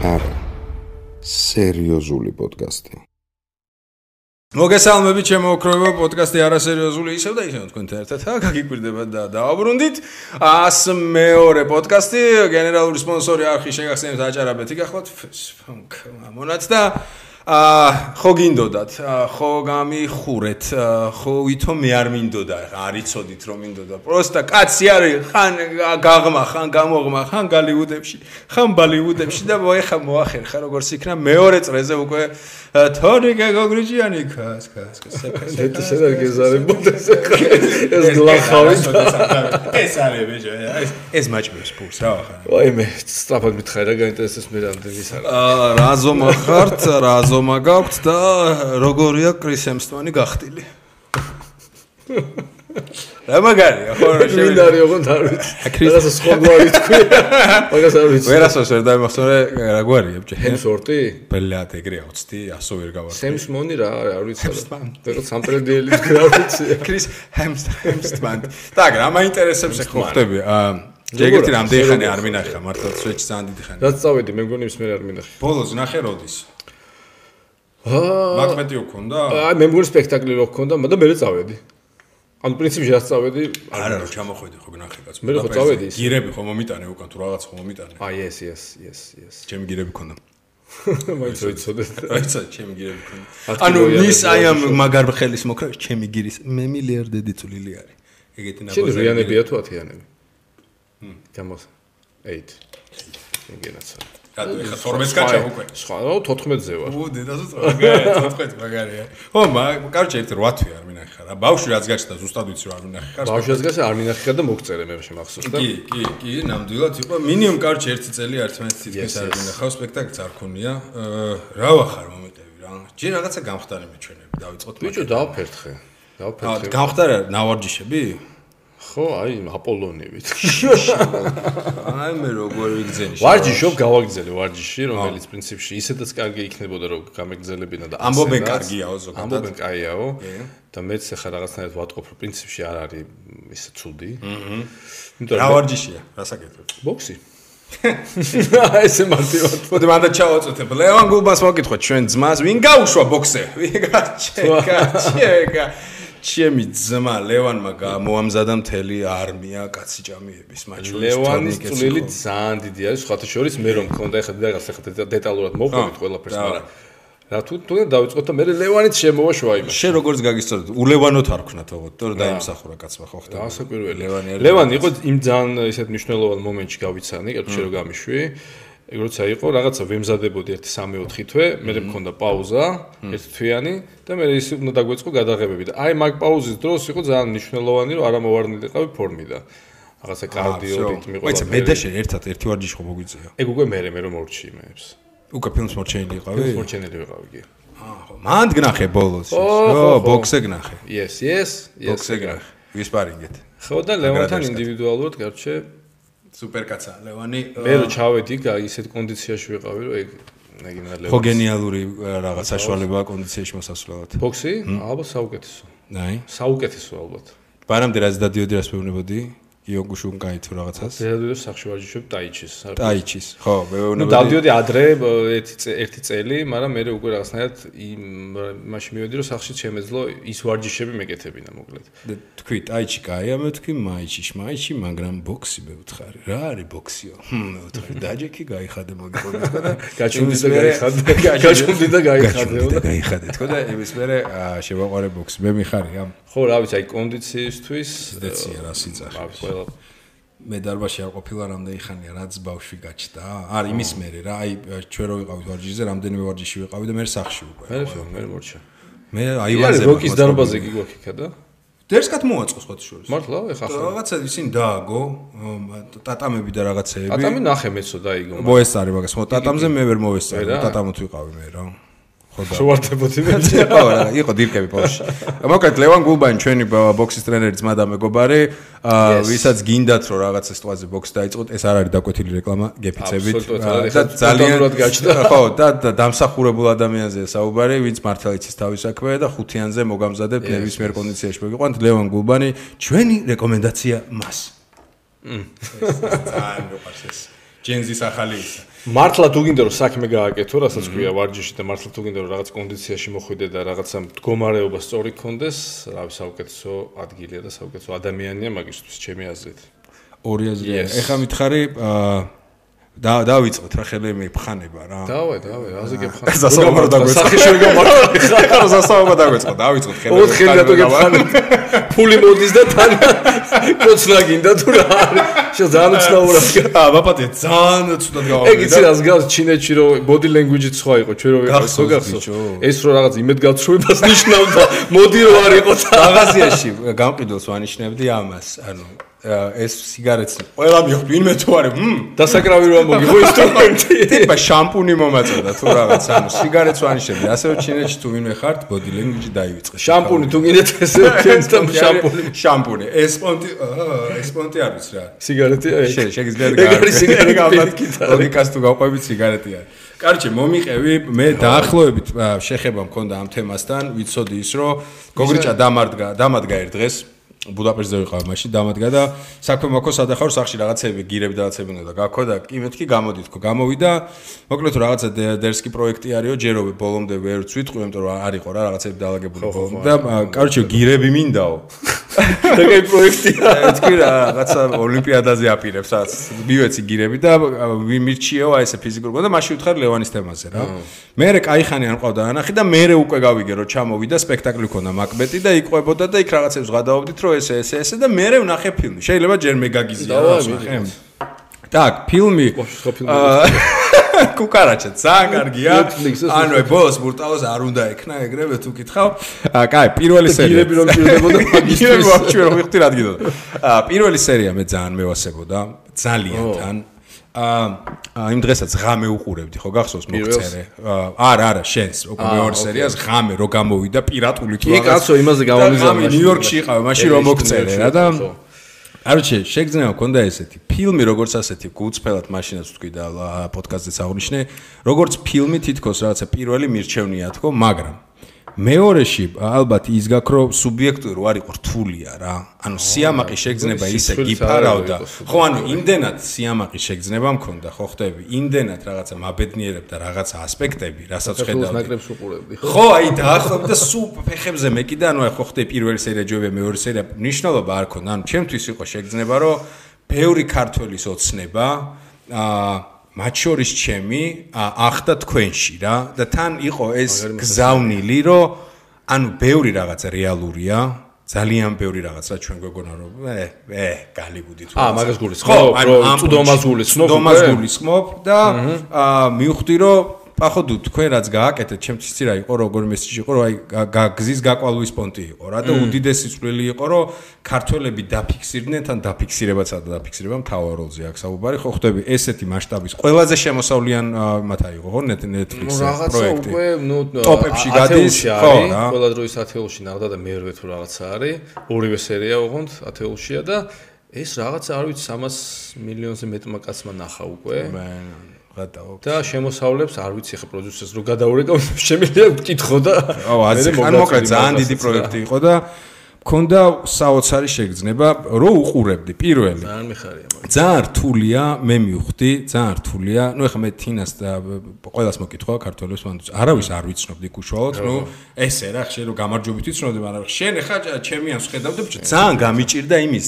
არა. სერიოზული პოდკასტი. მოგესალმებით ჩემო ოქროებო პოდკასტი არასერიოზული ისევ და ისევ თქვენთან ერთად ა გაგიკვირდება და დააბრუნდით 100 მეორე პოდკასტი გენერალური სპონსორი არხი შეგახსენებთ აჭარაბეთი გახლავთ მონაც და აა ხო გინდოდათ? ხო გამიხურეთ? ხო ვითომ მე არ მინდოდა არიწოდით რომ მინდოდა. პროსტა კაცი არის ხან გაღმა ხან გამოღმა ხან გალივუდებში ხან ბალივუდებში და მოეხა მოახერხა როგორც იქნა მეორე წრეზე უკვე თორი გეგოგრიჯიანი ქას ქას ქას ეს შეიძლება გეზარებოდეს ეს გლახავი ეს არის ბიჭო ეს ეს მაჭმევს პულს რა ხარ ვაიმე სწრაფად მითხარი რა გაინტერესებს მე რამდენი ის არის აა რაზომა ხართ რაზომა გაქვთ და როგორია კრისემსტვანი გახტილი რა მაგარია ხო შემინდარი ოღონდ არ ვიცი რაღაცა სხვა გვარი თქვი. მაგას არ ვიცი. ვერასოს ვერ დაიმახსოვრე რა გვარია ბჭე ჰემსორტი ბელათ ეგრეა 20 ასო ვერ გავარ სემსმონი რა არ ვიცი. რა სამტრედიელი თქვი არ ვიცი კრის ჰემსტმან და რა მაინტერესებს ხო ხტები აა ჯეგერთი რამდენი ხანი არ მინახა მართლა სვეჩი ძალიან დიდი ხანი. რაც წავედი მე მგონი ის მე არ მინახე. ბოლოს ნახე როდის? აა მაგმეტი უქონდა აა მე მგონი სპექტაკლი რო ქონდა მაგრამ მე წავედი ანუ პრინციპში რაც წავედი არა რა ჩამოხვედი ხო გნახე კაც მე ხო წავედი ის? გირები ხო მომიტანე უკან თუ რაღაც ხო მომიტანე. აი ეს ეს ეს ეს. ჩემი გირები ქონდა. მაინც ვიცოდეთ. აიცა ჩემი გირები ქონდა. ანუ ის აი ამ მაგარ ხელის მოკრავი ჩემი გირის მე მილიარდედი წვლილი არის. ეგეთი ნაბოზი შენ რიანებია თუ ათიანები? ჰმ. გამოს 8 ეგენაცა რატო ეხა 12-ს გაჩამ უკვე. სხვა, რა 14-ზე ვარ. ო, დედასაც მაგარი, 14 მაგარია. ო, კარჩე ერთ 8 თვე არ მინახე რა. ბავშვი რაც გაჩნდა, ზუსტად ვიცი რა არ მინახე. ბავშვიაც გაჩნდა, არ მინახე და მოგწერე მე შემახსოვს და. კი, კი, კი, ნამდვილად იყო მინიმუმ კარჩე 1 წელი 11 თითქოს არ მინახავ, სპექტაკლს არ ქონია. რა ვახარ მომიტევი რა. ჯერ რაღაცა გამხდარი მეჩვენები, დავიწყოთ. ბიჭო, დავაფერთხე. დავაფერთხე. გამხდარა ნავარჯიშები? ხო, აი აპოლონივით. აი მე როგორ ვიგზენი. ვარჯიშობ გავაგზელე ვარჯიში, რომელიც პრინციპში ისედაც კარგი იქნებოდა, რომ გამეგზელებინა და ამბობენ კარგიაო ზოგადად. ამბობენ კაიაო. და მეც ახლა რაღაცნაირად ვატყობ, რომ პრინციპში არ არის ისე ცუდი. აჰა. იმიტომ რა ვარჯიშია? რასაკეთებ? ბოქსი. ესე მარტივად. მოდი მანდა ჩავაწოთებ. ლევან გულბას მოკითხოთ ჩვენ ძმას, ვინ გაუშვა ბოქსზე? ვინ გაჩეკა? ჩეკა. ჩემი ძმა ლევანმა გამოამზადა მთელი არმია კაციჭამიების მაჩვენის ლევანის წვლილი ძალიან დიდი არის სხვათა შორის მე რომ მქონდა ეხლა დაგას ეხლა დეტალურად მოყვებით ყველაფერს მაგრამ რა თუ თუ დავიწყოთ და მე ლევანიც შემოვაშვა იმ შენ როგორც გაგისწორეთ ულევანოთ არ ქნა თողოთ თორე დაიმსახურა კაცმა ხო ხტა ასაკვირველი ლევანი არის ლევანი იყო იმ ძალიან ისეთ მნიშვნელოვან მომენტში გავიცანი კერძო შენ რო გამიშვი ეგ როცა იყო რაღაცა ვემზადებოდი 1-3-4 თვე, მე მქონდა პაუზა, ერთი თვიანი და მე ის უნდა დაგვეწყო გადაღებები და აი მაგ პაუზის დროს იყო ძალიან მნიშვნელოვანი რომ არა მოვარნილიყავი ფორმიდან. რაღაცა კარდიო რიტმი ყოლა. ვაიცი, მე და შენ ერთად ერთი ვარჯიში ხო მოგვიწია. ეგ უკვე მე მე რომ მორჩი იმებს. უკვე ფილმს მორჩენილი იყავი? ფილმს მორჩენილი ვიყავი კი. აჰო, მანდ გნახე ბოლოს. ხო, ბოქსზე გნახე. yes, yes, yes. ბოქსზე გნახე. ვისპარინგეთ. ხო და ლევანთან ინდივიდუალურად გარჩე სუპერკაცა. ლევანი მე რო ჩავედი ისეთ კონდიციაში ვიყავი რომ ეგ ნეგინა ლევანი ხო გენიალური რაღაც საშუალებაა კონდიციაში მოსასვლელად ბოქსი ალბათ საუკეთესო. აი. საუკეთესო ალბათ. ბანამდე რაც დადიოდი რას მეუბნებოდი იოგუშუნკაი თუ რაღაცას. ზედადოდ სახში ვარჯიშობ ტაიჩის. ტაიჩის. ხო, მეუბნებოდი. ნუ დავდიოდი ადრე ერთი ერთი წელი, მაგრამ მე უკვე რაღაცნაირად იმ მაშინ მივედი რომ სახში შემეძლო ის ვარჯიშები მეკეთებინა მოკლედ. თქვი ტაიჩი კაია, მე თქვი მაიჩი, მაიჩი, მაგრამ ბოქსი მე ვთხარი. რა არის ბოქსიო? მე ვთხარი. დაჯექი გაიხადე მოგიყოლე თქო და გაჩუმდი და გაიხადე. გაჩუმდი და გაიხადე. გაიხადე თქო და იმის მერე შევაყარე ბოქსი. მე მიხარი ამ ხო, რა ვიცი, აი კონდიციისთვის დეცია რა სიძახი. მე დარბაში არ ყოფილა რამდენი ხანია რაც ბავშვი გაჩნდა. არ იმის მერე რა, აი ჩვენ რო ვიყავით ვარჯიშზე, რამდენიმე ვარჯიში ვიყავი და მე სახში უკვე. მე ხო, მე მორჩა. მე აივანზე ვარ. როკის დარბაზე კი გვაქიქა და დერსკათ მოაწყოს ხო შორის. მართლა, ეხა ხო. რაღაცა ისინი დააგო, ტატამები და რაღაცეები. ტატამი ნახე მეცო დაიგო. მოესწარი მაგას, ხო, ტატამზე მე ვერ მოესწარი, ტატამოთ ვიყავი მე რა. ხო და შევარდებოდი მე. ხო რა იყო დირკები პოშში მოკლედ ლევან გულბანი ჩვენი ბოქსის ტრენერი ძმა და მეგობარი ვისაც გინდათ რომ რაღაცა სიტუაცია ბოქს დაიწყოთ ეს არ არის დაკვეთილი რეკლამა გეფიცებით. და ძალიან ხო და დამსახურებულ ადამიანზე საუბარი ვინც მართლა იცის თავის საქმე და ხუთიანზე მოგამზადებთ ნებისმიერ კონდიციაში მოგიყვანთ. ლევან გულბანი ჩვენი რეკომენდაცია მას. მ ეს ძალიან მიყვარს ეს. ჯენზის ახალი ისა. მართლა თუ გინდა რომ საქმე გააკეთო, რასაც ქვია ვარჯიში და მართლა თუ გინდა რომ რაღაც კონდიციაში მოხვიდე და რაღაცა მდგომარეობა სწორი გქონდეს, რავი, საუკეთესო ადგილია და საუკეთესო ადამიანია მაგისთვის ჩემი აზრით. ორი აზრია. Ეხლა მითხარი აა და დავიწყოთ რა ხელე მე ფხანება რა. დავაი, დავაი, რაზე გეფხარ? სასაუბრო დაგვეწყო. სახე შეგამართლა. ახლა სასაუბრო დაგვეწყო, დავიწყოთ ხელე. ოთხ ხელი რატო გეფხარ? ფული მოდის და თან კოცნა გინდა თუ რა არის? შე ძალიან უცნაურად. აა ბაპატი ძალიან ცუდად ეგ გავაკეთე. იცი რას გავს ჩინეთში რომ body language-იც სხვა იყო ჩვენ რომ ვიყავ გახსოვს, ეს რო რაღაც იმედგაცრუებას ნიშნავდა მოდი რო არ იყო თან მაღაზიაში გამყიდველს ვანიშნებდი ამას, ანუ ეს სიგარეტს ყველა მიხვდი, ვინმე თუ არის, მმ, დასაკრავი რო მოგიღო ინსტრუმენტი ტიპა შამპუნი მომაწოდა თუ რაღაც, ანუ სიგარეტს ვანიშნებდი, ასევე ჩინეთში თუ ვინმე ხართ, body language დაივიწყე. შამპუნი თუ გინდათ ესე შამპუნი შამპუნი. ეს პონტი, ეს პონტი არის რა. სიგარეტი აი შე შეგიძლია ეგ არის სიგარეტი გავაკეთოთ. ლოგიკას თუ გავყვებით სიგარეტი არის. კარჩე, მომიყევი, მე დაახლოებით შეხება მქონდა ამ თემასთან, ვიცოდი ის, რომ გოგრიჭა დამარდგა, დამადგა ერთ დღეს ბუდაპეშტზე ვიყავ მაშინ დამადგა და საქმე მოქო სადახარო სახში რაღაცები გირები და რაღაცები უნდა გაქო და კი მეთქი გამოდი თქო გამოვიდა მოკლედ რომ რაღაცა დე- დერსკი პროექტი არისო ჯერო ბოლომდე ვერ ვცვიტყვი იმიტომ რომ არ იყო რა რაღაცები დაალაგებული ბოლომდე და ა, კარჩე გირები მინდაო და კაი პროექტია თქვი რა რაღაცა ოლიმპიადაზე აპირებს რაც მივეცი გირები და ვინ მირჩიო აი ესე ფიზიკურ გონდა მაშინ ვთხარ ლევანის თემაზე რა მე რე кай ხანი არ მყავდა ანახი და მე რე უკვე გავიგე რომ ჩამოვიდა სპექტაკლი ქონდა მაკბეტი და იყვებოდა და იქ რაღაცებს ვღადაობდით რომ ესე ესე ესე და მე რე ვნახე ფილმი შეიძლება ჯერ მე გაგიზია დავაი, რა ვნახე так ფილმი ხო ფილმი აა, კუკარაჩა ძალიან კარგია Netflix-ს ანუ აი ბოლოს ბურტალოს არ უნდა ექნა ეგრევე თუ კითხავ აა კაი პირველი სერია გირები რომ ჭირდებოდა მაგისტრის. გირები ვაჩვი რომ ვიხდი რა გიდო აა პირველი სერია მე ძალიან მევასებოდა ძალიან თან აა იმ დღესაც ღამე უყურებდი ხო გახსოვს მოგწერე არა არა შენს უკვე მეორე სერიას ღამე რო გამოვიდა პირატული თუ კი, კაცო, იმაზე გამომიზარდა და ღამე ნიუ-იორკში იყავ მაშინ რომ ეს მოგწერე რა და არჩე შეგძნება მქონდა ესეთი ფილმი როგორც ასეთი გუწფელად მაშინაც ვთქვი და პოდკასტზეც აღნიშნე როგორც ფილმი თითქოს რაღაცა პირველი მირჩევნია თქო მაგრამ მეორეში ალბათ ის გაქრო სუბიექტური რო არ იყო რთულია რა. ანუ სიამაყი შეგძნება ისე გიფარავ არ და ხო ანუ იმდენად სიამაყი შეგძნება მქონდა ხო ხტები? იმდენად რაღაცა მაბედნიერებდა რაღაცა ასპექტები რასაც ხედავდი. ნაკრებს უყურებდი ხო? აი დაახლოებით და სულ ფეხებზე მეკიდა, ანუ აი ხო ხდე პირველი სერია ჯოებია, მეორე სერია. ნიშნულობა არ ქონდა. ანუ ჩემთვის იყო შეგძნება, რომ ბევრი ქართველის ოცნება აა მათ შორის ჩემი ა- ახდა თქვენში რა და თან იყო ეს გზავნილი, რომ ანუ ბევრი რაღაცა რეალურია. ძალიან ბევრი რაღაც რა ჩვენ გვეგონა რომ ე ე გალიგუდი თუ აა, მაგას გულისხმობ, რომ ამ წვდომას გულისხმობ წვდომას უკვე? გულისხმობ და აა მივხვდი რომ პახოდუ თქვენ რაც გააკეთეთ, ჩემთვის ცირა იყო როგორ მესიჯი იყო, რომ აი გზის გაყვალვის პონტი იყო რა და უდიდესი წვლილი იყო, რომ ქართველები დაფიქსირდნენ თან დაფიქსირებაცა და დაფიქსირება მთავარ როლზე აქ საუბარი, ხო ხვდები ესეთი მასშტაბის ყველაზე შემოსავლიან მათ აიღო ხო Netflix-ის პროექტი. უკვე ნუ ტოპებში გადის, ხო რა. ყველა დროის ათეულში ნახდა და მე რვე თუ რაღაცა არის, ორივე სერია ოღონდ ათეულშია და ეს რაღაცა არ ვიცი 300 მილიონზე მეტმა კაცმა ნახა უკვე. მე გადაო და შემოსავლებს არ ვიცი ხა პროდიუსერს რო გადაურეკავ შემიძლია ვკითხო და აუ აზი ან მოკლედ ძალიან დიდი პროექტი იყო და მქონდა საოცარი შეგრძნება რო უყურებდი პირველი ძალიან მიხარია მაგ ძალიან რთულია, მე მივხვდი, ძალიან რთულია. ნუ ეხლა მე თინას და ყველას მოკითხვა ქართველებს, მანდ არავის არ ვიცნობდი უშუალოდ, ნუ ესე რა, ხშირ რომ გამარჯვებით ვიცნობდი, მაგრამ შენ ეხლა ჭ- ჩემი ამს ხედავდი, ძალიან გამიჭირდა იმის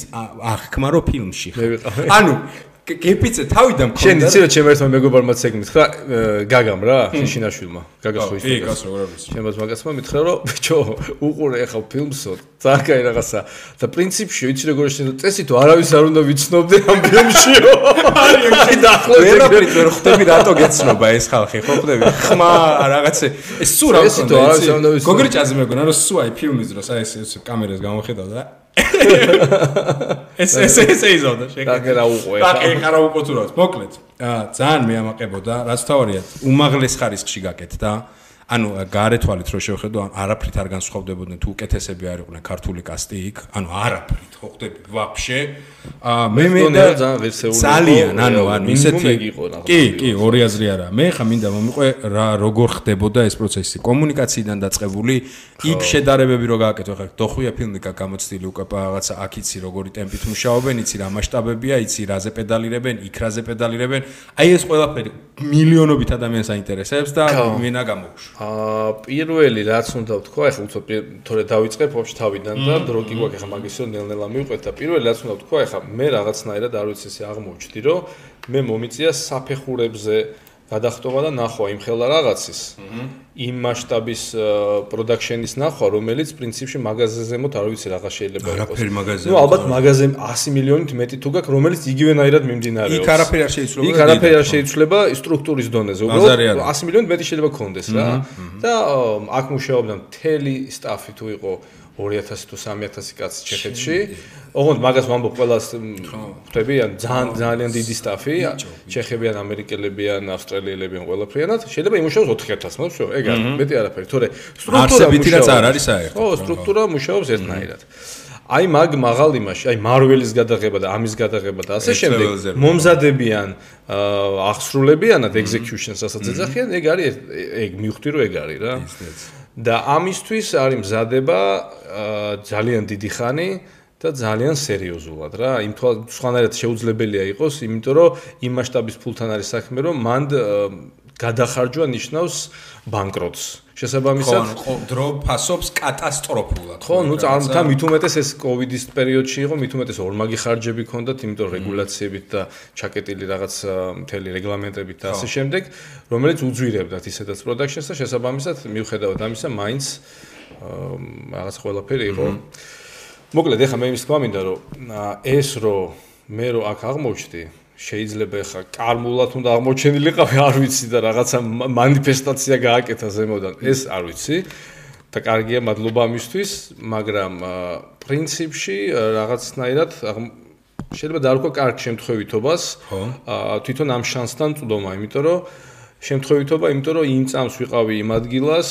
აღქმა რო ფილმში. ხარ. ვიყავი. ანუ გეპიცე თავიდან შენ მქონდა. იცი რომ ჩემ ერთმა მეგობარმა ცეგ მითხრა ე, გაგამ რა შიშინაშვილმა გაგას ხო კი, ისტორია გას როგორ არის. ჩემს მაგასმა მითხრა რომ ბიჭო უყურე ახლა ფილმსო. კაი რაღაცა. და პრინციპში ვიცი როგორ შენ წესი თუ არავის არ უნდა ვიცნობდე ამ ფილმშიო. აი დაახლოებით ვერაფრით ვერ ხვდები რატო გეცნობა ეს ხალხი, ხო ხვდები? ხმა რაღაცე. ეს სულ რა წესი თუ არავის არ უნდა ვიცნობ. გოგრიჭაზე მეგონა რომ სულ აი ფილმის დროს აი ეს ეს კამერას გამოხედავდა და ეს ეს ეს იზოდა შეკეთე. დაგერა უყვე და ხა. ეხარა უყო თუ რაც მოკლედ აა ძალიან მეამაყებოდა რაც თავარია უმაღლეს ხარისხში გაკეთდა ანუ გარეთვალით რო შევხედო, არაფრით არ განსხვავდებოდნენ თუ უკეთესები არ იყვნენ ქართული კასტი იქ, ანუ არაფრით ხო ხდები ვაფშე. აა მე მე და ძალიან, ანუ ანუ ისეთი კი, კი, ორი აზრი არა. მე ხა მინდა მომიყვე რა როგორ ხდებოდა ეს პროცესი კომუნიკაციიდან დაწყებული, იქ შედარებები რო გააკეთო, ხა დოხვია ფილმი გამოცდილი უკვე რაღაცა აქ იცი როგორი ტემპით მუშაობენ, იცი რა მასშტაბებია, იცი რაზე პედალირებენ, იქ რაზე პედალირებენ. აი ეს ყველაფერი მილიონობით ადამიანს აინტერესებს და მენა გამოვშვა. აა პირველი რაც უნდა ვთქვა, ეხლა უცებ თორე დავიწყებ ვაფშე თავიდან და დრო კი გვაქვს ეხლა მაგისო ნელ-ნელა მივყვეთ და პირველი რაც უნდა ვთქვა, ეხლა მე რაღაცნაირად არ ვიცი ესე აღმოჩნდი, რომ მე მომიწია საფეხურებზე გადახტობა და ნახვა იმ ხელა რაღაცის. იმ მასშტაბის პროდაქშენის ნახვა, რომელიც პრინციპში მაღაზიაზე მოთ არ ვიცი რა შეიძლება იყოს. არაფერი მაღაზია. ნუ ალბათ მაღაზია 100 მილიონით მეტი თუ გაქვს, რომელიც იგივენაირად მიმდინარეობს. იქ არაფერი არ შეიძლება. იქ არაფერი არ შეიძლება სტრუქტურის დონეზე. უბრალოდ 100 მილიონით მეტი შეიძლება გქონდეს რა. და აქ მუშაობდა მთელი სტაფი თუ იყო 2000 თუ 3000 კაცი ჩეხეთში. ოღონდ მაგას ვამბობ ყველას ხვდები ან ძალიან ძალიან დიდი სტაფი. ჩეხები ან ამერიკელები ან ავსტრალიელები ან ყველაფრიანად. შეიძლება იმუშაოს 4000 მაგრამ შო ეგ არის მეტი არაფერი. თორე სტრუქტურა მუშაობს არ არის საერთოდ ხო სტრუქტურა მუშაობს ერთნაირად. აი მაგ მაღალ იმაში აი მარველის გადაღება და ამის გადაღება და ასე შემდეგ მომზადებიან აღსრულებიანად execution-ს ასაც ეძახიან ეგ არის ეგ მივხვდი რომ ეგ არის რა და ამისთვის არის მზადება ძალიან დიდი ხანი და ძალიან სერიოზულად რა. იმ თვალ სხვანაირად შეუძლებელია იყოს, იმიტომ რომ იმ მასშტაბის ფულთან არის საქმე, რომ მანდ გადახარჯვა ნიშნავს ბანკროტს. შესაბამისად, ხო, დრო ფასობს კატასტროფულად. ხო, ნუ წარმოთქვა მით უმეტეს ეს კოვიდის პერიოდში იყო, მით უმეტეს ორმაგი ხარჯები ჰქონდათ, იმიტომ რეგულაციებით და ჩაკეტილი რაღაც მთელი რეგლამენტებით და ასე შემდეგ, რომელიც უძვირებდათ ისედაც პროდაქშენს და შესაბამისად, მიუხედავად ამისა, მაინც რაღაც ყველაფერი იყო. მოკლედ ეხლა მე იმის თქვა მინდა რომ ეს რომ მე რომ აქ აღმოჩნდი შეიძლება ეხა კარმულად უნდა აღმოჩენილიყავი, არ ვიცი და რაღაცა манифестация გააკეთა ზემოდან. ეს არ ვიცი. და კარგია, მადლობა ამისთვის, მაგრამ პრინციპში რაღაცნაირად შეიძლება დაარქვა კარგ შემთხვევითობას. ხო. თვითონ ამ შანსთან წვდომა, იმიტომ რომ შემთხვევითობა, იმიტომ რომ იმ წამს ვიყავი იმ ადგილას,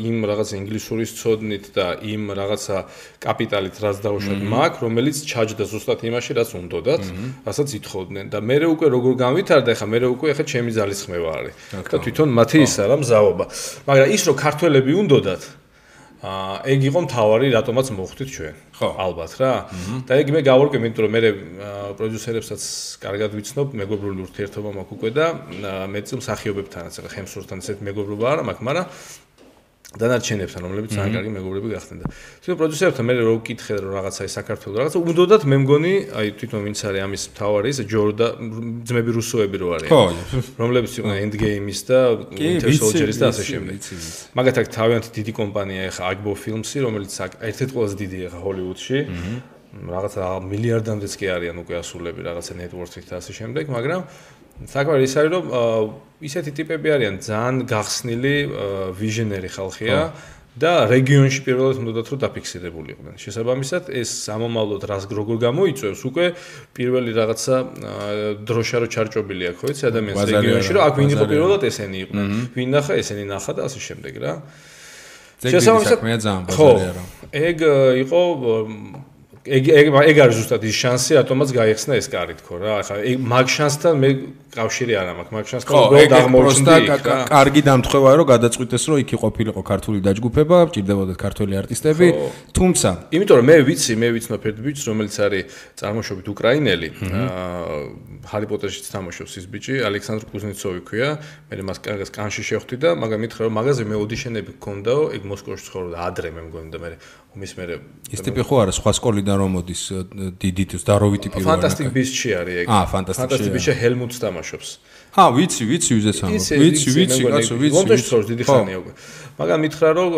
იმ რაღაც ინგლისურის ცოდნით და იმ რაღაცა კაპიტალით, რაც დაუშვათ მაგ, რომელიც ჩაჯდა ზუსტად იმაში, რაც უნდათ, რასაც ითხოვდნენ. და მე უკვე როგორ განვითარდა, ხა მე უკვე ხა ჩემი ძალის ხმევა არის. და თვითონ მათი ის არა მზაობა. მაგრამ ის რომ ქართველები უნდათ, აა ეგ იყო მთავარი რატომაც მოხვდით ჩვენ. ხო, ალბათ რა. და ეგ მე გავარკვე, იმიტომ რომ მე პროდიუსერებსაც კარგად ვიცნობ, მეგობრული ურთიერთობა მაქვს უკვე და მე წ მსახიობებთანაც, ახლა ხემსურთან ესეთ მეგობრობა არა მაქვს, მაგრამ დანარჩენებთან, რომლებიც ძალიან კარგი მეგობრები გახდნენ და თვითონ პროდიუსერებთან მე რო ვკითხე რომ რაღაცა ის საქართველოს რაღაცა უნდათ მე მგონი აი თვითონ ვინც არის ამის მთავარი ის ჯორდა ძმები რუსოები რო არიან. ხო რომლებიც იყვნენ endgame-ის და winter soldier-ის და ასე შემდეგ. მაგათ აქ თავიანთი დიდი კომპანია ეხა agbo films-ი რომელიც ერთ-ერთი ყველაზე დიდი ეხა ჰოლივუდში. რაღაცა მილიარდამდეც კი არიან უკვე ასულები რაღაცა network-ით და ასე შემდეგ მაგრამ საქმე ის არის რომ ისეთი ტიპები არიან ძალიან გახსნილი ვიჟენერი ხალხია და რეგიონში პირველად უნდათ რომ დაფიქსირებულიყვნენ. შესაბამისად ეს ამომავლოდ რას როგორ გამოიწვევს უკვე პირველი რაღაცა დროშა რო ჩარჭობილი აქვს ხო იცი ადამიანს რეგიონში რომ აქ ვინ იყო პირველად ესენი იყვნენ. ვინ ნახა ესენი ნახა და ასე შემდეგ რა. შესაბამისად მე ძალიან ბაზარია რა. ეგ იყო ეგ ეგ ეგ არის ზუსტად ის შანსი ატომაც გაიხსნა ეს კარი თქო რა ახლა ეგ მაგ შანსთან მე კავშირი არ მაქვს. მაგ შანსთან უბრალოდ აღმოჩნდი კარგი დამთხევაა რომ გადაწყვიტეს რომ იქ იყოფილიყო ქართული დაჯგუფება ჭირდებოდათ ქართველი არტისტები. თუმცა იმიტომ რომ მე ვიცი მე ვიცნობ ერთ ბიჭს რომელიც არის წარმოშობით უკრაინელი. ჰარი პოტერშიც თამაშობს ის ბიჭი ალექსანდრ კუზნეცოვი ქვია. მე მას კარგად კანში შევხვდი და მაგრამ მითხრა რომ მაგაზე მე ოდიშენები გქონდაო ეგ მოსკოვში ცხოვრობდა ადრე მე მგონი და მე უმის მე ის ტიპი ხო არა სხვა სკოლიდან რომ მოდის დიდით ზდაროვი ტიპი ვარ ფანტასტიკ ბისჩი არის ეგ. აა ფანტასტიკ ბისჩი ჰელმუტს თამაშობს ჰა ვიცი ვიცი ვიზეც ამ ვიცი ვიცი კაცო ვიცი ლონდონში ცხოვრობს დიდი ხანია უკვე მაგრამ მითხრა რომ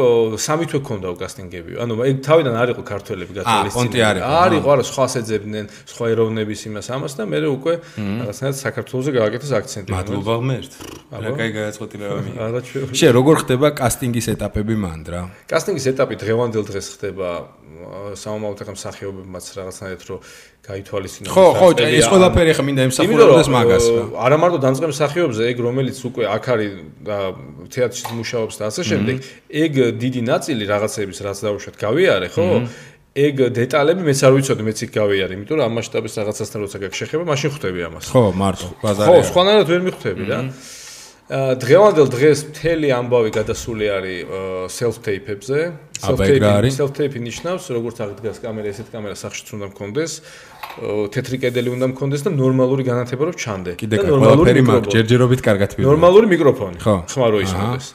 სამი თვე ქონდა უკასტინგები ანუ ეგ თავიდან არ იყო ქართველები გაწოლილი პონტი არ იყო არ იყო არა სხვა შეძებდნენ სხვა ეროვნების იმას ამას და მე უკვე რაღაცნაირად საქართველოსზე გააკეთეს აქცენტი მადლობა ღმერთ რა кай გააცხოთილება მი არა ჩვენ შე როგორ ხდება კასტინგის ეტაპები მანდ რა კასტინგის ეტაპი დღევანდელ დღეს ხდება სამომავლოდ ახლა მსახიობ მსახიობებმაც რაღაცნაირად რომ გაითვალისწინოს. ხო, ხო, ეს ყველაფერი ხა მინდა ემსახურებოდეს მაგას რა. არა მარტო დამწყებ მსახიობზე, ეგ რომელიც უკვე აქ არის და თეატრში მუშაობს და ასე შემდეგ, ეგ დიდი ნაწილი რაღაცების რაც დავუშვათ გავიარე, ხო? ეგ დეტალები მეც არ ვიცოდი, მეც იქ გავიარე, იმიტომ რომ ამ მასშტაბის რაღაცასთან როცა გაგშეხება, მაშინ ხვდები ამას. ხო, მარტო, ბაზარი. ხო, სხვანაირად ვერ მიხვდები რა. დღევანდელ დღეს მთელი ამბავი გადასული არის self tape-ებზე. Self tape-ი self tape-ი ნიშნავს, როგორც აღდგას კამერა, ესეთ კამერა სახშიც უნდა მქონდეს. თეთრი კედელი უნდა მქონდეს და ნორმალური განათება რო ჩანდე. და ნორმალური მიკროფონი. ჯერჯერობით კარგად ვიდეო. ნორმალური მიკროფონი. ხმა რო ისმოდეს.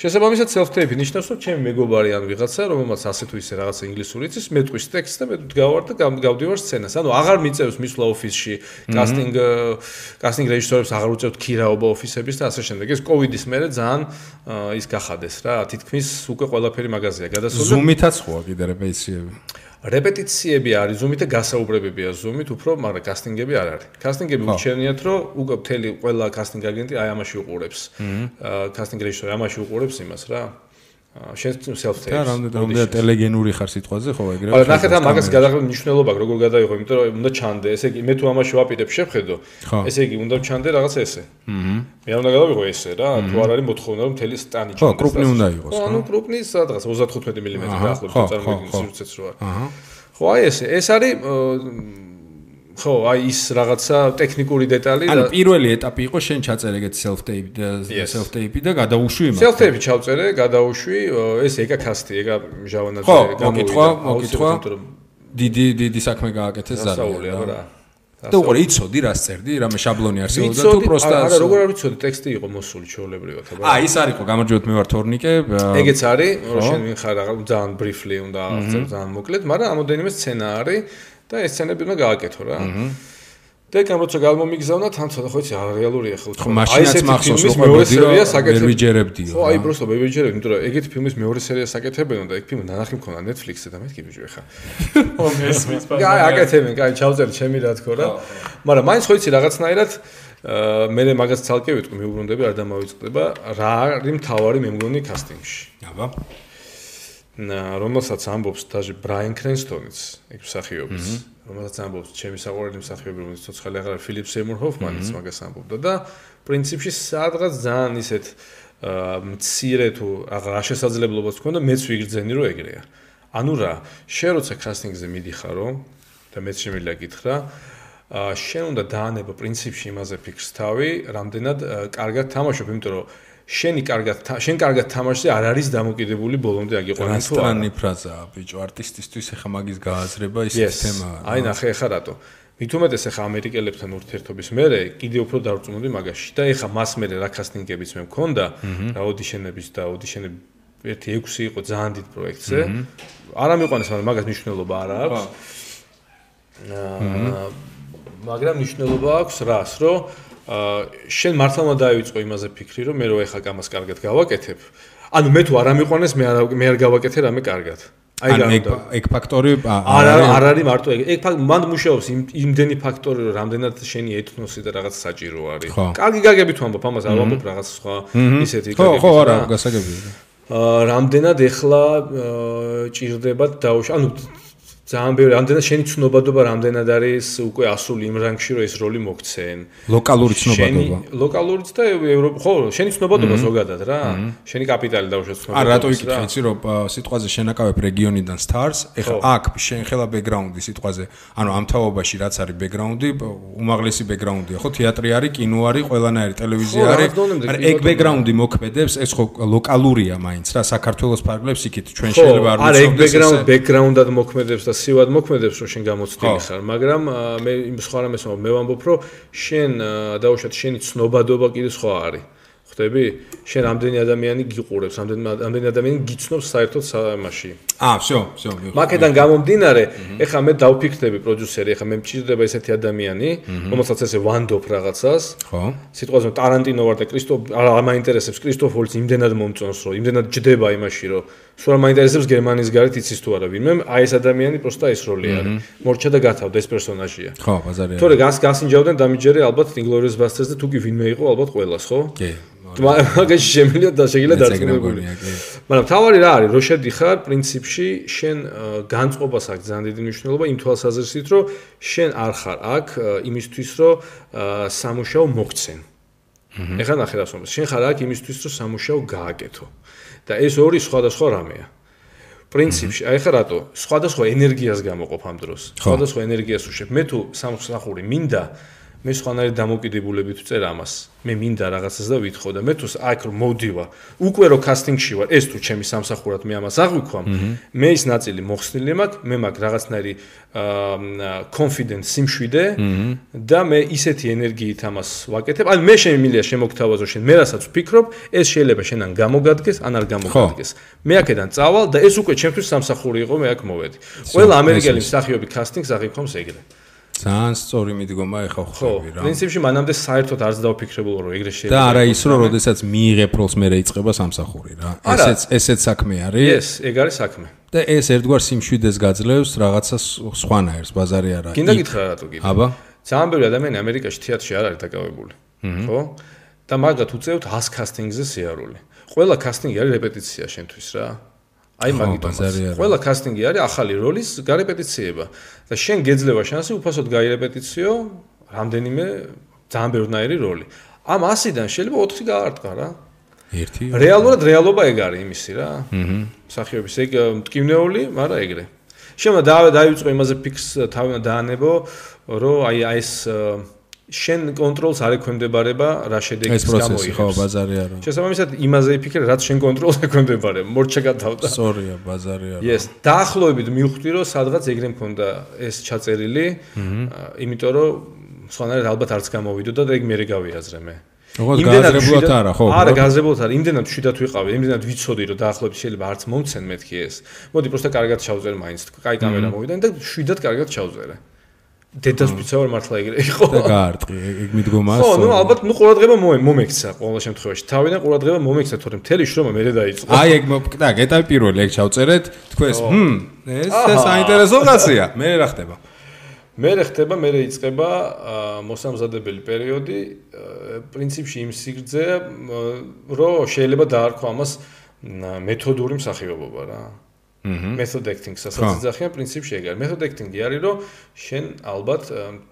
შესაბამისად self-tape ნიშნავს, რომ ჩემი მეგობარი ან ვიღაცა, რომელმაც ასე თუ ისე რაღაცა ინგლისური იცის, მე ტყვის ტექსტს და მე გავარ და გავდივარ სცენას. ანუ აღარ მიწევს მისვლა ოფისში, კასტინგ კასტინგ რეჟისორებს აღარ უწევთ ქირაობა ოფისების და ასე შემდეგ. ეს კოვიდის მერე ძალიან ის გახადეს რა. თითქმის უკვე ყველაფერი მაგაზია გადასული. ზუმითაც ხოა კიდე რეპეტიციები. რეპეტიციები არის ზუმით და გასაუბრებებია ზუმით, უფრო, მაგრამ კასტინგები არ არის. კასტინგები უჩვენიათ, რომ უკვე მთელი ყველა კასტინგ აგენტი აი ამაში უყურებს. აა კასტინგ რეჟისორი ამაში უყურებს იმას რა. შენ self-tape. და რამდენად ტელეგენური ხარ სიტყვაზე, ხო, ეგრევე. არა, ნახეთ ამ მაგას გადაღების მნიშვნელობა, როგორ გადაიღო, იმიტომ რომ უნდა ჩანდე, ესე იგი მე თუ ამაში ვაპირებ შეხედო, ესე იგი უნდა ჩანდე რაღაც ესე. აჰა. მე უნდა გადავიღო ესე რა, თუ არ არის მოთხოვნა რომ მთელი სტანი ჩანდეს. ხო, კრუპნი უნდა იყოს, ხო. ანუ კრუპნი სადღაც 35 მმ დაახლოებით წარმოიდგინე სივრცეც რო არის. აჰა. ხო, აი ესე, ეს არის ხო, აი ის რაღაცა ტექნიკური დეტალი და ანუ პირველი ეტაპი იყო შენ ჩაწერე ეგეთ self-tape და self-tape და გადაუშვი იმას. self-tape ჩავწერე, გადაუშვი, ეს ეგა კასტი, ეგა ჟავანაძე გამოვიდა. ხო, მოკითხვა, მოკითხვა. დიდი დიდი საქმე გააკეთეს ზარია რა. და უყურე იცოდი რას წერდი, რამე შაბლონი არსებობდა თუ პროსტა არა, როგორ არ ვიცოდი, ტექსტი იყო მოსული ჩაოლებრივად, აბა. აა, ის არისო, გამარჯობთ, მე ვარ თორნიკე. ეგეც არის, რომ შენ ვინ ხარ, ძალიან briefly უნდა აღწერო, ძალიან მოკლედ, მაგრამ ამოდენიმე სცენა არის. და ეს სცენები უნდა გააკეთო რა. და ეგ როცა გამომიგზავნა თან ცოტა ხო იცი რეალურია ხო ხო მაშინაც მახსოვს რომ მეორე სერია საკეთებ ვიჯერებდიო ხო აი პროსტო მე ვიჯერებ იმიტომ რომ ეგეთი ფილმის მეორე სერია საკეთებენ და ეგ ფილმი ნანახი მქონდა Netflix-ზე და მეთქი ბიჭო ეხა. ო მესმის პა აი აკეთებენ კაი ჩავწერ ჩემი რა თქო რა. მაგრამ მაინც ხო იცი რაღაცნაირად მე მე მაგას ცალკე ვიტყვი მეუბრუნდები არ დამავიწყდება. რა არის მთავარი მე მგონი კასტინგში აბა რომელსაც ამბობს დაჟე ბრაიან კრენსტონიც, ეგ მსახიობის, რომელსაც ამბობს ჩემი საყვარელი მსახიობი, რომელიც ცოცხალი აღარ ფილიპ სემურ ჰოფმანიც მაგას ამბობდა და პრინციპში სადღაც ძალიან ისეთ მცირე თუ აღარ შესაძლებლობაც ქონდა მეც ვიგრძენი რომ ეგრეა. ანუ რა, შენ როცა კასტინგზე მიდიხარო და მეც შემიძლია გითხრა, შენ უნდა დაანება პრინციპში იმაზე ფიქრს თავი, რამდენად კარგად თამაშობ, იმიტომ რომ შენი კარგად შენ კარგად თამაშზე არ არის დამოკიდებული ბოლომდე აგიყვანა თუ არა. რასტრანი ფრაზაა, ბიჭო, არტისტისთვის ახლა მაგის გააზრება ის თემაა. აი ნახე ახლა რატო. მithumetes ახლა ამერიკელებთან ურთიერთობის მერე კიდე უფრო დარწმუნდი მაგაში და ახლა მას მერე რა კასტინგებიც მე მქონდა, რა ოდიშენების და ოდიშენები ერთი 6 იყო ძალიან დიდ პროექტზე. არა მიყვანეს, მაგრამ მაგას მნიშვნელობა არ აქვს. აა მაგრამ მნიშვნელობა აქვს რას, რომ შენ მართლა უნდა დაივიწყო იმაზე ფიქრი, რომ მე რო ეხა კამას კარგად გავაკეთებ. ანუ მე თუ არ ამიყვანეს, მე არ მე არ გავაკეთე რამე კარგად. აი რა ეგ ეგ ფაქტორი არ არ არის მარტო ეგ ეგ მანდ მუშაობს იმ იმდენი ფაქტორი რომ რამდენად შენი ეთნოსი და რაღაც საჭირო არის. კარგი გაგებით ვამბობ ამას არ ვამბობ რაღაც სხვა ისეთი გაგებით. ხო ხო არა გასაგებია. აა რამდენად ეხლა ჭირდება დაუშ ანუ ძალიან ბევრი ამდენად შენი ცნობადობა რამდენად არის უკვე ასული იმ რანგში რომ ეს როლი მოგცენ ლოკალური ცნობადობა. ლოკალურიც და ევროპა ხო შენი ცნობადობა ზოგადად რა. შენი კაპიტალი დაუშვათ ცნობადობა არა რატო იქით ხიცი რომ სიტყვაზე შენაკავებ რეგიონიდან stars ეხლა აქ შენ ხელა ბექგრაუნდი სიტყვაზე. ანუ ამ თაობაში რაც არის ბექგრაუნდი უმაღლესი ბექგრაუნდია ხო თეატრი არის კინო არის ყველანაირი ტელევიზია არის. არა ეგ ბექგრაუნდი მოქმედებს ეს ხო ლოკალურია მაინც რა საქართველოს ფარგლებს იქით ჩვენ შეიძლება არ ვიცოდეთ არა ეგ ბექგრაუნდი ბექგრაუნდად მოქმედებს და სივად მოქმედებს რომ შენ გამოცდილი ხარ, მაგრამ მე იმ სხვა რამეს მე ვამბობ რომ შენ დაუშვათ შენი ცნობადობა კიდე სხვა არის. ხვდები? შენ ამდენი ადამიანი გიყურებს, ამდენი ამდენი ადამიანი გიცნობს საერთოდ სამაში. აა, всё, всё. მაკედან გამომდინარე, ეხლა მე დავფიქრდები პროდიუსერი, ეხლა მე მჭირდება ესეთი ადამიანი, რომელსაც ესე ვანდოფ რაღაცას. ხო. სიტყვაზე ტარანტინო ვარ და კრისტოფ არა მაინტერესებს კრისტოფ ვოლცი იმდენად მომწონს, რომ იმდენად ჯდება იმაში, რომ სულ არ მაინტერესებს გერმანიის გარეთ იცის თუ არა ვინმე, აი ეს ადამიანი პროსტა ეს როლი არის. მორჩა და გათავდა ეს პერსონაჟია. ხო, ბაზარია. თორე გას გასინჯავდნენ დამიჯერე ალბათ ინგლორიუს ბასტერსზე თუ კი ვინმე იყო ალბათ ყოველას, ხო? კი. მაგაში შემიძლია და შეიძლება კი. მაგრამ თავარი რა არის, რო შედიხარ პრინციპში შენ განწყობას აქვს ძალიან დიდი მნიშვნელობა იმ თვალსაზრისით, რომ შენ არ ხარ აქ იმისთვის, რომ სამუშაო მოგცენ. ეხლა ნახე რა ვსვამს. შენ ხარ აქ იმისთვის, რომ სამუშაო გააკეთო. და ეს ორი სხვადასხვა რამეა. პრინციპში, აი ხა რატო? სხვადასხვა ენერგიას გამოყოფ ამ დროს. სხვადასხვა ენერგიას უშვებ. მე თუ სამსახური მინდა მე სხვანაირად დამოკიდებულებით ვწერ ამას. მე მინდა რაღაცას და ვითხოვ და მე თუ აქ მოვდივა, უკვე რო კასტინგში ვარ, ეს თუ ჩემი სამსახურად მე ამას აღვიქვამ, მე ის ნაწილი მოხსნილი მაქვს, მე მაქვს რაღაცნაირი confidence სიმშვიდე და მე ისეთი ენერგიით ამას ვაკეთებ. ან მე შემიძლია შემოგთავაზო შენ, მე რასაც ვფიქრობ, ეს შეიძლება შენან გამოგადგეს, ან არ გამოგადგეს. მე აქედან წავალ და ეს უკვე ჩემთვის სამსახური იყო, მე აქ მოვედი. ყველა ამერიკელი მსახიობი კასტინგს აღიქვამს ეგრე. ძალიან სწორი მიდგომა ეხა ხო, ხვდები რა. პრინციპში მანამდე საერთოდ არც დავფიქრებულ რომ ეგრე და შეიძლება. არა ის რომ როდესაც მიიღებ როლს მე რეიწება სამსახური რა. ესეც ესეც საქმე არის. ეს ეგ არის საქმე. და ეს ერთგვარ სიმშვიდეს გაძლევს რაღაცა სხვანაირს ბაზარი არა. კიდე იქ. გითხრა რატო კიდე. აბა. ძალიან ბევრი ადამიანი ამერიკაში თეატრში არ არის დაკავებული. ხო? და მაგათ უწევთ 100 კასტინგზე სიარული. ყველა კასტინგი არის რეპეტიცია შენთვის რა. აი ხო, მაგიტომაც. არა. ყველა კასტინგი არის ახალი როლის გარეპეტიციება. და შენ გეძლევა შანსი უფასოდ გაირეპეტიციო რამდენიმე ძალიან ბევრნაირი როლი. ამ 100-დან შეიძლება 4 გაარტყა რა. ერთი. რეალურად რეალობა ეგ არის იმისი რა. აჰა. სახიობის ეგ ö, მტკივნეული, მაგრამ ეგრე. შემო და დაივიწყო იმაზე ფიქს თავი უნდა დაანებო, რომ აი აი ეს შენ კონტროლს არ ექვემდებარება რა ეს შედეგის პროცესი ხო ბაზარი არა. შესაბამისად იმაზე იფიქრე, რაც შენ კონტროლს ექვემდებარება. მორჩა გათავდა. სწორია ბაზარი არა. yes, დაახლოებით მივხვდი, რომ სადღაც ეგრე მქონდა ეს ჩაწერილი, იმიტომ რომ სხვანაირად ალბათ არც გამოვიდოდა და ეგ მერე გავიაზრე მე. როგორც იმდენად გააზრებულად მშვიდად- არა, ხო? არა, გააზრებულად არა. იმდენად შვიდად ვიყავი, იმდენად ვიცოდი, რომ დაახლოებით შეიძლება არც მომცენ მეთქი ეს. მოდი, პროსტა კარგად ჩავწერე მაინც. კაი კამერა მოვიდა და შვიდად კარგად ჩავწერე. დედას ვიცა ვარ მართლა ეგრე იყო. და გაარტყი ეგ ეგ მიდგომა ხო, ნუ ალბათ ნუ ყურადღება მომე მომექცა ყოველ შემთხვევაში. თავიდან ყურადღება მომექცა, თორემ მთელი შრომა მერე დაიწყო. აი ეგ და ეტაპი პირველი ეგ ჩავწერეთ თქვენს ჰმ ეს ეს საინტერესო კაცია მე რა ხდება მერე ხდება, მერე იწყება აა, მოსამზადებელი პერიოდი, პრინციპში იმ სიგრძე, რომ შეიძლება დაარქვა ამას მეთოდური მსახიობობა რა. Method acting-ს ხო. ასაც ძახიან პრინციპში ეგ არის. method acting-ი არის, რომ შენ ალბათ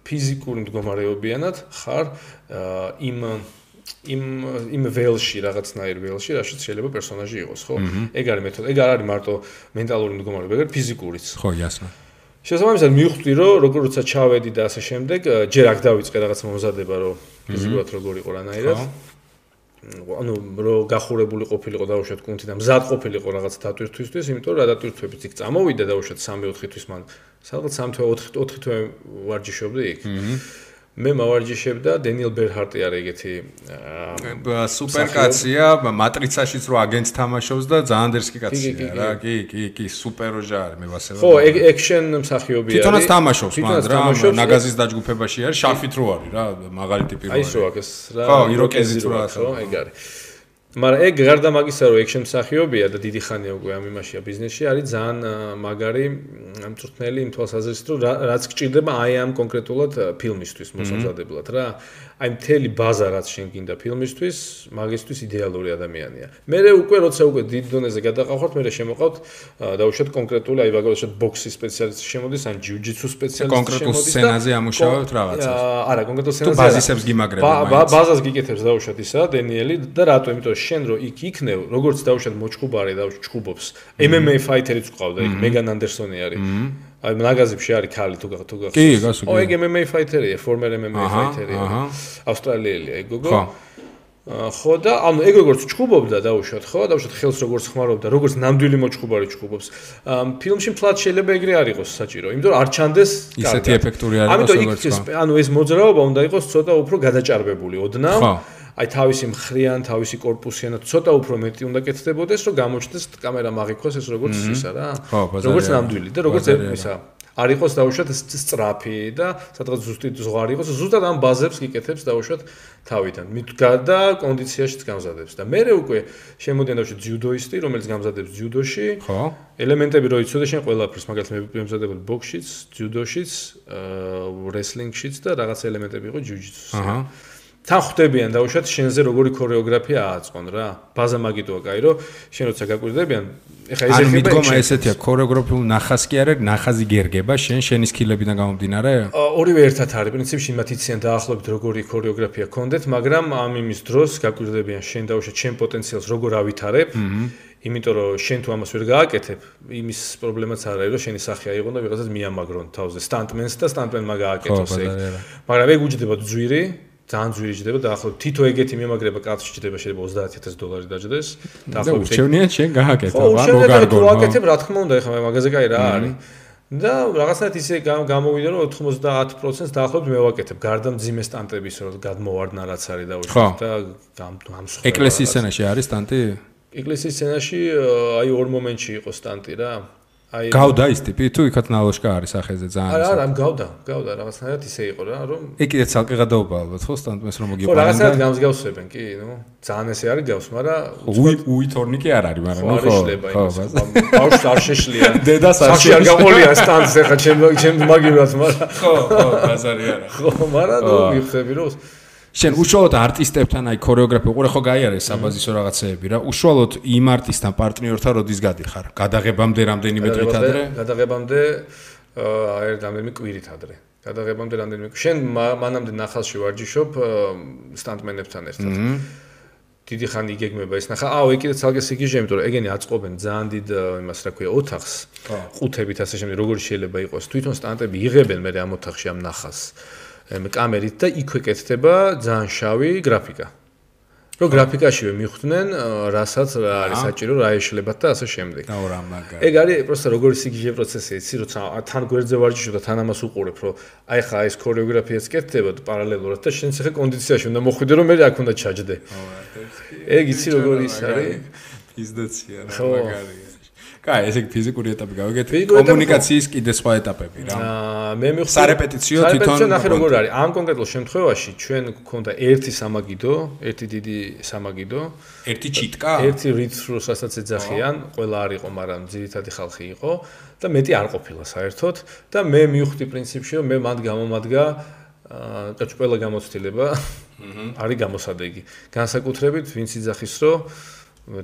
ფიზიკური მდგომარეობიანად ხარ იმ იმ იმ ველში რაღაცნაირ ველში, რაშიც შეიძლება პერსონაჟი იყოს, ხო? ეგ არის მეთოდი. ეგ არ არის მარტო მენტალური მდგომარეობა, ეგ არის ფიზიკურიც. ხო იასნა შესაბამისად მივხვდი რომ როგორ როცა ჩავედი და ასე შემდეგ ჯერ აქ დავიწყე რაღაც მომზადება რომ ფიზიკურად როგორ იყო რანაირად ანუ რომ გახურებული ყოფილიყო დაუშვათ კუნთი და მზად ყოფილიყო რაღაც დატვირთვისთვის იმიტომ რომ რა დატვირთვებით იქ წამოვიდა დაუშვათ 3-4 თვის მან. სადღაც 3 თვე 4 4 თვე ვარჯიშობდი იქ მე მავარჯიშებ და დენიელ ბერჰარტი არის ეგეთი სუპერკაცია მატრიცაშიც რო აგენტს თამაშობს და ძალიან დერსკი კი, კი, კაცია რა. კი. კი კი სუპეროჟა არის მე ვასება ხო ეგ ექშენ მსახიობი არის. თვითონაც თამაშობს მან თვითონაც რა ნაგაზის დაჯგუფებაში არის შარფით რო არის რა მაღალი ტიპი რო აი ეს რო არის აქვს რა ხო, იროკეზი რო აქვს, ხო. ეგ არის მაგრამ ეგ გარდა მაგისა რომ ექშენ მსახიობია და დიდი ხანია უკვე ამ იმაშია ბიზნესში არის ძალიან მაგარი მწვრთნელი იმ თვალსაზრისით რომ რა- რაც გჭირდება აი ამ კონკრეტულად ფილმისთვის მოსამზადებლად რა. აი მთელი ბაზა რაც შენ გინდა ფილმისთვის მაგისთვის იდეალური ადამიანია. მე უკვე როცა უკვე დიდ დონეზე გადაყავხართ მე შემოყავთ დაუშვათ კონკრეტული აი მაგალითად ბოქსის სპეციალისტი შემოდის ან ჯიუჯიტსუ სპეციალისტი კონკრეტულ შემოდის და სცენაზე ამუშავებთ რაღაცას? არა კონკრეტულ სცენაზე ბაზისებს მაინც. ბაზას გიკეთებს დაუშვათ ისა დენიელი და რატო? იმიტომ შენ რო იქ იქნევ როგორც დაუშვათ მოჭუბარი და ჩხუბობს. MMA ფაითერიც ყავდა იქ მეგან andersoni არის. აი ნაგაზებში არის ქალი თუ გა- თუ გახსოვს კი, გასულ, ო ეგ MMA ფაითერია ფორმერ MMA ფაითერია ავსტრალიელია ეგ გოგო. ხო. ხო და ანუ ეგ როგორც ჩხუბობდა დაუშვათ ხო? დაუშვათ ხელს როგორც ხმარობდა როგორც ნამდვილი მოჭუბარი ჩხუბობს. ფილმში მთლად შეიძლება ეგრე არ იყოს საჭირო იმიტომ რომ არ ჩანდეს ისეთი ეფექტური არ ამიტომ იყოს, იქ როგორც ეს- სხვა. ანუ ეს მოძრაობა უნდა იყოს ცოტა უფრო გადაჭარბებული ოდნავ ხო. აი თავისი მხრიან, თავისი корпуსიანად ცოტა უფრო მეტი უნდა კეთდებოდეს, რომ გამოჩნდეს კამერა მაღიქოს ეს როგორც ისა რა. როგორც ნამდვილი და როგორც ისა. არ იყოს დაუშვათ სწრაფი და სადღაც ზუსტი ზღვარი იყოს ზუსტად ამ ბაზებს გიკეთებს დაუშვათ თავიდან. მიდგა და კონდიციაშიც გამზადებს. და მე უკვე შემოდიან დაუშვათ ძიუდოისტი რომელიც გამზადებს ძიუდოში. ხო. ელემენტები რო იცოდე შენ ყველაფერს მაგალითად მე მომზადებული ბოქსშიც ძიუდოშიც რესლინგშიც და რაღაც ელემენტები იყო ჯიუჯიტსუს აჰა. თან ხვდებიან დაუშვათ შენზე როგორი ქორეოგრაფია ააწყონ რა. ბაზა მაგიტოა კაი რო შენ როცა გაკვირდებიან, ეხა ეს ეხება მიდგომა ესეთია ქორეოგრაფიულ ნახას კი არა, ნახაზი გერგება შენ შენის კილებიდან გამომდინარე? ორივე ერთად არის, პრინციპში მათ იციან დაახლოებით როგორი ქორეოგრაფია კონდეთ, მაგრამ ამ იმის დროს გაკვირდებიან შენ დაუშვათ შენ პოტენციალს როგორ ავითარებ. იმიტომ რომ შენ თუ ამას ვერ გააკეთებ, იმის პრობლემაც არ არის, რომ შენი სახე აიღო და ვიღაცას მიამაგრონ თავზე სტანტმენს და სტანტმენმა გააკეთოს ეგ. მაგრამ ეგ უჯდება ძვირი, ძალიან ძვირი ჯდება და ახლა თითო ეგეთი მემაგრება კაცში ჯდება შეიძლება 30000 დოლარი დაჯდეს და ახლა უჩვენია შენ გააკეთო რა მოგარგო ხო აკეთებ რა თქმა უნდა ეხლა მაგაზე კაი რა არის. და რაღაცნაირად ისე გამოვიდა რომ 90%-ს დაახლოებით მე ვაკეთებ. გარდა მძიმე სტანტების რომ გადმოვარდნა რაც არის და უშუალოდ და გამსხვრა ეკლესიის სცენაში არის სტანტი? ეკლესიის სცენაში აი ორ მომენტში იყო სტანტი რა აი გავდა ის ტიპი? თუ იქაც ნალოშკა არის ახეზე ძალიან არა არა გავდა გავდა რაღაცნაირად ისე იყო რა რომ ეგ კიდე ცალკე გადაობა ალბათ ხო სტანდმეს რომ მოგიყვანა ხო რაღაცნაირად გამსგავსებენ კი ნუ ძალიან ესე არის გავს მაგრამ უი უი თორნიკი არ არის მაგრამ ნუ ხო ხო ბავშვს არ შეშლია. დედას არ შეშლია არ გაყოლია სტანდს ახლა ჩემ ჩემ მაგივრად მაგრამ ხო ხო ბაზარი არა. ხო მაგრამ ნუ მიხსები რომ შენ უშუალოდ არტისტებთან აი ქორეოგრაფია უყურე ხო გაიარე საბაზისო რაღაცეები რა? უშუალოდ იმ არტისტთან პარტნიორთან როდის გადიხარ? გადაღებამდე რამდენიმე დღით ადრე? გადაღებამდე აი რამდენიმე კვირით ადრე. გადაღებამდე რამდენიმე შენ მანამდე ნახალში ვარჯიშობ სტანტმენებთან ერთად. დიდი ხანი იგეგმება ეს ნახა. აუ ეგ კიდე ცალკე სიგიჟე იმიტომ რომ ეგენი აწყობენ ძალიან დიდ იმას რა ქვია ოთახს. ყუთებით ასე შემდეგ როგორი შეიძლება იყოს. თვითონ სტანტები იღებენ მე ამ ოთახში ამ ნახას კამერით და იქვე კეთდება ძალიან შავი გრაფიკა. რო გრაფიკაშივე მიხვდნენ, რასაც არის საჭირო, რა ეშლებათ და ასე შემდეგ. და რა მაგარი. ეგ არის პროსტა როგორი სიგიჟე პროცესი, იცი, როცა თან გვერდზე ვარჯიშობ და თან ამას უყურებ, რომ აი ხა ეს ქორეოგრაფიაც კეთდება პარალელურად და შენ ცეხე კონდიციაში უნდა მოხვიდე, რომ მე აქ უნდა ჩაჯდე. ეგ იცი როგორი ის არის? პიზდაცია რა მაგარი. კაი, ესე ფიზიკური ეტაპი გავიგეთ. კომუნიკაციის კიდე სხვა ეტაპები რა. აა მე მიხსოვს სარეპეტიციო თვითონ. სარეპეტიციო ნახე როგორ არის. ამ კონკრეტულ შემთხვევაში ჩვენ გვქონდა ერთი სამაგიდო, ერთი დიდი სამაგიდო, ერთი ჩიტკა, ერთი რიცროსაც ეძახიან, ყველა არ იყო, მაგრამ ძირითადი ხალხი იყო და მეტი არ ყოფილა საერთოდ და მე მივხვდი პრინციპში, რომ მე მანდ გამომადგა აა კაც ყველა გამოცდილება არის გამოსადეგი. განსაკუთრებით ვინც იძახის, რომ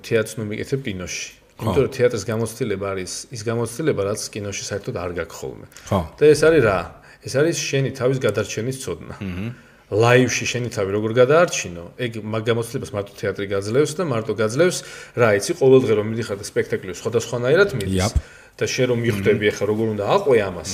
თეატრს ნუ მიკეთებ კინოში. იმიტომ რომ თეატრის გამოცდილება არის ის გამოცდილება, რაც კინოში საერთოდ არ გაქვს ხოლმე. ხო. და ეს არის რა? ეს არის შენი თავის გადარჩენის ცოდნა. აჰა. ლაივში შენი თავი როგორ გადაარჩინო? ეგ მაგ გამოცდილებას მარტო თეატრი გაძლევს და მარტო გაძლევს რა იცი ყოველდღე რომ მიდიხარ და სპექტაკლი სხვადასხვანაირად მიდის. და შენ რომ მიხვდები ახლა როგორ უნდა აყვე ამას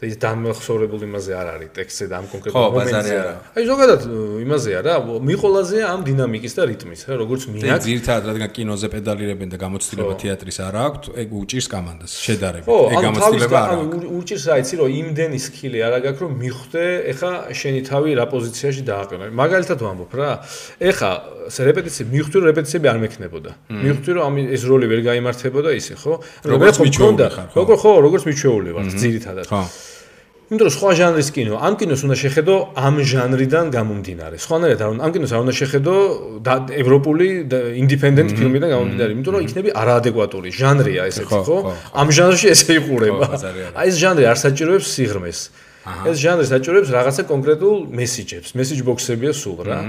და ის დამეხსოვრებული იმაზე არ არის ტექსტზე და ამ კონკრეტულ მომენტზე არა. აი ზოგადად იმაზეა რა, მიყოლაზეა ამ დინამიკის და რიტმის რა, როგორც მინაკ. ძირთად რადგან კინოზე პედალირებენ და გამოცდილება თეატრის არ აქვს, ეგ უჭირს კომანდას შედარებით. ეგ გამოცდილება არ აქვს. უჭირს რა იცი რომ იმდენი სკილი არ აქვს რომ მიხვდე ეხა შენი თავი რა პოზიციაში დააყენო. მაგალითად ვამბობ რა. ეხა რეპეტიცია მიხვდი რომ რეპეტიციები არ მექნებოდა. მიხვდი რომ ამ ეს როლი ვერ გამართებოდა ისე, ხო? როგორც მიჩვეულ ხარ ხო? როგორ ხო, როგორც მიჩვეული ვარ ძირითადად. ხო. იმიტომ რომ სხვა ჟანრის კინო, ამ კინოს უნდა შეხედო ამ ჟანრიდან გამომდინარე. სხვანაირად არ ამ კინოს არ უნდა შეხედო ევროპული ინდიპენდენტ ფილმიდან გამომდინარე, იმიტომ რომ იქნები არაადეკვატური ჟანრია ესეთი, ხო? ამ ჟანრში ესე იყურება. აი ეს ჟანრი არ საჭიროებს სიღრმეს. ეს ჟანრი საჭიროებს რაღაცა კონკრეტულ მესიჯებს, მესიჯ ბოქსებია სულ რა.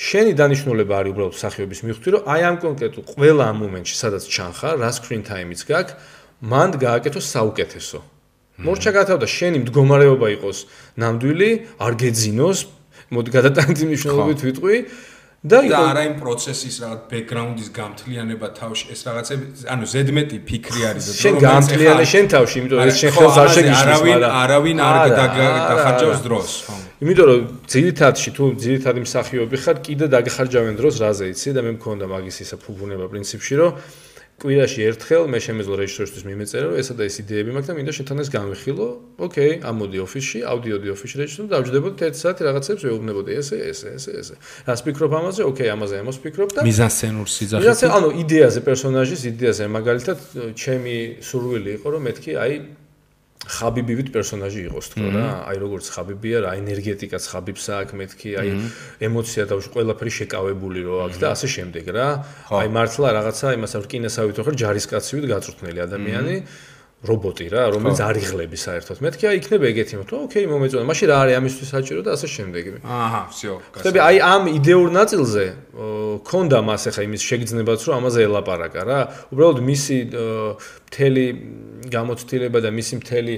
შენი დანიშნულება არის უბრალოდ სახიობის მიხვდი, რომ აი ამ კონკრეტულ ყველა ამ მომენტში, სადაც ჩანხარ, რა screen time-იც გაქვს, მანდ გააკეთოს საუკეთესო. მორჩა გათავდა შენი მდგომარეობა იყოს ნამდვილი, არ გეძინოს, მოდი გადატანდი მნიშვნელობით ვიტყვი და და არა იმ პროცესის რაღაც ბექგრაუნდის გამთლიანება თავში, ეს რაღაცები, ანუ ზედმეტი ფიქრი არის და შენ გამთლიანე შენ თავში, იმიტომ რომ ეს შენ ხელს არ შეგიშლის, არავინ არავინ არ დახარჯავს დროს. იმიტომ რომ ძირითადში თუ ძირითადი მსახიობი ხარ, კიდე დაგეხარჯავენ დროს რაზე იცი და მე მქონდა მაგის ისა ფუფუნება პრინციპში, რომ კვირაში ერთხელ მე შემეძლო რეჟისორისთვის მიმეწერა რომ ესა და ეს იდეები მაქვს და მინდა შენთან ეს განვიხილო. ოკეი, ამოდი ოფისში, ავდიოდი ოფისში რეჟისორ და დავჯდებოდი 1 საათი რაღაცებს ვეუბნებოდი ესე, ესე, ესე, ესე. რას ფიქრობ ამაზე? ოკეი, ამაზე ამას ფიქრობ და მიზანსცენურ სიძახით. მიზანსცენ, ანუ იდეაზე, პერსონაჟის იდეაზე, მაგალითად, ჩემი სურვილი იყო რომ მეთქი აი ხაბიბივით პერსონაჟი იყოს თქო რა. აი როგორც ხაბიბია რა, ენერგეტიკაც ხაბიბს აქვს მეთქი, აი ემოცია და ყველაფერი შეკავებული რო აქვს და ასე შემდეგ რა. აი მართლა რაღაცა იმას არ რკინასავით ხო ჯარისკაცივით გაწვრთნელი ადამიანი. რობოტი რა, რომელიც არ იღლები საერთოდ. მეთქი აი იქნება ეგეთი, რომ ოკეი, მომეწონა. მაშინ რა არის ამისთვის საჭირო და ასე შემდეგ. აჰა, всё. ხები აი ამ იდეურ ნაწილზე ქონდა მას ახლა იმის შეგრძნებაც რომ ამაზე ელაპარაკა რა. უბრალოდ მისი მთელი გამოცდილება და მისი მთელი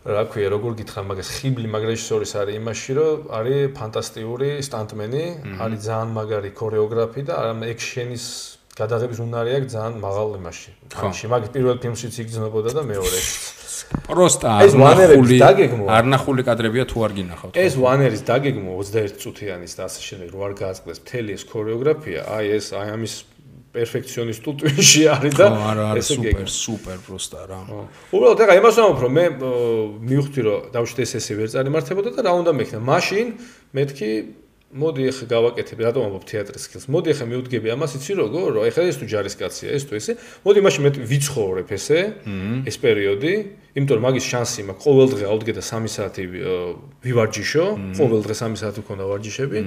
რა ქვია, როგორ გითხრა მაგას, ხიბლი მაგ რეჟისორის არის იმაში, რომ არის ფანტასტიკური სტანტმენი, არის ძალიან მაგარი ქორეოგრაფი და ექშენის გადაღების უნარი აქვს ძალიან მაღალ იმაში. ხანში მაგ პირველ ფილმშიც იგრძნობოდა და მეორეშიც. პროსტა არნახული არნახული კადრებია თუ არ გინახავთ. ეს ვანერის დაგეგმო 21 წუთიანის და ასე შემდეგ რო არ გააწყდეს მთელი ეს ქორეოგრაფია, აი ეს აი ამის პერფექციონისტულ ტვინში არის და ესე სუპერ სუპერ პროსტა რა. უბრალოდ ეხა იმას ვამბობ რომ მე მივხვდი რომ დავშვით ეს ესე ვერ წარიმართებოდა და რა უნდა მექნა. მაშინ მეთქი მოდი ახლა გავაკეთებ, რატომ ამბობ თეატრის სკილს? მოდი ახლა მიუდგები ამას, იცი როგორ? რომ ახლა ეს თუ ჯარისკაცია, ეს თუ ესე. მოდი მაშინ მე ვიცხოვრებ ესე, ეს პერიოდი, იმიტომ რომ მაგის შანსი მაქვს ყოველდღე ავდგე და 3 საათი ვივარჯიშო, ყოველდღე 3 საათი მქონდა ვარჯიშები.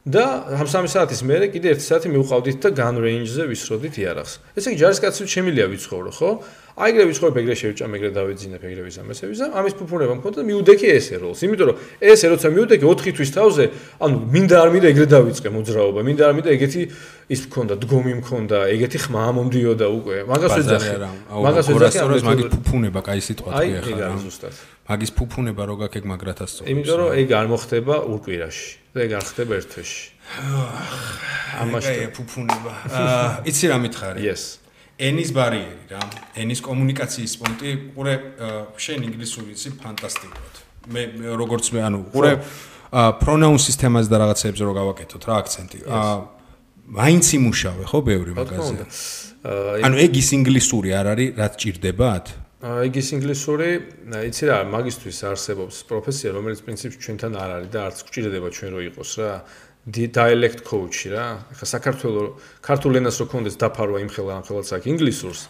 და ამ 3 საათის მერე კიდე 1 საათი მივყავდით და gun range-ზე ვისროდით იარაღს. ესე იგი ჯარისკაცი შემილია ვიცხოვრო, ხო? აი ეგრე ვიცხოვებ ეგრე შევჭამ ეგრე დავეძინებ ეგრე ვიზამესები და ამის ფუფუნება მქონდა და მიუდექი ესე როლს. იმიტომ რომ ესე როცა მიუდექი 4 თვის თავზე, ანუ მინდა არ მინდა ეგრე დავიწყე მოძრაობა, მინდა არ მინდა ეგეთი ის მქონდა, დგომი მქონდა, ეგეთი ხმა მომდიოდა უკვე. მაგას ვეძახი. მაგას ვეძახი, რომ მაგის ფუფუნება, კაი სიტყვა თქვი ახლა. აი, ეგ არის ზუსტად. მაგის ფუფუნება რო გაქეკ მაგრათას სწორ. იმიტომ რომ ეგ არ მოხდება ურკვირაში და ეგ არ ხდება ერთ თვეში. ამაში ფუფუნება. აა, იცი რა მითხარი? Yes. ენის ბარიერი რა. ენის კომუნიკაციის პუნქტი, ყურე, შენ ინგლისური იცი ფანტასტიკურად. მე როგორც მე, ანუ ყურე, პრონაუნ სისტემას და რაღაცებს რო გავაკეთოთ რა აქცენტი. აა მაინც იმუშავე ხო ბევრი მაგაზე. ანუ ეგ ის ინგლისური არ არის, რაც ჭირდებათ? ეგ ის ინგლისური, იცი რა, მაგისტრის არსებობს პროფესია, რომელიც პრინციპში ჩვენთან არ არის და არც გჭირდება ჩვენ რო იყოს რა. Dialect coach რა. ახლა საქართველოს ქართულ ენას რო კონდეს დაფარვა იმ ხელა ამ ხელაც აქ ინგლისურს.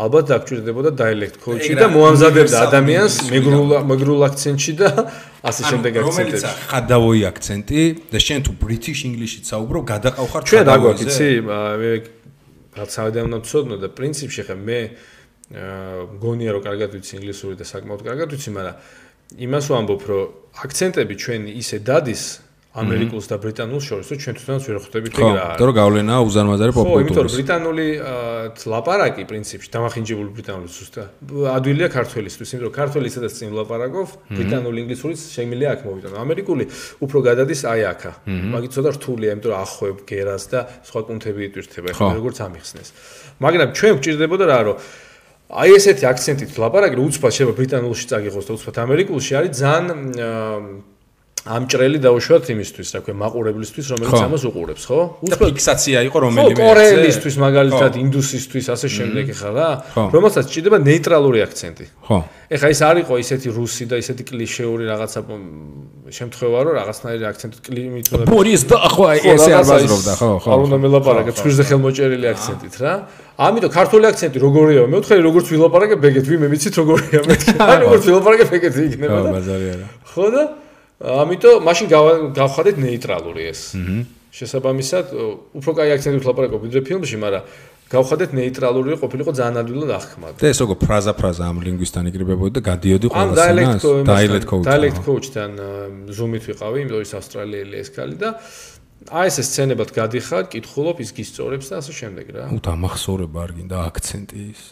ალბათ დაგჭირდებოდა dialect coach-ი და მოამზადებდა ადამიანს მეგრულ მეგრულ აქცენტში და ასე შემდეგ აქცენტებში. რომელიც ხადავოი აქცენტი და შენ თუ british english-ით საუბრობ, გადაყავ ხარ ჩვენ დაგვაქვს, იცი, მე რაც საერთოდ ვცოდნო და პრინციპში ხა მე მგონია რომ კარგად ვიცი ინგლისური და საკმაოდ კარგად ვიცი, მაგრამ იმას ვამბობ, რომ აქცენტები ჩვენ ისე დადის ამერიკულს და ბრიტანულს შორის, რომ ჩვენ თვითონაც ვერ ხვდებით ეგ რა. ხო, იმიტომ რომ გავლენა უზარმაზარი პოპულარული. ხო, იმიტომ რომ ბრიტანული ლაპარაკი პრინციპში დამახინჯებული ბრიტანული ზუსტად. ადვილია ქართველისთვის, იმიტომ რომ ქართველი სადაც წინ ლაპარაკობ, ბრიტანული ინგლისურიც შემიძლია აქ მოვიდანო. ამერიკული უფრო გადადის აი აქა. მაგით ცოტა რთულია, იმიტომ რომ ახვევ გერას და სხვა კუნთები იტვირთება, ხო, როგორც ამიხსნეს. მაგრამ ჩვენ გვჭირდებოდა რა, რომ აი ესეთი აქცენტით ლაპარაკი, უცბად შეიძლება ბრიტანულში წაგიღოს და უცბად ამერიკულში არის ძალიან ამჭრელი დაუშვათ იმისთვის, რა ქვია, მაყურებლისთვის, რომელიც ამას უყურებს, ხო? უცბად ფიქსაცია იყო რომელიმე ხო, კორეელისთვის, მაგალითად, ინდუსისთვის, ასე შემდეგ ხა რა, რომელსაც ჭირდება ნეიტრალური აქცენტი. ხო. ეხა ის არ იყო ისეთი რუსი და ისეთი კლიშეური რაღაცა შემთხვევა, რომ რაღაცნაირი აქცენტი კლიმით უნდა ბორის და ხო, ესე არ ბაზრობდა, ხო, ხო. არ უნდა მელაპარაკე ცხვირზე ხელმოჭერილი აქცენტით რა. ამიტომ ქართული აქცენტი როგორია? მე ვთხარი როგორც ვილაპარაკე ბეგეთ, ვიმე ვიცით როგორია მე. აი როგორც ვილაპარაკე ბეგეთ იქნება და. ხო, ბაზარი არა. ხო და ამიტომ მაშინ გავხადეთ ნეიტრალური ეს. შესაბამისად, უფრო კაი აქცენტი ვლაპარაკობ ვიდრე ფილმში, მაგრამ გავხადეთ ნეიტრალური ყოფილიყო ძალიან ადვილად აღქმად. და ეს როგორ ფრაზა ფრაზა ამ ლინგვისტთან იკრიბებოდი და გადიოდი ყველა სცენას დაილექტ კოუჩთან. დაილექტ კოუჩთან ზუმით ვიყავი, იმიტომ ის ავსტრალიელი ეს კალი და აი ეს სცენებად გადიხარ, კითხულობ ის გისწორებს და ასე შემდეგ რა. უ დამახსოვრება არ გინდა აქცენტი ის.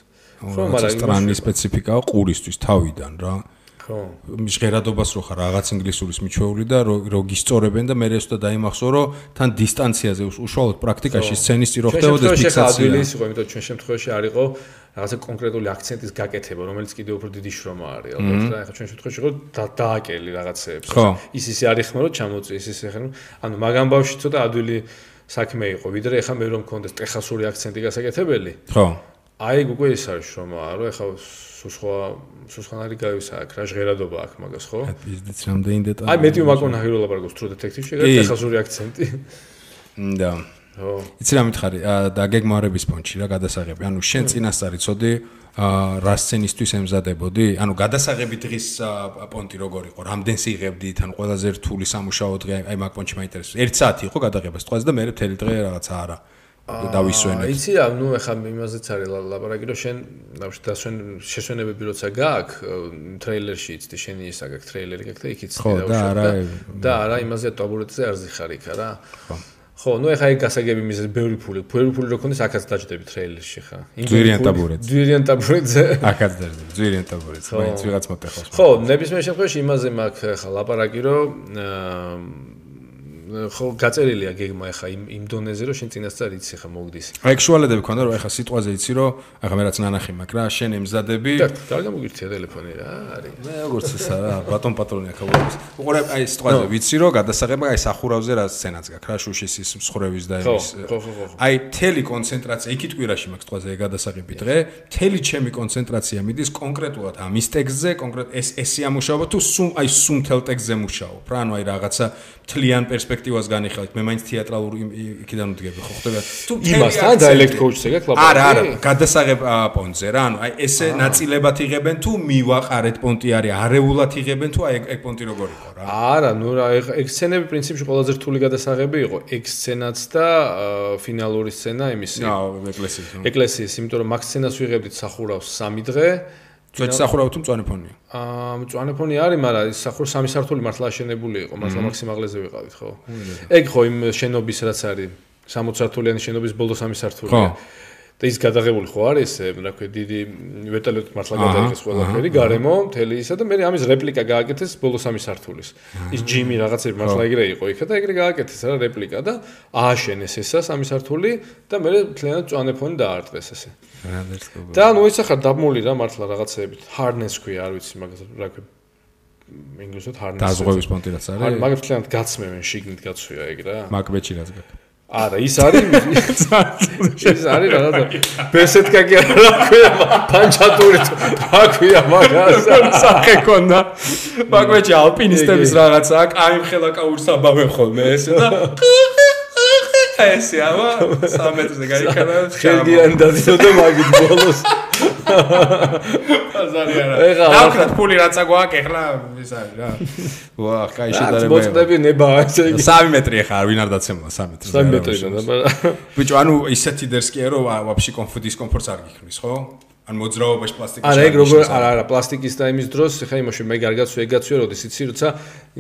ხო, მაგრამ სტრანი სპეციფიკაა ყურისთვის თავიდან რა. ხო. მიშღერადობას რო ხარ რაღაც ინგლისურის მიჩვეული და რო გისწორებენ და მე რესტა დაიმახსო რომ თან დისტანციაზე უშუალოდ პრაქტიკაში სცენის წირო ხდებოდეს ფიქსაცია. შემთხვევაში იყო, იმიტომ ჩვენ შემთხვევაში არისო რაღაცა კონკრეტული აქცენტის გაკეთება, რომელიც კიდევ უფრო დიდი შრომა არის, ალბათ რა. ეხლა ჩვენ შემთხვევაში იყო დააკელი რაღაცეებს. ის ისე არის ხმა რომ ჩამოწი, ის ისე ხარ. ანუ მაგამ ბავში ცოტა ადვილი საქმე იყო, ვიდრე ეხლა მე რომ მქონდეს ტეხასური აქცენტი გასაკეთებელი. ხო. აი უკვე ის არის შრომა, რომ ეხლა სხვა სხვანაირი გავისა აქ რა ჟღერადობა აქვს მაგას ხო? პიზდიც რამდენი დეტალი. აი მეტი უმაკონ ჰაირო ლაპარაკობს True Detective-ში, ეგრე ტეხასური აქცენტი. და ხო. იცი რა მითხარი აა, და გეგმარების პონჩი რა გადასაღები? ანუ შენ წინასწარი წოდი აა, რა სცენისთვის ემზადებოდი? ანუ გადასაღები დღის აა, პონტი როგორ იყო? რამდენს იღებდით ანუ ყველაზე რთული სამუშაო დღე? აი მაგ პონჩი მაინტერესებს. 1 საათი იყო გადაღებას თქვას და მე მთელი დღე რაღაცა არა დავისვენეთ იცი რა, ნუ ეხა იმაზეც არის ლა- ლაპარაკი, რომ შენ დავშ დასვენ შესვენებები როცა გააქვს, ö, ტრეილერში იცი შენი ის აგაკ ტრეილერი გაქვს და იქ იცი ხო, და არა- და არა იმაზე ტაბურეტზე არ ზიხარ იქა რა. ხო. ხო, ნუ ეხა ეგ გასაგები მიზეზ ბევრი ფული, ბევრი ფული რო ქონდეს აქაც დაჭდები ტრეილერში ხა. ძვირიან ტაბურეტზე. ძვირიან ტაბურეტზე. აკაც დერზე ძვირიან ტაბურეტს მაინც ვიღაც მოტეხავს ხო, ნებისმიერ შემთხვევაში იმაზე მაქვს ხა ლაპარაკი, რომ აა, ხო გაწერილია გეგმა ეხა იმ იმ დონეზე, რომ შენ წინასწარ იცი ხა მოგდის. აი შუალედები ქონდა რომ ეხა სიტყვაზე იცი რომ ეხა მე რაც ნანახი მაქვს რა შენ ემზადები და კარგი მოგირთია ტელეფონი რა არის. მე როგორც ისა რა ბატონ პატრონი აქ აუღებს უყურე აი სიტყვაზე ვიცი რომ გადასაღება აი სახურავზე რა სცენაც გაქვს რა შუშის ის მსხრევის და იმის ხო, ხო, ხო, ხო. აი თელი კონცენტრაცია იქით კვირაში მაქვს სიტყვაზე გადასაღები დღე თელი ჩემი კონცენტრაცია მიდის კონკრეტულად ამის ტექსტზე კონკრეტ ეს ესი ამუშავო თუ სულ აი სულ თელ ტექსტზე მუშაობ რა ანუ აი რაღაცა თლიან პერსპექტივას განიხილეთ მე მაინც თეატრალურ იმ- იქ- იქიდან ვდგები ხო ხდება თუ იმასთან აქცენტი- dialect coach-ზე გაქვს ლაპარაკი? არა არა გადასაღებ პონტზე რა ანუ აი ესე ნაწილებად იღებენ თუ მივაყარეთ პონტი არის არეულად იღებენ თუ აი ეგ პონტი როგორ იყო რა არა, ნუ რა ეგ სცენები პრინციპში ყველაზე რთული გადასაღები იყო. ეგ სცენაც და აა, ფინალური სცენა იმისი. აუ ეკლესიის ეკლესიის, იმიტომ რომ მაგ სცენას ვიღებდით სახურავს 3 დღე. ძველი სახურავი თუ მწვანე ფონია აა, მწვანე ფონი არის, მაგრამ ის სახურ სამი სართული მართლა აშენებული იყო, მართლა მაქსიმაღლეზე ვიყავით, ხო? ეგ ხო იმ შენობის რაც არის 60 სართულიანი შენობის ბოლო სამი სართულია. ხო. და ის გადაღებული ხო არის, რა ქვია, დიდი ვერტალიოთ მართლა გადაიღეს ყველაფერი, გარემო, მთელი ისა და მე ამის რეპლიკა გააკეთეს ბოლო სამი სართულის. ის ჯიმი რაღაცები მართლა ეგრე იყო იქა და ეგრე გააკეთეს რა რეპლიკა და ააშენეს ესა სამი სართული და მე მთლიანად წვანე ფონი დაარტყეს ესე. და ნუ ის ახლა დაბმული რა მართლა რაღაცეებით harness ქვია, არ ვიცი მაგას რა ქვია ინგლისურად harness. დაზღვევის პონტი რაც არ არის მაგას მთლიანად გაცმევენ შიგნით გაცვია ეგ რა. მაკბეჩი რაც გაქვს არა, ის არის ის არის რაღაცა ბესეთკა კი არა რა ქვია პანჩატური თუ რა ქვია მაგას. სახე კონდა მაკბეჩი ალპინისტების რაღაცა აქ აი ხელა კაურს აბავენ ხოლმე ესე და ესე აბა 3 მეტრზე გაიქანა ხელგიან დადიოდა მაგით ბოლოს. აზარი არა. ეხლა, დავქრათ ფული რაცა გვაქვს ეხლა ის არის რა. ვა რაც შედარება მოწდები ნება ესე იგი. 3 მეტრი ხარ ვინ არ დაცემულა 3 მეტრზე 3 მეტრიდან და ბიჭო ანუ ისეთი დერსკია რომ ვაფშე კომფორტ დისკომფორტს არ გიქმნის ხო? ან მოძრაობაში პლასტიკის არა ეგ როგორ არა არა პლასტიკის და იმის დროს ხა იმაში მე გარგაცვე ეგაცვე როდის იცი როცა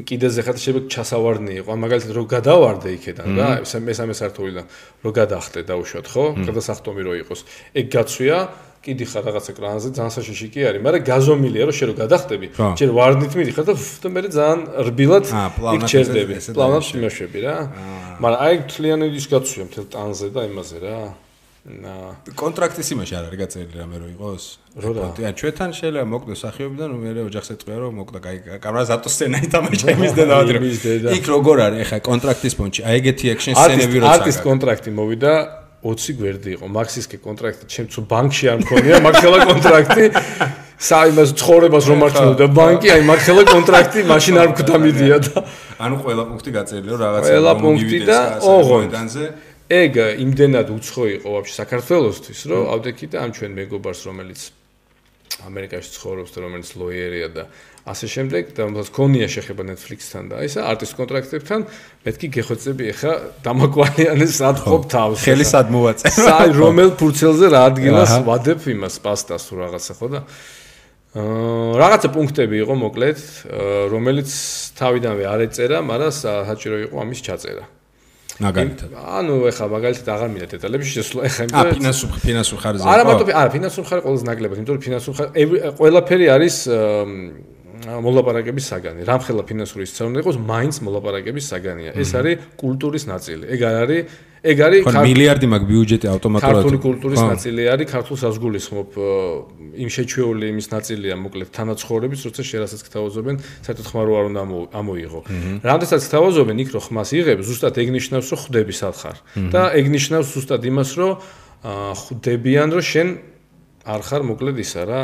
კიდეზე ხათ შეიძლება ჩასავარდნი იყო. ან მაგალითად რო გადავარდე იქიდან რა მესამე სართულიდან რო გადახტე დაუშვათ ხო? გადასახტომი რო იყოს. ეგ გაცვია კიდი ხარ რაღაცა კრანზე ძალიან საშიში კი არის მაგრამ გაზომილია რომ შე რო გადახტები ხო. ჯერ ვარდნით მიდიხარ და ფ, და მე ძალიან რბილად იქ ჩერდები დაიშვები. შემეშვები რა. მაგრამ აი თლიანი ის გაცვია მთელ ტანზე და იმაზე რა. და კონტრაქტის იმაში არ არის გაწერილი რამე რო იყოს. რო პონტი ან ჩვენთან შეიძლება მოკვდეს სახიობიდან რომ მე ოჯახს ეწყვია რომ მოკდა კაი კამერა ზატო სცენა ითამაშა იმის იმის დედა. იქ როგორ არის? ეხა კონტრაქტის პონჩი აი ეგეთი ექშენ არტისტ სცენები როცა არტისტ კონტრაქტი მოვიდა 20 გვერდი იყო. მაქსისკე კონტრაქტი ჩემ თუ ბანკში არ მქონია მაგხელა კონტრაქტი. საიმას ცხოვრებას რომ მარცხნობდა ბანკი აი მაგხელა კონტრაქტი მაშინ არ მქდა მიდია და ანუ ყველა პუნქტი გაწერილი რომ რაღაცა ყველა პუნქტი და რა, ოღონდ. მოედანზე. ეგ იმდენად უცხო იყო ვაფშე საქართველოსთვის რომ ავდექი და ამ ჩვენ მეგობარს რომელიც ამერიკაში ცხოვრობს და რომელიც ლოიერია და ასე შემდეგ და მას ქონია შეხება Netflix-თან და ისა არტისტ კონტრაქტებთან მეთქი გეხოცები ახლა დამაკვალიანეს სადღობ თავს ხელი სად მოვაწე საი რომელ ფურცელზე რა ადგილას ვადებ იმას პასტას თუ რაღაცა ხო და აა რაღაცა პუნქტები იყო მოკლედ რომელიც თავიდანვე არ ეწერა, მაგრამ სა- საჭირო იყო ამის ჩაწერა. მაგალითად ანუ ეხლა მაგალითად აღარ მინდა დეტალებში შესვლა ეხლა ა ფინანსურ ფინანსურ ხარჯზე არა მარტო არა ფინანსური ხარ ყველაზე ნაკლებად, იმიტომ რომ ფინანსური ხარ ევრი- ყველაფერი არის აა, მოლაპარაკების საგანი. რამხელა ფინანსური ისწავლება იყოს, მაინც მოლაპარაკების საგანია. ეს არის კულტურის ნაწილი. ეგ არ არის ეგ არის ხო ქარ- მილიარდი მაგ ბიუჯეტი ავტომატურად ქართული კულტურის ნაწილი არის ქართულ საზგულისხმობ აა, იმ შეჩვეული იმის ნაწილია მოკლედ თანაცხოვრების როცა შერასაც გთავაზობენ საერთოდ ხმა რო არ უნდა ამო- ამოიღო. რამდენსაც გთავაზობენ იქ რო ხმას იღებ ზუსტად ეგ ნიშნავს რომ ხვდები სათხარ და ეგ ნიშნავს ზუსტად იმას რომ ხვდებიან რომ შენ არ ხარ მოკლედ ისა რა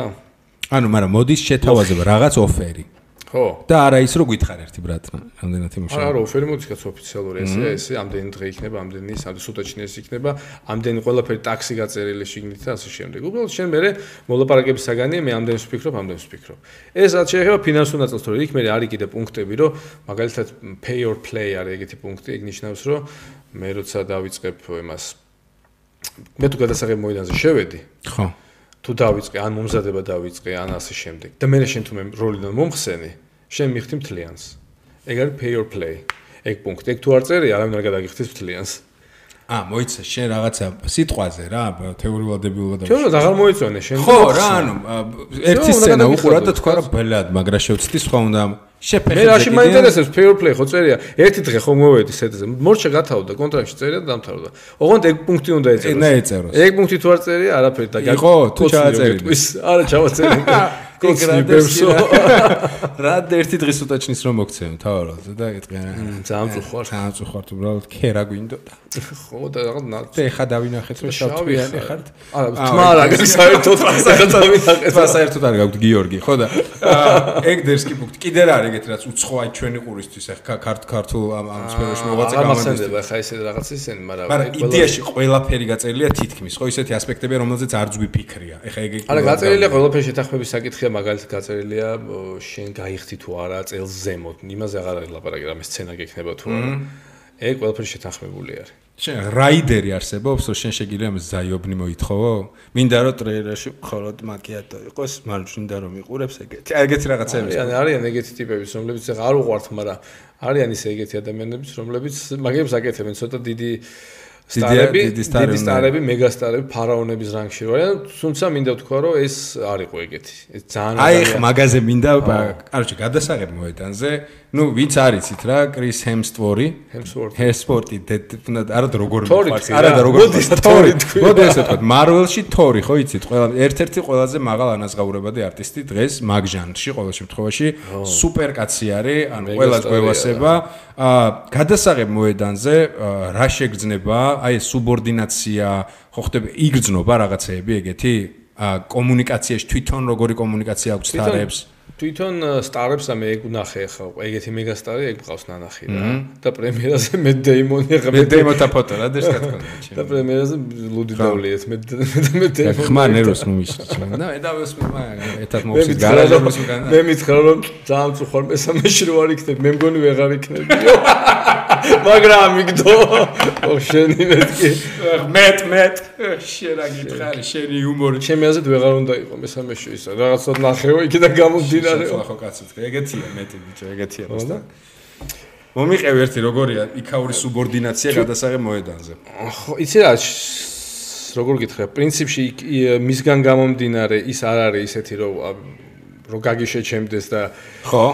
ანუ მაგრამ მოდის შეთავაზება რაღაც ოფერი ხო. და არა ის რო გითხარ ერთი ბრატ, რამდენად იმუშავა. არა, ოფერი მოდის კაც ოფიციალური ესე, ესე ამდენი დღე იქნება, ამდენი სამდე სუტაჩინეს იქნება, ამდენი ყველაფერი ტაქსი გაწერილი შიგნით და ასე შემდეგ. უბრალოდ შენ მე მოლაპარაკების საგანია, მე ამდენს ვფიქრობ, ამდენს ვფიქრობ. ეს რაც შეეხება ფინანსურ ნაწილს, თორე იქ მე არის კიდე პუნქტები, რომ მაგალითად pay or play არის ეგეთი პუნქტი, ეგ ნიშნავს, რომ მე როცა დავიწყებ იმას მე თუ გადასაღებ მოედანზე შევედი, ხო. თუ დავიწყე, ან მომზადება დავიწყე, ან ასე შემდეგ. და მე შენ თუ მე როლიდან მომხსენი, შენ მიხდი მთლიანს. ეგ არის pay or play. ეგ პუნქტი. ეგ თუ არ წერია, არავინ არ გადაგიხდის მთლიანს. ა, მოიცა, შენ რაღაცა სიტყვაზე რა, თეორიულად დებილობა და ჩვენ აღარ მოიწონე შენ. ხო, რა, ანუ ერთი სცენა უყურა და თქვა რა ბლად, მაგრამ შევცდი სხვა უნდა შეფეხე. მე რაში მაინტერესებს or play ხო წერია? ერთი დღე ხო მოვედი სეტზე. მორჩა გათავდა კონტრაქტში წერია და დამთავრდა. ოღონდ ეგ პუნქტი უნდა ეწეროს. ეგ ეწეროს. ეგ პუნქტი თუ არ წერია, არაფერი და იყო თუ ჩააწერილი. არა, ჩავაწერილი. კოცნიბერსო. რა ერთი დღის უტაჩნის რომ მოგცემ თავარად და ეთყიან. ძალიან წუხარ. ძალიან წუხარ უბრალოდ ქერა გვინდოდა. ხო და რაღაც და ეხა დავინახეთ რომ შავთვიანი ხართ. არა, თმა არა გაქვს საერთოდ რაღაცა დავინახეთ. საერთოდ არ გაქვს გიორგი, ხო და ეგ დერსკი პუნქტი. კიდე რა არის ეგეთი რაც უცხო აი ჩვენი ყურისთვის ეხა ქართ ქართულ ამ ამ სფეროში მოღვაწე არა, მაგრამ ეხა ესე რაღაც ისენი, მაგრამ მაგრამ იდეაში ყველაფერი გაწერილია თითქმის, ხო ისეთი ასპექტები რომელზეც არ ძვი ფიქრია. ეხა ეგ არა, გაწერილია ყველაფერი შეთანხმების საკითხია მაგალითად გაწერილია შენ გაიხდი თუ არა წელს ზემოთ. იმაზე აღარ არის ლაპარაკი რამე სცენა გექნება თუ არა. ეგ ყველაფერი შეთანხმებული არის შენ რაიდერი არსებობს რომ შენ შეგიძლია ამ ზაიობნი მოითხოვო? მინდა რომ ტრეილერში მხოლოდ მაკიატო იყოს მარჯვნიდან რომ იყურებს ეგეთი ეგეთი რაღაცები არიან არიან ეგეთი ტიპები რომლებიც აღარ უყვართ მაგრამ არიან ისე ეგეთი ადამიანები რომლებიც მაგებს აკეთებენ ცოტა დიდი სტარები, დიდი სტარები, მეგასტარები ფარაონების რანგში როა, თუმცა მინდა ვთქვა, რომ ეს არ იყო ეგეთი. ეს ძალიან აი ხ მაგაზე მინდა, კაროჩე, გადასაღებ მოედანზე, ну, ვინც არიცით რა, კრის ჰემსტვორი, ჰემსვორტი, ჰემსპორტი, არა და როგორ მიყვარს, არა და როგორ თორი, მოდი ესე თქვა, მარველში თორი, ხო იცით, ყველა ერთ-ერთი ყველაზე მაღალ ანაზღაურებადი არტისტი დღეს მაგ ჟანრში ყოველ შემთხვევაში სუპერ კაცი არის, ანუ ყველა ყველასება, აა გადასაღებ მოედანზე რა შეგრძნება, აი სუბორდინაცია, ხო ხდება იგრძნობა რაღაცეები ეგეთი? კომუნიკაციაში თვითონ როგორი კომუნიკაცია აქვს თარებს? თვითონ სტარებს ამ ეგ ვნახე ხა ეგეთი მეგასტარი ეგ ყავს ნანახი რა. და პრემიერაზე მე დეიმონი ხა მე დეიმონთა ფოტო რა და შეკეთქო და პრემიერაზე ლუდი დავლიეთ მე მე დეიმონი ხმა ნეროს ნუმის და მე დავეს მე ეთათ მოვსის გარაჟში მე მითხრა რომ ძალიან წუხარ მესამეში რო არ იქნებ მე მგონი ვეღარ იქნებიო მაგრამ მიგდო შენი მეთქი. მეტ მეტ. შენ რა გითხარი შენი იუმორი. ჩემი აზრით ვეღარ უნდა იყო მესამეში ისა რაღაცა ნახეო იქიდან გამომდინარეო ხო კაცო ეგეთია მეტი ბიჭო ეგეთია მოსდა მომიყევი ერთი როგორია იქაური სუბორდინაცია გადასაღებ მოედანზე? ხო იცი რა როგორ გითხრა პრინციპში მისგან გამომდინარე ის არ არის ისეთი რომ რომ გაგიშეჩემდეს და ხო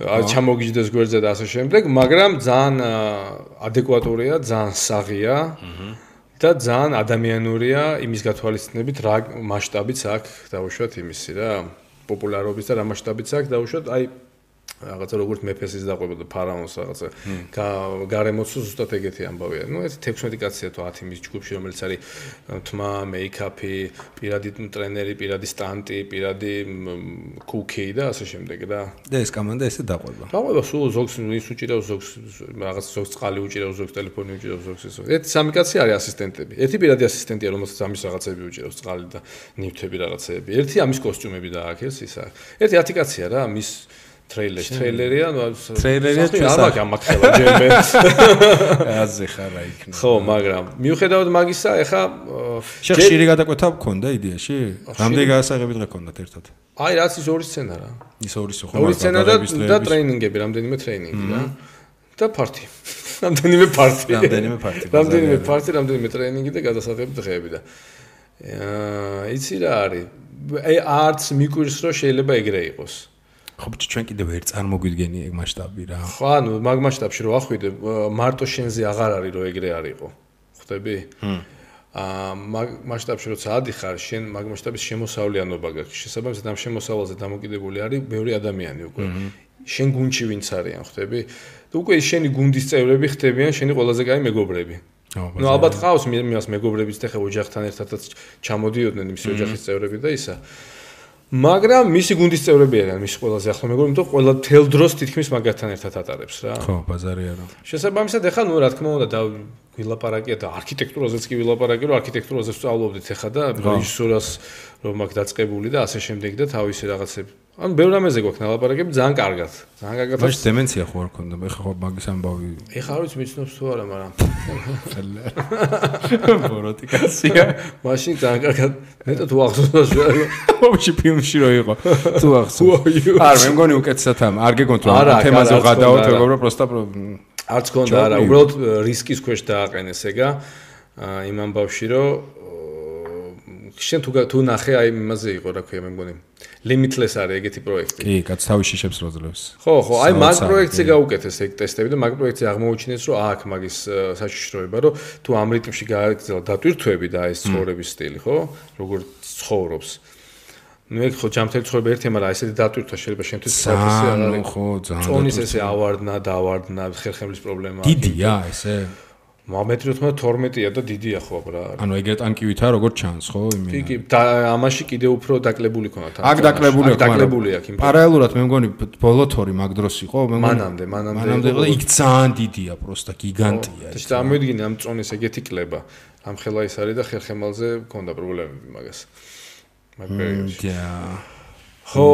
ჩამოგიჯდეს გვერდზე და ასე შემდეგ, მაგრამ ძალიან ადეკვატურია, ძალიან საღია. და ძალიან ადამიანურია იმის გათვალისწინებით რა მასშტაბიც აქვს დაუშვათ იმისი რა პოპულარობის და რა მასშტაბიც აქვს დაუშვათ აი რაღაცა როგორც მეფესის დაყვება და ფარაონს რაღაცა გარემოც ზუსტად ეგეთი ამბავია. ნუ ეს 16 კაცია თუ 10 მის ჯგუფში რომელიც არის თმა, მეიქაპი, პირადი ტრენერი, პირადი სტანტი, პირადი კუკი და ასე შემდეგ და და ეს კომანდა ესე დაყვება. დაყვება სულ ზოგს ის უჭირავს ზოგს რაღაც ზოგს წყალი უჭირავს ზოგს ტელეფონი უჭირავს ზოგს ეს. ეს სამი კაცი არის ასისტენტები. ერთი პირადი ასისტენტია რომელსაც ამის რაღაცები უჭირავს წყალი და ნივთები რაღაცეები. ერთი ამის კოსტიუმები დააქეს ისა. ერთი 10 კაცია რა მის ტრეილერი ტრეილერია ნუ ტრეილერია ჩვენ არ მაგამახება ჯერმე. აზე ხარა იქნება. ხო მაგრამ მიუხედავად მაგისა ეხა შეხშირი გადაკვეთა გქონდა იდეაში. რამდენი გადასაღები დღე გქონდათ ერთად? აი რაც ის ორი სცენა რა. ის ორი ხო ორი სცენა და და ტრეინინგები რამდენიმე ტრეინინგი რა. და პარტი რამდენიმე პარტი რამდენიმე პარტი რამდენიმე პარტი რამდენიმე ტრეინინგი და გადასაღები დღეები და აა იცი რა არის. აი არც მიკვირს რომ შეიძლება ეგრე იყოს ხო ბიჭო ჩვენ კიდევ ვერ წარმოგვიდგენი ეგ მასშტაბი რა. ხო ანუ მაგ მასშტაბში რო ახვიდე მარტო შენზე აღარ არის რომ ეგრე არისო. ხვდები? ჰმ. აა მაგ მასშტაბში როცა ადიხარ შენ მაგ მასშტაბის შემოსავლიანობა გაქვს. შესაბამისად ამ შემოსავალზე დამოკიდებული არის ბევრი ადამიანი უკვე. შენ გუნჩი ვინც არიან ხვდები? და უკვე შენი გუნდის წევრები ხდებიან შენი ყველაზე კაი მეგობრები. ნუ ალბათ ყავს მიას მეგობრებიც და ხე ოჯახთან ერთადაც ჩამოდიოდნენ მისი ოჯახის წევრები და ისა. მაგრამ მისი გუნდის წევრები არიან მისი ყველაზე ახლო მეგობრები, იმიტომ ყველა თელ დროს თითქმის მაგათთან ერთად ატარებს რა. ხო, ბაზარი არა. შესაბამისად ეხლა ნუ რა თქმა უნდა და ვილაპარაკია და არქიტექტურაზეც კი ვილაპარაკია, რომ არქიტექტურაზე სწავლობდით ეხლა და რეჟისურას რომ აქ დაწყებული და ასე შემდეგ და თავისი რაღაცები ანუ ბევრ რამეზე გვაქვს ნალაპარაკები ძალიან კარგად. ძალიან კარგად. მაშ დემენცია ხო არ ქონდა? მე ხო მაგის ამბავი. ეხლა არ ვიცი მიცნობს თუ არა, მაგრამ ბოროტიკაცია. მაშინ ძალიან კარგად. მეტად უახსოვს რა. ოფში ფილმში რო იყო. თუ ახსოვს. არ მე მგონი უკეთესად ამ. არ გეკონტრ რომ თემაზე ვღადაოთ, მეგობრო, პროსტა არც ქონდა არა, უბრალოდ რისკის ქვეშ დააყენეს ეგა. იმ ამბავში რომ შენ თუ თუ ნახე აი იმაზე იყო რა ქვია მე მგონი. limitless არის ეგეთი პროექტი. კი, კაც თავი შიშებს როძლებს. ხო, ხო, აი მაგ პროექტზე გაუკეთეს ეგ ტესტები და მაგ პროექტზე აღმოუჩინეს, რომ აქ მაგის საშიშროება, რომ თუ ამ რიტმში გააგრძელა დატვირთვები და ეს ცხოვრების სტილი, ხო? როგორ ცხოვრობს. ნუ ეგ ხო ჯამთელი ცხოვრება ერთია, მაგრამ ესეთი დატვირთვა შეიძლება შენთვის საფასი არ არის. ხო, ძალიან. წონის ესე ავარდნა, დავარდნა, ხერხემლის პრობლემა. დიდია ესე. მომეტრი 12-ია და დიდია ხო აბა. ანუ ეგრეთ ანკივითა როგორ ჩანს ხო იმენა. კი კი და ამაში კიდე უფრო დაკლებული ქონა თან. აქ დაკლებული აქვს. დაკლებული აქვს იმ. პარალელურად მე მგონი ბოლოთორი მაგ დროს იყო მე მგონი. მანამდე, მანამდე. მანამდე იყო და იქ ძალიან დიდია, პროსტა გიგანტია. და წარმოიდგინე ამ წონის ეგეთი კლება. ამ ხელა ის არის და ხერხემალზე მქონდა პრობლემები მაგას. მაგ პერიოდში. ხო,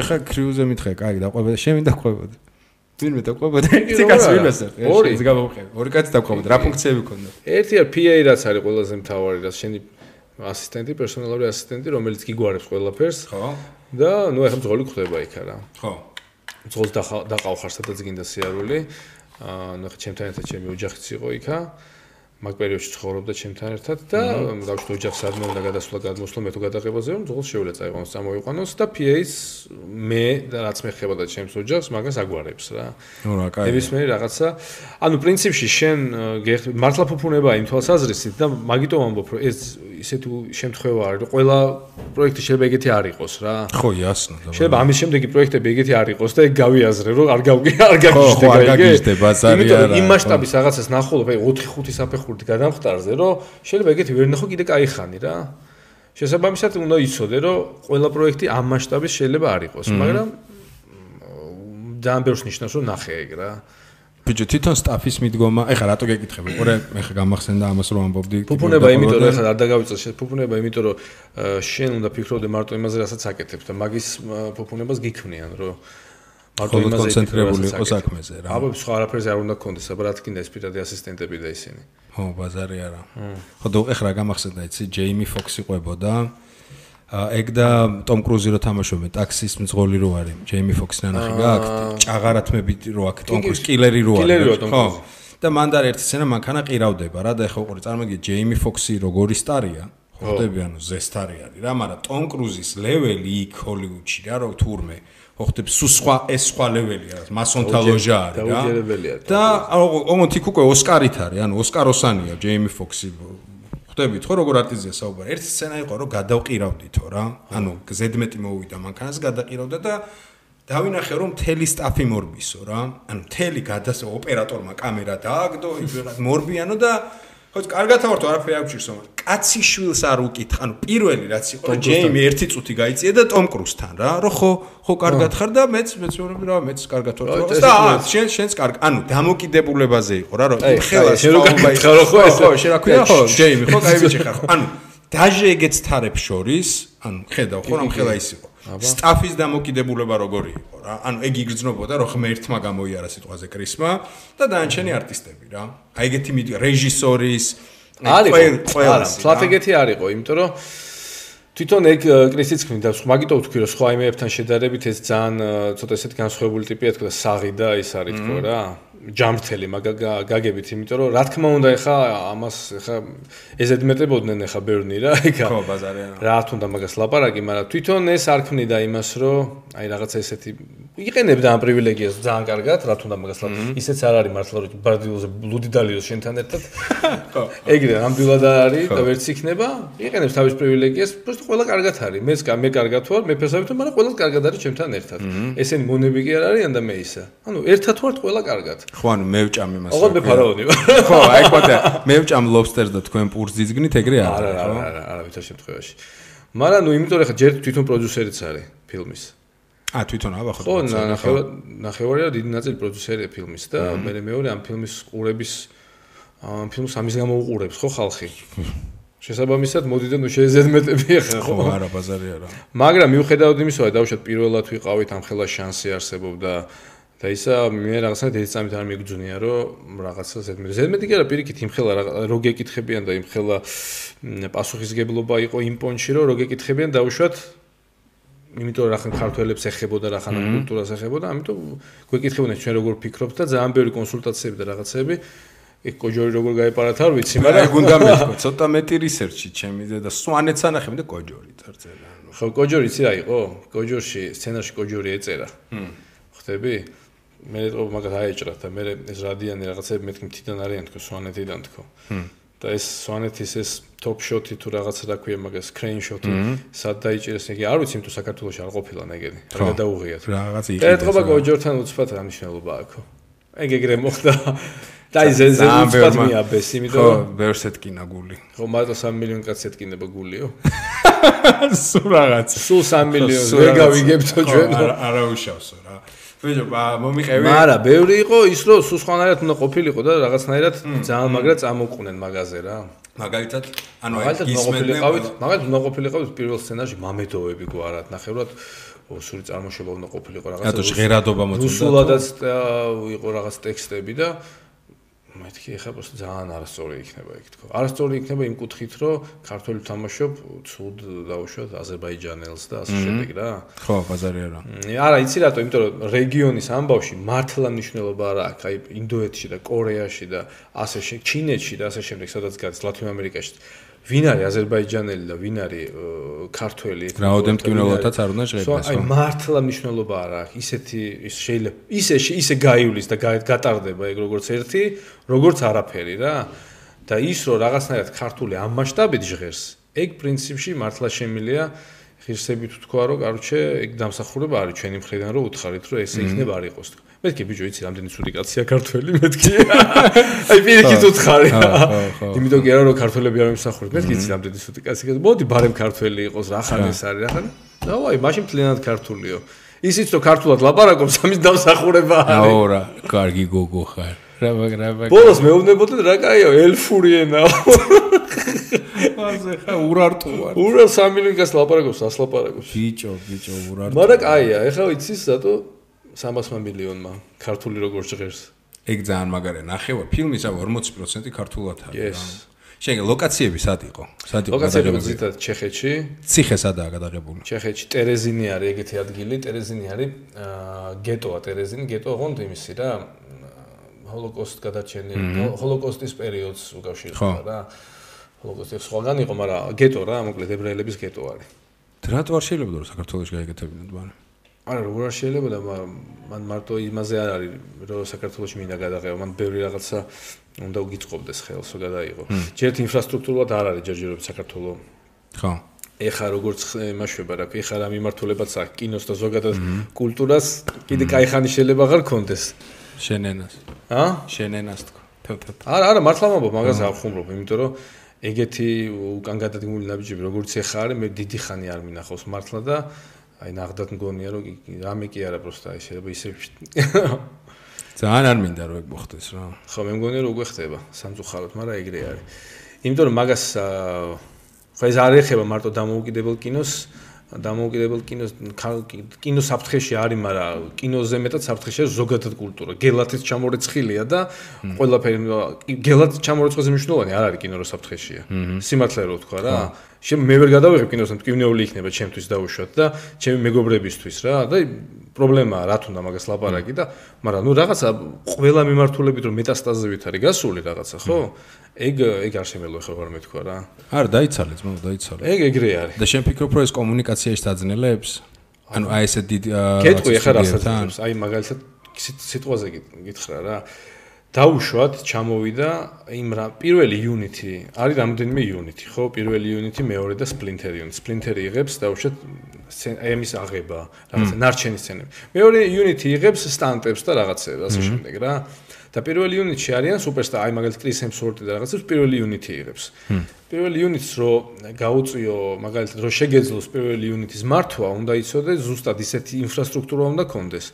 ეხა კრიუზე მითხე, კარგი, დაყვება, შენ მინდა ყვებოდი. ვინმე დაყვებოდა? ერთი კაცი ვინმე სერ. ორი, ეს გამომხედე. ორი კაცი დაყვებოდა. რა ფუნქციები ჰქონდა? ერთი არ PA რაც არის ყველაზე მთავარი, რაც შენი ასისტენტი, პერსონალური ასისტენტი, რომელიც გიგوارებს ყველაფერს. ხო. და ნუ ეხლა ძღოლი ხდება იქ არა. ხო. ძღოლს დაყავხარ სადაც გინდა სიარული. აა ნუ ეხლა ჩემთან ერთად ჩემი ოჯახიც იყო იქა. აა მაგ პერიოდში ცხოვრობდა ჩემთან ერთად და გავშტო ოჯახს ადმე უნდა გადასვლა გადმოსვლა მე თუ გადაღებაზე რომ ძღოლ შეულა წაიყვანოს წამოიყვანოს და PA-ს მე და რაც მე ხებოდა ჩემს ოჯახს მაგას აგვარებს რა. ნუ რა კაი. ნებისმიერი რაღაცა. ანუ პრინციპში შენ მართლა ფუფუნება იმ თვალსაზრისით და მაგიტომ ამბობ რომ ეს ისეთი შემთხვევა არის რომ ყველა პროექტი შეიძლება ეგეთი არ იყოს რა. ხო, იასნა. შეიძლება ამის შემდეგი პროექტები ეგეთი არ იყოს და ეგ გავიაზრე რომ არ გავგი არ გაგიჟდება ეგ. ხო, არ გაგიჟდება ბაზარი არა. იმიტომ იმ მასშტაბის რაღაცას ნახულობ აი 4-5 საფეხურით გადამხტარზე რომ შეიძლება ეგეთი ვერ ნახო კიდე кай ხანი რა. შესაბამისად უნდა იცოდე რომ ყველა პროექტი ამ მასშტაბის შეიძლება არ იყოს, მაგრამ ძალიან ბევრს ნიშნავს რომ ნახე ეგ რა. ბიჭო თვითონ სტაფის მიდგომა ეხლა რატო გეკითხები ყურე მე ხა გამახსენდა ამას რომ ამბობდი ფუფუნება იმიტომ რომ ეხლა არ დაგავიწეს შე ფუფუნება იმიტომ რომ შენ უნდა ფიქრობდე მარტო იმაზე რასაც აკეთებ და მაგის ფუფუნებას გიქმნიან რომ მარტო იმაზე კონცენტრირებული იყო საქმეზე რა. აბა სხვა არაფერზე არ უნდა გქონდეს აბა რა თქინდა ეს პირადი ასისტენტები და ისინი. ხო ბაზარი არა. ხო ეხლა გამახსენდა იცი ჯეიმი ფოქსი ყვებოდა. ეგ და ტომ კრუზი რო თამაშობენ ტაქსის მძღოლი რო არის? ჯეიმი ფოქსი ნანახი გააქვთ ჭაღარათმები რო აქ ტომ კრუზ კილერი რო არის ხო. და მანდარ ერთი სცენა მანქანა ყირავდება რა და ეხა უყურე წარმოგიდგე ჯეიმი ფოქსი როგორი სტარია? ხვდები ანუ ზესტარი არის რა მაგრამ ტომ კრუზის ლეველი იქ ჰოლივუდში რა რო თურმე ხვდები სუ სხვა ეს სხვა ლეველია მასონთა ლოჟა არის რა. და ოღონდ იქ უკვე ოსკარით არის ანუ ოსკაროსანია ჯეიმი ფოქსი ხვდებით ხო როგორ არტიზია საუბარი? ერთი სცენა იყო რომ გადავყირავდითო რა. ანუ ზედმეტი მოვიდა მანქანას გადაყირავდა და დავინახე რომ მთელი სტაფი მორბისო რა. ანუ მთელი გადას ოპერატორმა კამერა დააგდო იქ მორბიანო და ხო კარგად ავარ თუ არაფერი არ გჭირს რომ კაცი შვილს არ უკითხ ანუ პირველი რაც იყო რომ ჯეიმი ერთი წუთი გაიწია და ტომ კრუსთან რა რომ ხო ხო კარგად ხარ და მეც მეცხოვრები რა მეც კარგად ვარ. და შენ შენს კარგ ანუ დამოკიდებულებაზე იყო რა რომ ხელას შენ რო გაგითხარ ხო ხო შენ რა ქვია ხო ჯეიმი ხო კაი ბიჭი ხარ ხო. ანუ დაჟე ეგეც თარებს შორის ანუ ხედავ ხო რომ ხელა ის იყო. სტაფის დამოკიდებულება როგორი იყო რა? ანუ ეგ იგრძნობოდა რომ ღმერთმა გამოიარა სიტყვაზე კრისმა და დაანჩენი არტისტები რა. აი ეგეთი მიდი რეჟისორის არის ყველა სტრატეგეთი არისო იმიტომ რომ თვითონ ეგ კრისიც ქმნიდა. მაგიტო ვთქვი რომ სხვა იმეებთან შედარებით ეს ძალიან ცოტა ესეთ განსხვავებული ტიპია თქო და საღი და ის არის თქო რა ჯამრთელი მაგაგებით, იმიტომ რომ რა თქმა უნდა ეხა ამას ეხა ეზედმეტებოდნენ ეხა ბერნი რა, ეხა ხო ბაზარია. რა თქმა უნდა მაგას ლაპარაკი, მაგრამ თვითონ ეს არ ქმნიდა იმას, რომ აი რაღაცა ესეთი იყენებდა ამ პრივილეგიას ძალიან კარგად, რა თქმა უნდა მაგას ლაპარაკი. ისეც არ არის მართლა რომ ბარდილოზე ბლუდი დალიოს შენთან ერთად. ხო. ეგრე ნამდვილად არის და ვერც იქნება, იყენებს თავის პრივილეგიას, просто ყველა კარგად არის. მეც მე კარგად ვარ, მე ფესავით, მაგრამ ყველა კარგად არის ჩემთან ერთად. ესენი მონები კი არ არიან და მე ისა. ანუ ერთად ვართ ყველა კარგად. ხო ანუ მე ვჭამ იმას ოღონდ მე ფარაონი ვარ ხო აი ყოთე მე ვჭამ ლობსტერს და თქვენ პურს ძიძგნით ეგრე არა არა არა არა არა ვითარ შემთხვევაში მაგრამ ნუ იმიტომ რომ ხა ჯერ თვითონ პროდიუსერიც არის ფილმის. ა თვითონ აბახო. ხო, ნახევა ნახევარია დიდი ნაწილი პროდიუსერია ფილმის და მე მეორე ამ ფილმის ყურების ამ ფილმს ამის გამო უყურებს ხო ხალხი? შესაბამისად მოდი და ნუ შეეზედმეტები ახლა ხო, არა ბაზარი არა. მაგრამ მიუხედავად იმისა, რომ დავუშვათ პირველად ვიყავით ამ ხელა შანსი არსებობდა და ისა მე რაღაცა დიდი წამით არ მიგძუნია რომ რაღაცა ზედმეტი ზედმეტი კი არა პირიქით იმ ხელა რო გეკითხებიან და იმ ხელა პასუხისგებლობა იყო იმ პონჩი რომ რო გეკითხებიან დავუშვათ იმიტომ რომ ახლა ქართველებს ეხებოდა რა ხანა კულტურას ეხებოდა ამიტომ გვეკითხებოდნენ ჩვენ როგორ ფიქრობთ და ძალიან ბევრი კონსულტაციები და რაღაცები. იქ კოჯორი როგორ გაეპარათ არ ვიცი მაგრამ აი გუნდა მეთქო ცოტა მეტი რისერჩი ჩემი და სვანეთს ანახები და კოჯორი წარწერა ხო კოჯორი იცი რა იყო? კოჯორში სცენარში კოჯორი ეწერა. ხვდები? მე რო მაგას აეჭრა და მე ეს რადიანი რაღაცები მეთქი თიდან არიან თქო სვანეთიდან თქო და ეს სვანეთის ეს top shot-ი თუ რაღაცა და ქვია მაგას crane shot-ი სად დაიჭირეს იგი არ ვიცი თუ საქართველოს არ ყოფილა ნეგენი. რა გადაუღიათ? რაღაც იყიდა ეთქობა გოჯორთან უცბად რა. მნიშვნელობა აქვს. ეგ ეგრე მოხდა. და ის ეს უცბად მიაბეს იმიტომ რომ ვერს ეთკინა გული. ხო მარტო 3 მილიონი კაცი ეთკინება გულიო. სულ რაღაც სულ 3 მილიონი ვერ გავიგებთო ჩვენ. არა უშავსო რა ბიჭო, მომიყევი. მაგრამ ბევრი იყო ის რომ სულ სხვანაირად უნდა ყოფილიყო და რაღაცნაირად ძალიან მაგრა წამოყვნენ მაღაზე რა. მაგალითად, ანუ გისმენდიყავით, მაგალითად უნდა ყოფილიყავით პირველ სცენარში მამედოები გვარად, ნახევრად სული წარმოშობა უნდა ყოფილიყო რაღაცა. რატო ჟღერადობა მოწონდა? სულადაც იყო რაღაც ტექსტები და მეთქი ეხა просто ძალიან არასწორი იქნება იქ თქო. არასწორი იქნება იმ კუთხით, რომ ქართველი თამაშობ ცუდ დაუშვათ აზერბაიჯანელს და ასე შემდეგ რა. ხო, ბაზარი არა. არა, იცი რატო, იმიტომ რომ რეგიონის ამბავში მართლა მნიშვნელობა არა აქვს, აი ინდოეთში და კორეაში და ასე შემდეგ, ჩინეთში და ასე შემდეგ, სადაც გადის ლათინო ამერიკაში. ვინ არის აზერბაიჯანელი და ვინ არის ქართველი რაოდენ მტკივნელათაც არ უნდა ხო აი მართლა მნიშვნელობა არ აქვს ისეთი ის შეიძლება ისე ისე გაივლის და გატარდება ეგ როგორც ერთი როგორც არაფერი რა. და ის რომ რაღაცნაირად ქართული ამ მასშტაბით ჟღერს ეგ პრინციპში მართლა შემილია ღირსებით თქვა რომ კაროჩე ეგ დამსახურება არის ჩვენი მხრიდან რომ უთხარით რომ ესე იქნება არ იყოს თქო მეთქი ბიჭო იცი რამდენი ცუდი კაცია ქართველი მეთქი. აი პირიქით უთხარი. იმიტომ კი არა რომ ქართველები არ მიმსახურებს მეთქი იცი რამდენი ცუდი კაცია მოდი ბარემ ქართველი იყოს რა ხან ეს არის რა ხან დავაი მაშინ პლენად ქართულიო. ისიც რომ ქართულად ლაპარაკობს ამის დამსახურება არის. აუ რა კარგი გოგო ხარ. რა რა რა ბოლოს მეუბნებოდი რა კაიო ელფური ენაო ასე ხა ურარტუ ვარ ურა 3 მილიონი კაც ლაპარაკობს. ასლაპარაკობს ბიჭო ბიჭო ურარტუ მაგრამ კაია ეხლა ვიცი სათო 300 მილიონმა ქართული როგორ ჟღერს ეგ ძალიან მაგარია ნახევა ფილმის აუ 40% ქართულად არის რა შეგე ლოკაციები სად იყო? სად იყო? ლოკაციები ზითად ჩეხეთში. ციხე სადაა გადაღებული? ჩეხეთში ტერეზინი არის ეგეთი ადგილი, ტერეზინი არის გეტოა ტერეზინი, გეტო ოღონდ იმისი რა ჰოლოკოსტ გადაჩენილი, ჰოლოკოსტის პერიოდს უკავშირდება რა. ჰოლოკოსტი სხვაგან იყო, მაგრამ გეტო რა, მოკლედ ებრაელების გეტო არის. რატო არ შეიძლება რომ საქართველოს გაიგეთებინათ ბანე? არა როგორ არ შეიძლება და მან მარტო იმაზე არ არის რომ საქართველოს მინდა გადაღება მან ბევრი რაღაცა უნდა უგიწყობდეს ხელს რომ გადაიღო ჯერ ინფრასტრუქტურულად არ არის ჯერჯერობით საქართველოს ხო ეხა როგორც იმაშვება რა ეხა რა მიმართულებაც აქვს კინოს და ზოგადად კულტურას კიდე кай ხანი შეიძლება აღარ კონდეს შენენას ა შენენას თქო არა არა მართლა მომბო მაგაზე ახუმრობ იმიტომ რომ ეგეთი უკან გადადგმული ნაბიჯები როგორც ეხა არის მე დიდი ხანი არ მინახავს მართლა და აი ნახდათ მგონია რომ რამე კი არა პროსტა აი შეიძლება ისე ძალიან არ მინდა რომ ეგ მოხდეს რა ხო მე მგონია რომ უკვე ხდება სამწუხაროდ მაგრამ ეგრე არის იმიტომ რომ მაგას ხო ეს არ ეხება მარტო დამოუკიდებელ კინოს დამოუკიდებელ კინოს კინო საფრთხეში არის, მაგრამ კინოზე მეტად საფრთხეში არის ზოგადად კულტურა. გელათიც ჩამორეცხილია და ყველაფერი გელათ ჩამორეცხაზე მნიშვნელოვანი არ არის კინო რო საფრთხეშია. სიმართლე რო თქვა რა. შემ მე ვერ გადავიღებ კინოს, მტკივნეული იქნება ჩემთვის დაუშვათ და ჩემი მეგობრებისთვის რა და პრობლემაა რა თუნდა მაგას ლაპარაკი და მაგრამ ნუ რაღაცა ყველა მიმართულებით რომ მეტასტაზებით არის გასული რაღაცა ხო? ეგ ეგ არ შემელო ხო რა მეთქვა რა. არა დაიცალე ძმო დაიცალე. ეგ ეგრე არის. და შენ ფიქრობ რომ ეს კომუნიკაციაში დაძნელებს? ანუ აი ესე დიდ კეთყვი ახლა რასაც აი მაგალითად სიტყვაზე გითხრა რა. დაუშვათ ჩამოვიდა იმ რა პირველი unity არის რამდენიმე unity ხო? პირველი unity მეორე და splinter unity splinter იღებს დაუშვათ აი ამის აღება რაღაცა ნარჩენი სცენები მეორე unity იღებს სტანტებს და რაღაცებს ასე შემდეგ რა. და პირველი unity-ში არიან superstar აი მაგალითად Chris Hemsworth და რაღაცებს პირველი unity იღებს. პირველი unity-ს რო გაუწიო მაგალითად რო შეგეძლოს პირველი unity-ის მართვა უნდა იცოდეს ზუსტად ისეთი ინფრასტრუქტურა უნდა კონდეს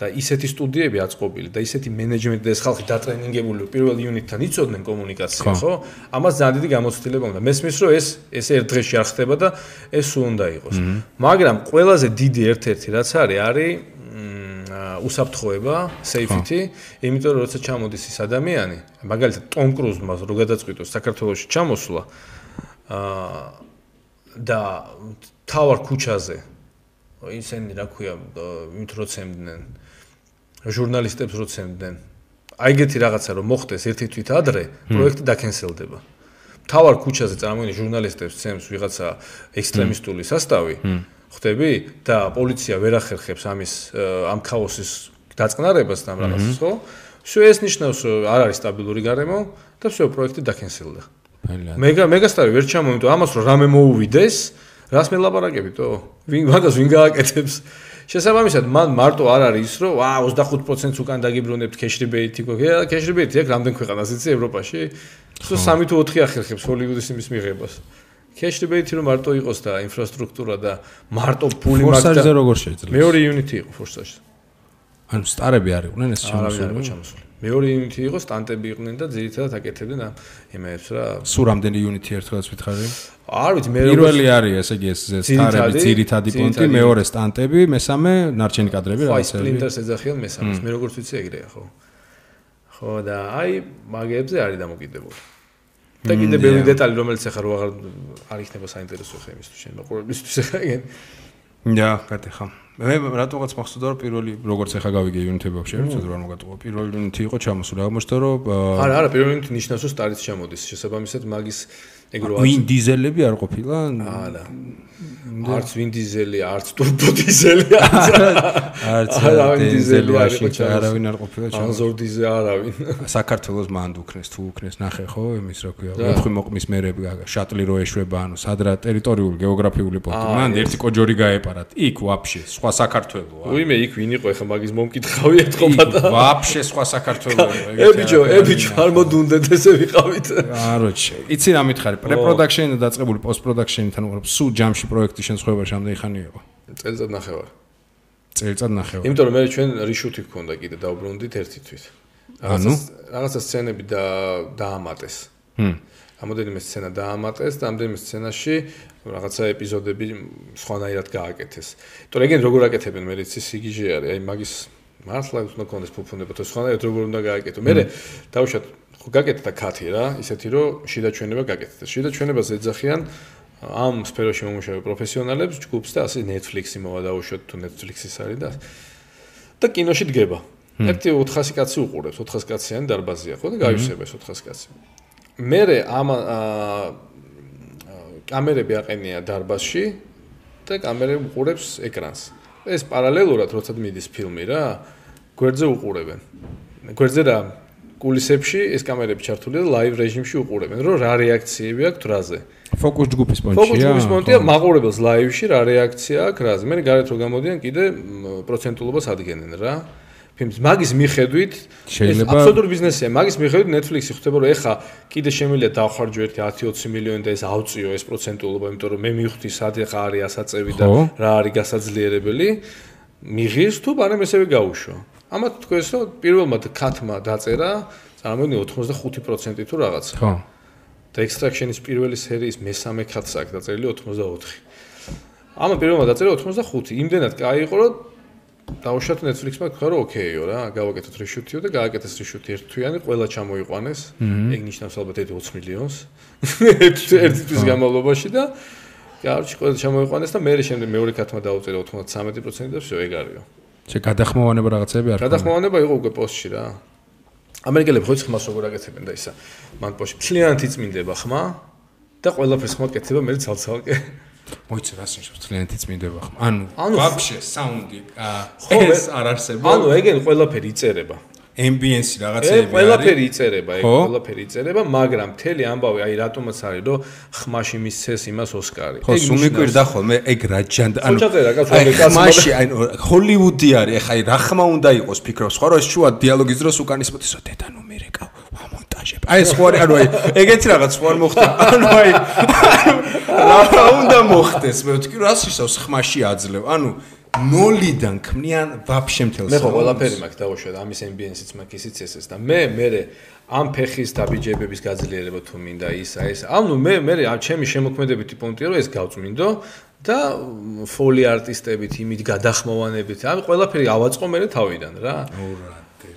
და ისეთი სტუდიები აწყობილი და ისეთი მენეჯმენტი და ეს ხალხი დატრენინგებული პირველ იუნიტთან იცოდნენ კომუნიკაცია, ხო? ამას ძალიან დიდი გამოცდილება უნდა. მესმის რომ ეს ეს ერთ დღეში არ ხდება და ეს უნდა იყოს. მაგრამ ყველაზე დიდი ერთ-ერთი რაც არის, არის უსაფრთხოება, safety, იმიტომ რომ როცა ჩამოდის ის ადამიანი, მაგალითად ტომ კრუზმა რო გადაწყვიტოს საქართველოსში ჩამოსვლა აა და თავარ ქუჩაზე ისინი რა ქვია მითროცემდნენ ჟურნალისტებს როცემდნენ. აი ეგეთი რაღაცა რომ მოხდეს ერთი თვით ადრე, პროექტი დაკენსელდება. თავარ ქუჩაზე წარმოიდგინე ჟურნალისტებს ცემს ვიღაცა ექსტრემისტული სასტავი. ხვდები და პოლიცია ვერ ახერხებს ამის ამ ქაოსის დაწყნარებას და რაღაცას, ხო? всё ეს ნიშნავს რომ არ არის სტაბილური გარემო და всё პროექტი დაკენსელდა. მეგა მეგასტარი ვერ ჩამოვიდა ამას რომ რამე მოუვიდეს, რას მელაპარაკებითო? ვინ მაგას ვინ გააკეთებს? შესაბამისად, მან მარტო არ არის ის, რომ აა 25%-ს უკან დაგიბრუნებთ ქეშრიბეითი გვაქვს. ქეშრიბეითი აქვს რამდენ ქვეყანას იცი ევროპაში? სულ 3 თუ 4 ახერხებს ჰოლივუდის იმის მიღებას. ქეშრიბეითი რომ მარტო იყოს და ინფრასტრუქტურა და მარტო ფული მაგდა. ფორსაჟზე როგორ შეიძლება? მეორე იუნიტი იყო ფორსაჟზე. ანუ სტარები არ იყვნენ ეს ჩამოსული. არა, არ იყო ჩამოსული. მეორე იუნიტი იყო სტანტები იყვნენ და ძირითადად აკეთებდნენ ამ იმებს რა. სულ რამდენი იუნიტი ერთადაც ვითხარი? არ ვიცი მე პირველი არის ესე იგი ეს სტარები ძირითადი პონტი მეორე სტანტები მესამე ნარჩენი კადრები რაღაცა აი სპლინტერს ეძახიან მესამეს. მე როგორც ვიცი ეგრეა ხო. ხო და აი მაგებზე არის დამოკიდებული. და კიდე ბევრი დეტალი რომელიც ახლა რო აღარ არ იქნება საინტერესო ხე იმისთვის შენ მოყურებისთვის ახლა ეგენ და კატეხა მე რატოღაც მახსოვდა რომ პირველი როგორც ახლა გავიგე იუნიტები ვაფშე არ ვიცი რა მოგატყუა პირველი იუნიტი იყო ჩამოსული აღმოჩნდა რომ არა არა პირველი იუნიტი ნიშნავს რომ სტარიც ჩამოდის შესაბამისად მაგის ეგრო ვინ დიზელები არ ყოფილა? არა. არც ვინ დიზელი, არც ტურბო დიზელი, არც არც დიზელი არ იყო, არავინ არ ყოფილა ჩანს. ანზორ დიზელი არავინ. საქართველოს მანდ უქნეს, თუ უქნეს ნახე ხო, იმის რა ქვია, მეთხი მოყმის მერები შატლი რო ეშვება, ანუ სადრა ტერიტორიული გეოგრაფიული პონტი. მანდ ერთი კოჯორი გაეპარათ. იქ ვაფშე სხვა საქართველოა. უიმე იქ ვინ იყო ეხა მაგის მომკითხავი ეთყობატა. ვაფშე სხვა საქართველოა. ე ბიჭო, ე ბიჭო, არ მოდუნდეთ ესე ვიყავით. არ როჩე. იცი რა მითხარი, პრე-პროდაქშენი და დაწყებული პოსტ-პროდაქშენიდან უყურებ სულ ჯამში პროექტის შემთხვევაში ამდენი ხანი იყო? წელიწად ნახევარ წელიწად ნახევარ იმიტომ რომ მე ჩვენ რიშუთი გქონდა კიდე დაუბრუნდით ერთი თვით ანუ? რაღაცა სცენები და დაამატეს. ჰმ. ამოდენიმე სცენა დაამატეს და ამდენიმე სცენაში რაღაცა ეპიზოდები სხვანაირად გააკეთეს. იმიტომ ეგენ როგორ აკეთებენ? მე რიცი სიგიჟე არის, აი მაგის მართლა უნდა კონდეს ფუფუნება, თუ სხვანაირად როგორ უნდა გააკეთო. მე დავუშვათ ხო გაკეთდა კათი რა, ისეთი რომ შიდა ჩვენება გაკეთდა. შიდა ჩვენებას ეძახიან ამ სფეროში მომუშავე პროფესიონალებს ჯგუფს და ასე Netflix-ი მოვა დაუშვოთ თუ Netflix-ის არის და და კინოში დგება. ერთი 400 კაცი უყურებს, 400 კაციანი დარბაზია, ხო და გაივსება ეს 400 კაცი. მე ამ კამერები აყენია დარბაზში და კამერები უყურებს ეკრანს. ეს პარალელურად როცა მიდის ფილმი რა, გვერდზე უყურებენ. გვერდზე რა კულისებში ეს კამერები ჩართულია და ლაივ რეჟიმში უყურებენ, რომ რა რეაქციები აქვს რაზე. ფოკუს ჯგუფის პონტია. ფოკუს ჯგუფის პონტია, მაყურებელს ლაივში რა რეაქცია აქვს რაზე. მე გარეთ რო გამოდიან, კიდე პროცენტულობას ადგენენ რა. ფილმს მაგის მიხედვით შეიძლება აბსოლუტური ბიზნესია. მაგის მიხედვით Netflix-ი ხვდება რომ ეხა კიდე შემიძლია დავხარჯო ერთი 10-20 მილიონი და ეს ავწიო ეს პროცენტულობა, იმიტომ რომ მე მივხვდი სად ეხა არის ასაწევი და რა არის გასაძლიერებელი. მიღის თუ ბანემ ესევე გაუშვა. ამათ თქვენს რომ პირველმა კათმა დაწერა წარმოიდგინე 85% თუ რაღაცა. ხო. და extraction-ის პირველი სერიის მესამე კათს აქვს დაწერილი 84. ამა პირველმა დაწერა 85. იმდენად კაი იყო რომ დაუშვათ Netflix-მა თქვა რომ ოკეიო რა, გავაკეთოთ reshoot-იო და გააკეთეს reshoot-ი ერთ თვიანი, ყველა ჩამოიყვანეს. ეგ ნიშნავს ალბათ 20 მილიონს. ერთი თვის განმავლობაში და კარჩი ყველა ჩამოიყვანეს და მე შემდეგ მეორე კათმა დაუწერა 93% და всё ეგ არისო. შე გადახმოვანება რაღაცები არ ქონდა. გადახმოვანება იყო უკვე პოსტში რა. ამერიკელები ხო ხმას როგორ აკეთებენ და ისა. მან პოსტში ფლიანტი წმინდება ხმა და ყველაფერს ხმა კეთება მე ცალცალკე. მოიცე რას ნიშნავს ფლიანტი წმინდება ხმა? ანუ ვაფშე საუნდი ეს არ არსებობს. ანუ ეგენ ყველაფერი იწერება. Ambience ე რაღაცეები ყველაფერი იწერება, ეგ ხო? ყველაფერი იწერება, მაგრამ მთელი ამბავი აი რატომაც არის, რომ ხმაში მისცეს იმას ოსკარი. ხო, სულ მიკვირდა ხოლმე ეგ რა ჯანდ ანუ აი, ხმაში აი ჰოლივუდი არის ეხა აი რა ხმა უნდა იყოს ფიქრობს ხო რომ ეს შუა დიალოგის დროს უკანისმოთესო დედა ნუ მერეკავ ვამონტაჟებ აი ეს არის ანუ აი ეგეთი რაღაც არ მოხდა ანუ აი რა რა უნდა მოხდეს მე ვთქვი რას ისავს ხმაში აძლევ ანუ ნოლიდან ქმნიან ვაფშე მთელს მე ხო ყველაფერი მაქვს დავუშვათ ამის ambience-იც მაქვს ისიც ესეც და მე მე ამ ფეხის დაბიჯებების გაძლიერება თუ მინდა ისა ეს ანუ მე მე ამ ჩემი შემოქმედებითი პუნქტია რომ ეს გავწმინდო და ფოლი არტისტებით იმით გადახმოვანებით ამ ყველაფერი ავაწყო მე თავიდან რა.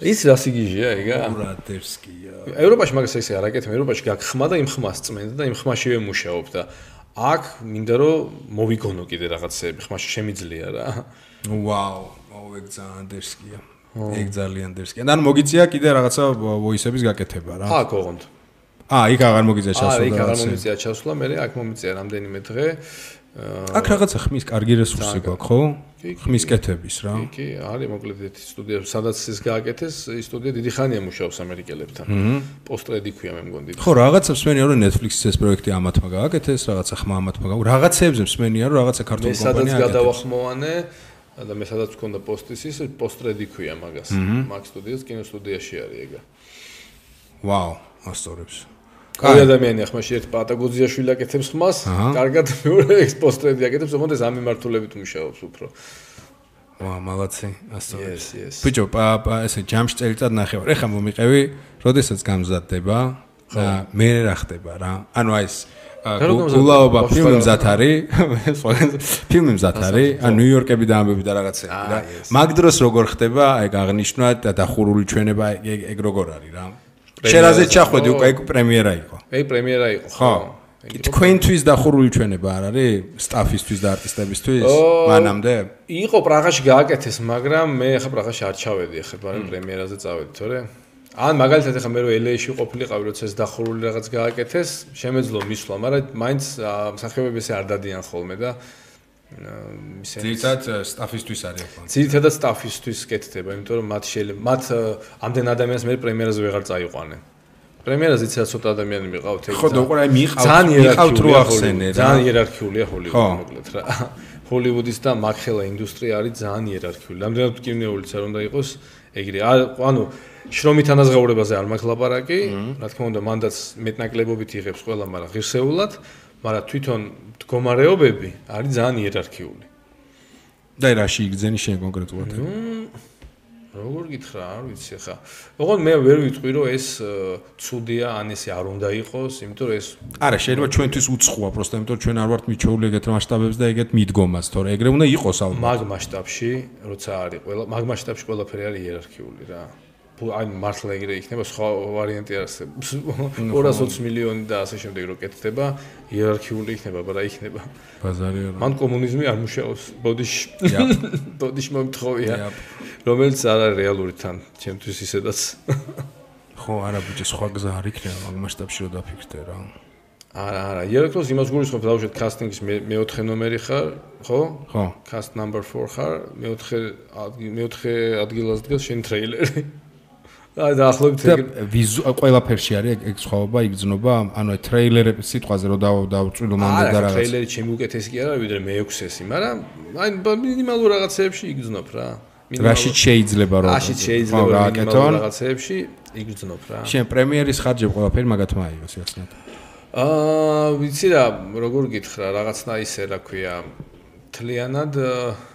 ის რა სიგიჟეა ეგა ურადერსკია ევროპაში მაგას ესე არაკეთებ ევროპაში გაგხმა და იმ ხმას წმენდა და იმ ხმაშივე მუშაობ და აქ მინდა რომ მოვიგონო კიდე რაღაცები ხმაში შემიძლია რა. ვაუ ვაუ ეგ ძალიან დერსკია ეგ ძალიან დერსკია ანუ მოგიწია კიდე რაღაცა ვოისების გაკეთება რა. აქ ოღონდ აა იქ აღარ მოგიწია აა ჩასვლა იქ და აღარ მომიწია ჩასვლა, მე აქ მომიწია რამდენიმე დღე. აქ რაღაცა ხმის კარგი რესურსი გვაქვს, ხო? ხმის კეთების რა. კი, კი, არის მოკლედ ერთი სტუდია, სადაც ის გააკეთეს, ის სტუდია დიდი ხანია მუშაობს ამერიკელებთან. პოსტრედი ქვია მე მგონი. ხო, რაღაცებს მსმენია რომ Netflix-ის ეს პროექტი ამათმა გააკეთეს, რაღაცა ხმა ამათმა გააკეთეს. რაღაცეებს მსმენია რომ რაღაცა ქართული სადაც კომპანია აკეთებს. გადავახმოვანე და მე სადაც მქონდა პოსტის ის პოსტრედი ქვია მაგას. მაგ სტუდიას კინოსტუდიაში არის ეგა. ვაუ, ასწორებს. კაი ადამიანი ახმაში ერთ პატაგოზიაშვილი აკეთებს ხმას, კარგად მეორე ეს პოსტრედი აკეთებს, ოღონდ ეს ამ მიმართულებით მუშაობს უფრო. ვა, მალაცი, ასწორებს. Ბიჭო, პა პა ესე ჯამში წელიწად ნახევარ. ეხა მომიყევი, როდესაც გამზადდება და მე რა ხდება რა? ანუ აი ეს გულაობა ფილმი მზად არის, ფილმი მზად არის, ან ნიუ-იორკები და აა, და yes. მაგ დროს როგორ ხდება აი აღნიშნა და დახურული ჩვენება ეგ როგორ არის რა? შერაზე ჩახვედი უკვე ეგ პრემიერა იყო. ეგ პრემიერა იყო, ხო. თქვენთვის დახურული ჩვენება არ არის სტაფისთვის და არტისტებისთვის მანამდე? იყო პრაღაში გააკეთეს, მაგრამ მე ახლა პრაღაში არ ჩავედი, ახლა ბარემ პრემიერაზე წავედი, თორე ან მაგალითად ახლა მე რო LA-ში ყოფილიყავი, როცა ეს დახურული რაღაც გააკეთეს, შემეძლო მისვლა, მაგრამ მაინც მსახიობები ესე არ დადიან ხოლმე და აა, ისე ძირითადად სტაფისთვის არის ხო? ძირითადად სტაფისთვის კეთდება, იმიტომ რომ მათ შეიძლება მათ ამდენ ადამიანს მე პრემიერაზე ვეღარ წაიყვანენ. პრემიერაზე რა ცოტა ადამიანი მიყავთ ეგ. ხო, უყურე, აი, მიყავთ- ძალიან მიყავთ რო ახსენე რა. ძალიან იერარქიულია ჰოლივუდი მოკლედ რა. ჰოლივუდის და მაქხელა ინდუსტრია არის ძალიან იერარქიული. რამდენად კინეულიც არ უნდა იყოს ეგრე. ანუ შრომით ანაზღაურებაზე არ მაქვს ლაპარაკი, რა თქმა უნდა, მანდაც მეტნაკლებობით იღებს ყველა, მაგრამ ღირსეულად, მაგრამ თვითონ მდგომარეობები არის ძალიან იერარქიული. და რაში იგზენი შენ კონკრეტულად? როგორ გითხრა, არ ვიცი ხა. ოღონდ მე ვერ ვიტყვი რომ ეს ცუდია, ან ესე არ უნდა იყოს, იმიტომ რომ ეს არა, შეიძლება ჩვენთვის უცხოა, პროსტა იმიტომ რომ ჩვენ არ ვართ მიჩეული ეგეთ მასშტაბებს და ეგეთ მიდგომას, თორე ეგრე უნდა იყოს ალბათ. მაგ მასშტაბში, როცა არის ყველა მაგ მასშტაბში ყველაფერი არის იერარქიული რა. ფუ აი მართლა ეგრე იქნება სხვა ვარიანტი არსებობს. 220 მილიონი და ასე შემდეგ რო კეთდება, იერარქიული იქნება, ბრა იქნება. ბაზარია რა. მან კომუნიზმი არ მუშაობს ბოდიში. იაპ. ბოდიში მომთხოვია, რომელიც არ არის რეალური თან, ჩემთვის ისედაც. ხო, არა ბიჭო, სხვა გზა არ იქნება მაგ მასშტაბში რო დაფიქრდე რა. არა, არა, იერარქიას იმას გულისხმობ, დავუშვათ კასტინგის მე- მეოთხე ნომერი ხარ, ხო? ხო. cast number 4 ხარ, მეოთხე ადგ- მეოთხე ადგილას დგას შენ ტრეილერი. აი დაახლოებით და ეგ ვიზუ ყველაფერში არის ეგ სხვაობა, იგზნობა, ანუ აი ტრეილერების სიტყვაზე რო დავა დავწვილო მანდ და არა, რაღაც. ტრეილერი ჩემი უკეთესი კი არა, ვიდრე მეექვსესი, მაგრამ აი მინიმალურ რაღაცეებში იგზნობ რა. რაშიც შეიძლება რომ რაშიც შეიძლება რომ მინიმალურ რაღაცეებში იგზნობ რა. შენ პრემიერის ხარჯები ყველაფერი მაგათმა აიღოს ახსნათ. აა ვიცი რა, როგორ გითხრა, რაღაცნა ისე რა ქვია, თლიანად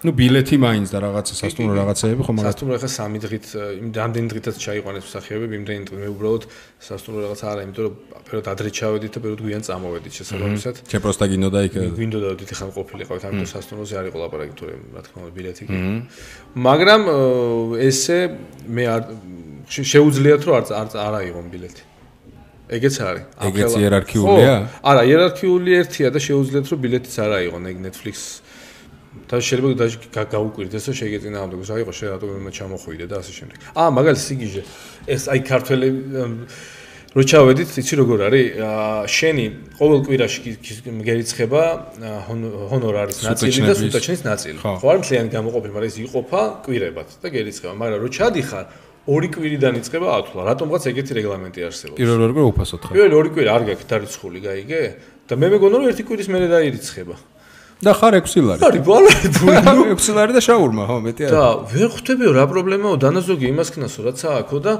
ნუ ბილეთი მაინც და რაღაცა სასტუმრო რაღაცეები ხო მაგათ სასტუმრო ახლა სამი დღით აა, იმ რამდენი დღითაც ჩაიყვანეს მსახიობები, იმდენი დღით მე უბრალოდ სასტუმრო რაღაც არა, იმიტომ რომ ფეროდ ადრე ჩავედით და ფეროდ გვიან წამოვედით შესაბამისად. შენ პროსტა გინოდა იქ გვინდოდა დიდი ხან ყოფილიყავით, ამიტომ სასტუმროზე არ იყო ლაპარაკი თუ რა თქმა უნდა ბილეთი კი. მაგრამ ესე მე არ შე- შეუძლიათ რომ არ არ არ აიღონ ბილეთი. ეგეც არის. ეგეც იერარქიულია? არა, იერარქიული ერთია და შეუძლიათ რომ ბილეთიც არ აიღონ ეგ Netflix და შეიძლება და გაუკვირდეს და შეგეწინააღმდეგოს აიღო შე რატომ მე ჩამოხვიდე და ასე შემდეგ. აა მაგალითად სიგიჟე ეს აი ქართველები ამ, რო ჩავედით, იცი როგორ არის? აა შენი ყოველ კვირაში გერიცხება ჰონორარის ნაწილი და სუტაჩნის ნაწილი. ხო. არ მთლიანი გამოყოფილი, მაგრამ ეს იყოფა კვირებად და გერიცხება, მაგრამ რო ჩადიხარ ორი კვირიდან იწყება ათვლა. რატომღაც ეგეთი რეგლამენტი არსებობს? პირველ ორი კვირა უფასოდ ხარ. პირველ ორი კვირა არ გაქვს დარიცხული, გაიგე? და მე მეგონა რომ ერთი კვირის მერე დაირიცხება. და ხარ 6 ლარი. არის ბალარი თუ 6 ლარი და შაურმა, ხო, მეტი არის. და ვერ ხვდებიო რა პრობლემაო დანაზოგი იმას ქნასო რაც ააქო და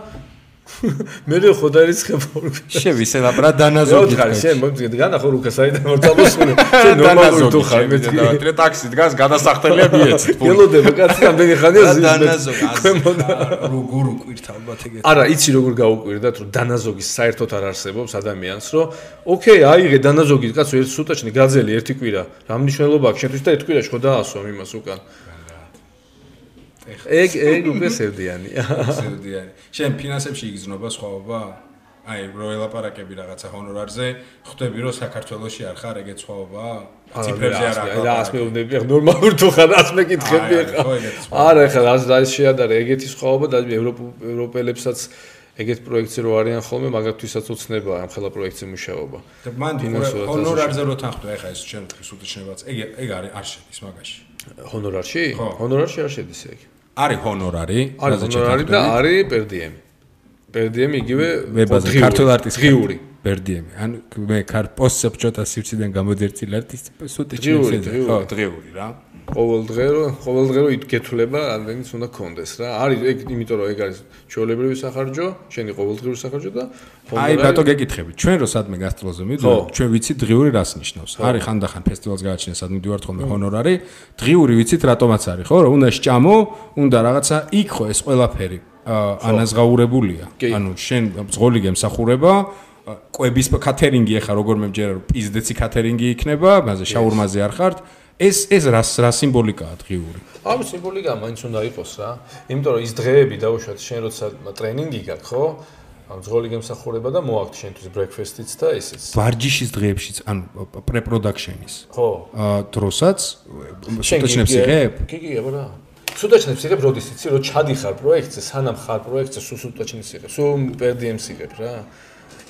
მე რო ხო დაირიცხება ორი კვირა. შევისე ლა დანაზოგი. ხარ შენ მომწედ განახო რუკა საიდან მორ წამოსული. შენ ნორმალური თუ ხარ მე და ტაქსი დგას გადასახდელია მიეცით. ელოდები კაცი ამდენი ხანია ზის. დანაზოგი. როგორ უკვირთ ალბათ ეგეთი. არა, იცი როგორ გაუკვირდათ, რომ დანაზოგი საერთოდ არ არსებობს ადამიანს, რომ ოკეი, აიღე დანაზოგი კაცო ერთ სუტაჩნი გაძელი ერთი კვირა. რა მნიშვნელობა აქვს შენთვის და ერთ კვირაში ხო დაასვამ იმას უკან. ეგ ეგ უკვე სევდიანია. სევდიანი. შენ ფინანსებში იგზნობა სხვაობა? აი, რო ელაპარაკები რაღაცა ჰონორარზე, ხვდები რომ საქართველოსი არ ხარ ეგეთ სხვაობა? ციფრებზე არ აქვს. და ასე მეუბნები, ნორმალურ თუ ხარ, ასე მეკითხები ხა. არა, ხა რა ის შეადარე ეგეთი სხვაობა და ევროპელებსაც ეგეთ პროექტზე რო არიან ხოლმე, მაგათთვისაც უცნებაა ამ ხელა პროექტზე მუშაობა. და მან ჰონორარზე რო თანხმდა, ეხა ეს ჩვენ თქვის უთიშნებაც. ეგ ეგ არის არ შედის მაგაში. ჰონორარში? ჰონორარში არ შედის ეგ. არის ჰონორარი, რაზე ჰონორარი და არის პერდიემი. პერდიემი იგივე ვებაზე ქართულ არტის ღიური პერდიემი. ან მე ქარ პოსტს ბჭოთა სივრციდან გამოდერწი არტის სუტი ღიური, ხო, დღეული რა. ყოველ დღე რო ყოველ დღე რო ითგეთულება რამდენიც უნდა კონდეს რა. არის ეგ იმიტომ რომ ეგ არის ჩვეულებრივი სახარჯო, შენი ყოველდღიური სახარჯო და აი ბატო გეკითხები. ჩვენ რო სადმე გასტროლზე მიდივართ, ჩვენ ვიცით დღიური რას ნიშნავს. არის ხანდახან ფესტივალს გააჩნია სადმე მიდივართ ხოლმე ჰონორარი. დღიური ვიცით რატომაც არის, ხო? რომ უნდა სჭამო, უნდა რაღაცა იქ ხო ეს ყველაფერი ანაზღაურებულია. ანუ შენ ზღოლი გემსახურება კვების კათერინგი ახლა როგორ მემჯერა რომ პიზდეცი კათერინგი იქნება, მასე შაურმაზე არ ხართ. ეს ეს რა რა სიმბოლიკაა დღიური? ამ სიმბოლიკა მაინც უნდა იყოს რა. იმიტომ რომ ის დღეები დაუშვათ შენ როცა ტრენინგი გაქვს, ხო? ამ ზღოლი გემსახურება და მოაქვს შენთვის ბრექფესტიც და ესეც. ვარჯიშის დღეებშიც, ანუ პრე-პროდაქშენის. ხო. აა დროსაც შენ იღებ? კი, კი, აბა. სუდაჩნებს იღებ როდის იცი, რომ ჩადიხარ პროექტზე, სანამ ხარ პროექტზე, სულ სუდაჩნის იღებ, სულ პერდიემს იღებ რა.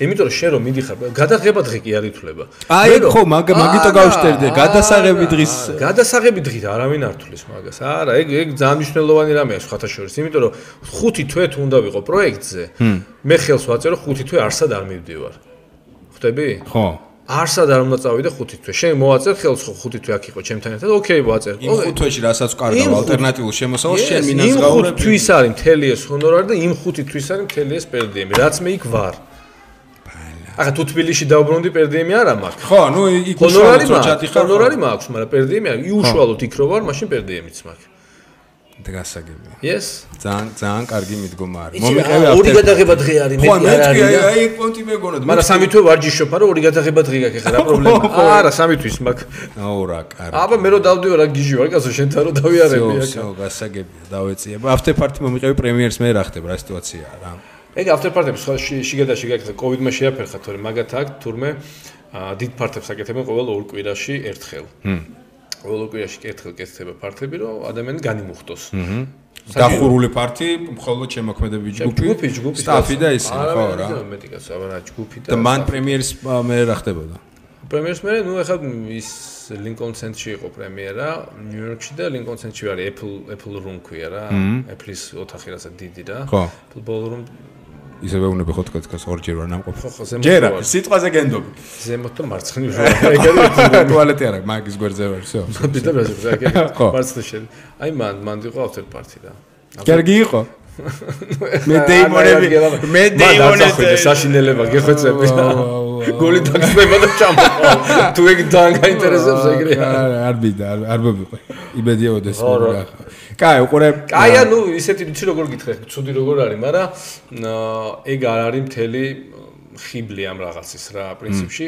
იმიტომ რომ შენ რომ მიდიხარ, გადაღება დღე კი არ ითვლება. აი ხო, მაგ მაგიტო გავშტერდე, გადასაღები დღის. გადასაღები დღით არავინ არ თulis მაგას. არა, ეგ ეგ ძალიან მნიშვნელოვანი რამეა სხვათა შორის, იმიტომ რომ ხუთი თვე თუ უნდა ვიყო პროექტზე, მე ხელს ვაწერო ხუთი თვე არსად არ მივდივარ. ხვდები? ხო. არსად არ უნდა წავიდე ხუთი თვე. შენ მოაწერ ხელს ხუთი თვე აქ იყო ჩემთან ერთად. ოკეი, ვაწერ. იმ ხუთი თვეში რასაც კარგავ ალტერნატიულ შემოსავალს შენ მინას გაურებ. იმ ხუთი თვის არის მთელი ეს ჰონორარი და იმ ხუთი თვის არის მთელი ეს პერდიემი. რაც მე იქ ვარ. ახლა თუ თბილისში დაუბრუნდი პერდიემი არა მაქვს. ხო, ნუ იქ უშუალოდ ჩათი ხარ. ჰონორარი მაქვს, მაგრამ პერდიემი არა. იუშუალოდ იქ რო ვარ, მაშინ პერდიემიც მაქვს. დგასაგებია. Yes. ძალიან ძალიან კარგი მიდგომა არის. მომიყევი აფთე. ორი გადაღება დღე არის, მეტი არ არის. ხო, აი პონტი მეგონოთ. მაგრამ სამი თვე ვარჯიშობ, არა ორი გადაღება დღე გაქვს, რა პრობლემა? არა, სამი თვის მაქვს. აუ რა, კარგი. აბა მე რო დავდივარ, რა გიჟი ვარ, კაცო, შენთან რო დავიარები აქ. ხო, გასაგებია, დავეციებ. აფთე პარტი მომიყევი პრემიერს მე რა ხდება, რა სიტუაციაა რა. ეგ პარტები სხვა შიგადაში გაიქცა კოვიდმა შეაფერხა თორე მაგათ აქ თურმე დიდ პარტებს აკეთებენ ყოველ ორ კვირაში ერთხელ. ჰმ. ყოველ ორ კვირაში ერთხელ კეთდება პარტები, რომ ადამიანი განიმუხტოს. ჰმ. დახურული პარტი, მხოლოდ შემოქმედები ჯგუფი. ჯგუფი, ჯგუფი. სტაფი და ისინი, ხო რა. არა, მეტი კაცო, აბა ჯგუფი და და მან პრემიერის მე რა ხდებოდა? პრემიერს მე, ნუ ახლა ის ლინკონ ცენტრში იყო პრემიერა, ნიუ-იორკში და ლინკონ ცენტრში არის Apple Apple Room ქვია რა. Apple-ის ოთახი რაცა დიდი რა. Apple Ballroom ისევე უნები ხო თქვა თქვას ორჯერ ვარ ნამყოფი. ხო ხო ზემოთ. ჯერა, სიტყვაზე გენდობი. ზემოთ და მარცხნივ ვარ. ეგ არის ტუალეტი არა, მაგის გვერდზე ვარ, всё. ბიჭო, რა გაკეთე? მარცხნივ შენ. აი მან მან იყო after party რა. კარგი იყო. მე დეიმონები მე დეიმონები საშინელება გეხვეწები გოლი დაგწება და ჩამო თუ ეგ ძალიან გაინტერესებს ეგრე არ ბიდა არ მომიყვა იმედიაოდეს რა კაი, უყურე. კაი, ანუ ისეთი ვიცი როგორ გითხრე, ცუდი როგორ არის, მაგრამ ეგ არ არის მთელი ხიბლი ამ რაღაცის რა, პრინციპში.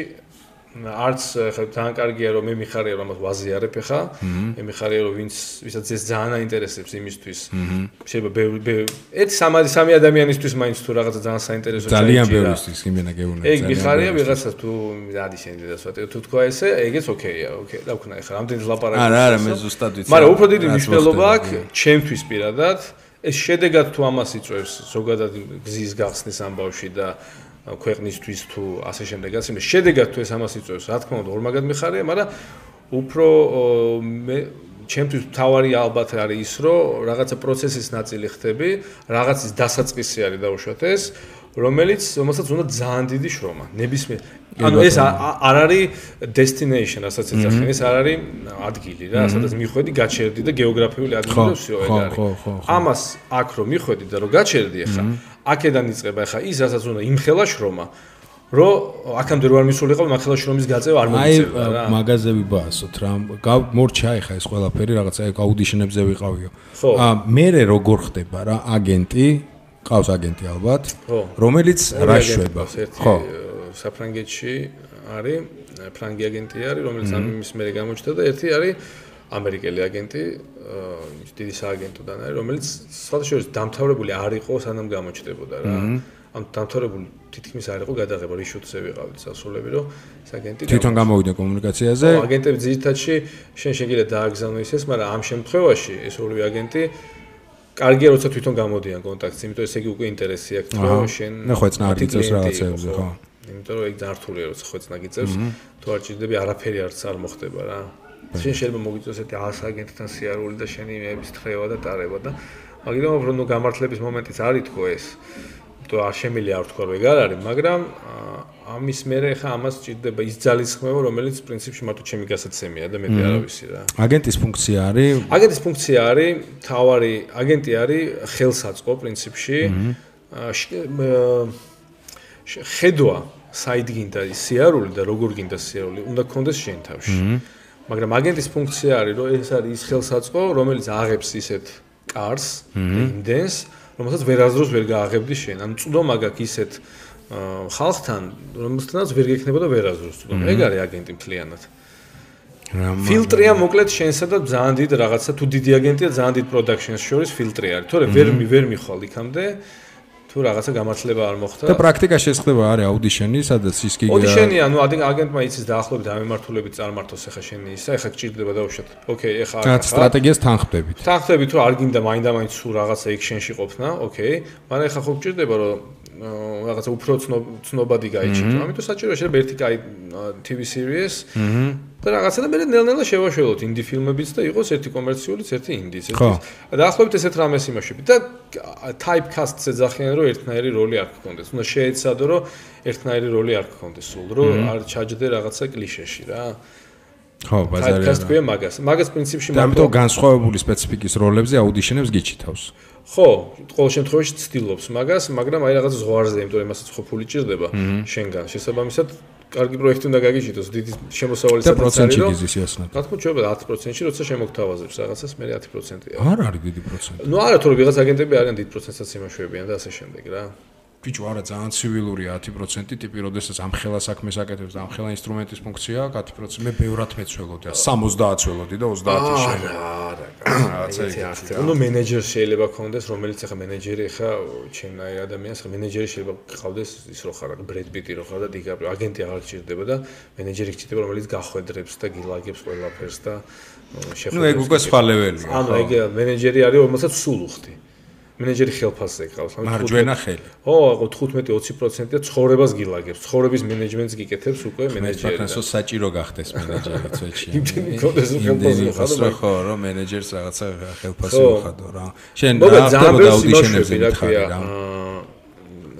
არც ხა ძალიან კარგია რომ მე მიხარია რომ ამას ვაზიარებ ხა მე მიხარია რომ ვინც ვისაც ეს ძალიან აინტერესებს იმისთვის. შეიძლება ერთ სამი სამი ადამიანისთვის მაინც თუ რაღაცა ძალიან საინტერესო ჩაიჭირა. ძალიან ბევრისთვის იმენა გეუბნები ეგ მიხარია ვიღაცას თუ ადი შენ დედასვატე თუ თქვა ესე ეგეც ოკეია ოკეი რა ვქნა ხა რამდენი ლაპარაკი არა არა მე ზუსტად ვიცი მაგრამ უფრო დიდი მნიშვნელობა აქვს ჩემთვის პირადად ეს შედეგად თუ ამას იწევს ზოგადად გზის გახსნის ამბავში და ქვეყნისთვის თუ ასე შემდეგაც იმის შედეგად თუ ეს ამას იწევს რა თქმა უნდა ორმაგად მიხარია მაგრამ უფრო მე ჩემთვის თავარი ალბათ არის ის, რომ რაღაცა პროცესის ნაწილი ხდები, რაღაცის დასაწყისი არის დაუშვათ ეს, რომელიც რომელსაც უნდა ძალიან დიდი შრომა, ნებისმიერ ანუ ეს არ არის destination, რასაც ეძახენ, ეს არ არის ადგილი რა, სადაც მიხვედი, გაჩერდი და გეოგრაფიული ადგილი და всё ეგ არის. ამას აქ რომ მიხვედი და რომ გაჩერდი ახლა, აქედან იწყება ახლა ის, რასაც უნდა იმხელა შრომა. რომ აქამდე რო არ მისულიყო მაგხელა შრომის გაწევა არ მომიწევდა რა. აი მაგაზები ბაასოთ რა. მორჩა ეხა ეს ყველაფერი რაღაცა ეგ აუდიშნებზე ვიყავიო. ა მე როგორ ხდება რა აგენტი, ყავს აგენტი ალბათ, რომელიც რა შვება. ხო. საფრანგეთში არის ფრანგი აგენტი არის, რომელიც ამის მერე გამოჩნდა და ერთი არის ამერიკელი აგენტი, დიდი სააგენტოდან არის, რომელიც სხვადასხვა დამთავრებული არ იყო სანამ გამოჩნდებოდა რა. ამ დამთავრებული თითქმის არ იყო გადაღება რიშუტზე ვიყავით სასულები რომ ეს აგენტი თვითონ გამოვიდა კომუნიკაციაზე? ხო აგენტები ძირითადში შენ შეგიძლია დააგზავნო ისეს მაგრამ ამ შემთხვევაში ეს ორივე აგენტი კარგია როცა თვითონ გამოდიან კონტაქტს იმიტომ ესე იგი უკვე ინტერესი აქვს რომ შენ ნახო ეს ნარგიწევს რაღაცეებზე ხო. იმიტომ რომ ეგ ძართულია როცა ხო ეს ნაგიწევს თუ არ ჭირდები არაფერი არც არ მოხდება რა შენ შეიძლება მოგიწევს ესეთი 100 აგენტთან სიარული და შენი მეების თხევა და ტარება და მაგრამ უფრო ნუ გამართლების მომენტიც არის თქო ეს თუ არ შემილია არ თქვა რომ ეგ არ არის, მაგრამ ამის მერე ხა ამას ჭირდება ის ძალისხმევა, რომელიც პრინციპში მარტო ჩემი გასაცემია და მეტი არავისი რა. აგენტის ფუნქცია არის? აგენტის ფუნქცია არის, თავარი აგენტი არის ხელსაწყო პრინციპში. ხედვა საიდ გინდა სიარული და როგორ გინდა სიარული, უნდა გქონდეს შენ თავში. მაგრამ აგენტის ფუნქცია არის, რომ ეს არის ის ხელსაწყო, რომელიც აღებს ისეთ კარს, იმდენს, რომელსაც ვერაზროს ვერ გააღებდი შენ. ანუ წვდომა გაქვს ისეთ ხალხთან, რომელთანაც ვერ გექნებოდა ვერაზროს წვდომა. ეგ არის აგენტი მთლიანად. ფილტრია მოკლედ შენსა და ძალიან დიდ რაღაცა თუ დიდი აგენტია ძალიან დიდ პროდაქშენს შორის ფილტრი არის. თორე ვერ ვერ მიხვალ იქამდე. თუ რაღაცა გამართლება არ მოხდა. და პრაქტიკაში ეს ხდება არის აუდიშენი, სადაც ის კი აუდიშენი, ანუ აგენტმა იცის დაახლოებით ამემართულებით წარმართოს ახლა შენი ისა, ახლა გჭირდება დაუშვათ. ოკეი, ახლა აქ სტრატეგიას თანხდებით. თანხდებით, თუ არ გინდა მაინდა-მაინც სულ რაღაცა ექშენში ყოფნა, ოკეი. მაგრამ ახლა ხო გჭირდება რომ რაღაცა უფრო ცნობადი გაიჩინო. ამიტომ საჭიროა შეიძლება ერთი კაი TV series. აჰა. და რაღაცა და მე ნელ-ნელა შევაშველოთ ინდი ფილმებიც და იყოს ერთი კომერციულიც, ერთი ინდის. დაახლოებით ესეთ რამეს იმაშები და type cast-ს ეძახიან რომ ერთნაირი როლი არ გქონდეს. უნდა შეეცადო რომ ერთნაირი როლი არ გქონდეს სულ, რომ არ ჩაჯდე რაღაცა კლიშეში რა. ხო, ბაზარია. type cast-ია მაგას. მაგას პრინციპში მაგრამ ამიტომ განსხვავებული სპეციფიკის როლებზე აუდიშენებს გიჩითავს. ხო, ყოველ შემთხვევაში ცდილობს მაგას, მაგრამ აი რაღაც ზღვარზე, იმიტომ რომ იმასაც ხო ფული ჭირდება შენგან. შესაბამისად, კარგი პროექტი უნდა გაგიჩიტოს, დიდი შემოსავალი სადაც არის რომ გიზის იასნა. რა თქმა უნდა, 10%-ში როცა შემოგთავაზებს რაღაცას, მე 10%-ია. არ არის დიდი პროცენტი. ნუ არა, თორე ვიღაც აგენტები არიან დიდ პროცენტსაც იმაშვებიან და ასე შემდეგ რა. ბიჭო არა ძალიან ცივილურია 10% ტიპი, როდესაც ამ ხელა საქმეს აკეთებს და ამ ხელა ინსტრუმენტის ფუნქცია 10%. მე ბევრად მეცველოდი, 60 ველოდი და 30 შეიძლება. არა, რაღაცა იქნება. ანუ მენეჯერი შეიძლება ქონდეს, რომელიც ახლა მენეჯერი ხა ჩემნაირ ადამიანს, ხა მენეჯერი შეიძლება გყავდეს ის რო ხარ, ბრედ პიტი რო ხარ და დიკაპრიო, აგენტი აღარ გჭირდება და მენეჯერი გჭირდება, რომელიც გახვედრებს და გილაგებს ყველაფერს და შეხვედრებს. ნუ ეგ უკვე სხვა ლეველია. ანუ ეგ მენეჯერი არის, რომელსაც სულ უხდი. მენეჯერი ხელფასზე ყავს. მარჯვენა ხელი. ო, 15-20% და ცხოვრებას გილაგებს. ცხოვრების მენეჯმენტს გიკეთებს უკვე მენეჯერი. მე თვითონ საჭირო გახდეს მენეჯერი წვეთში. იმდენი კონდეს ხელფასზე ხარ. ხო, რომ მენეჯერს რაღაცა ხელფასი უხადო რა. შენ რა ხდება აუდიშენებზე რა. აა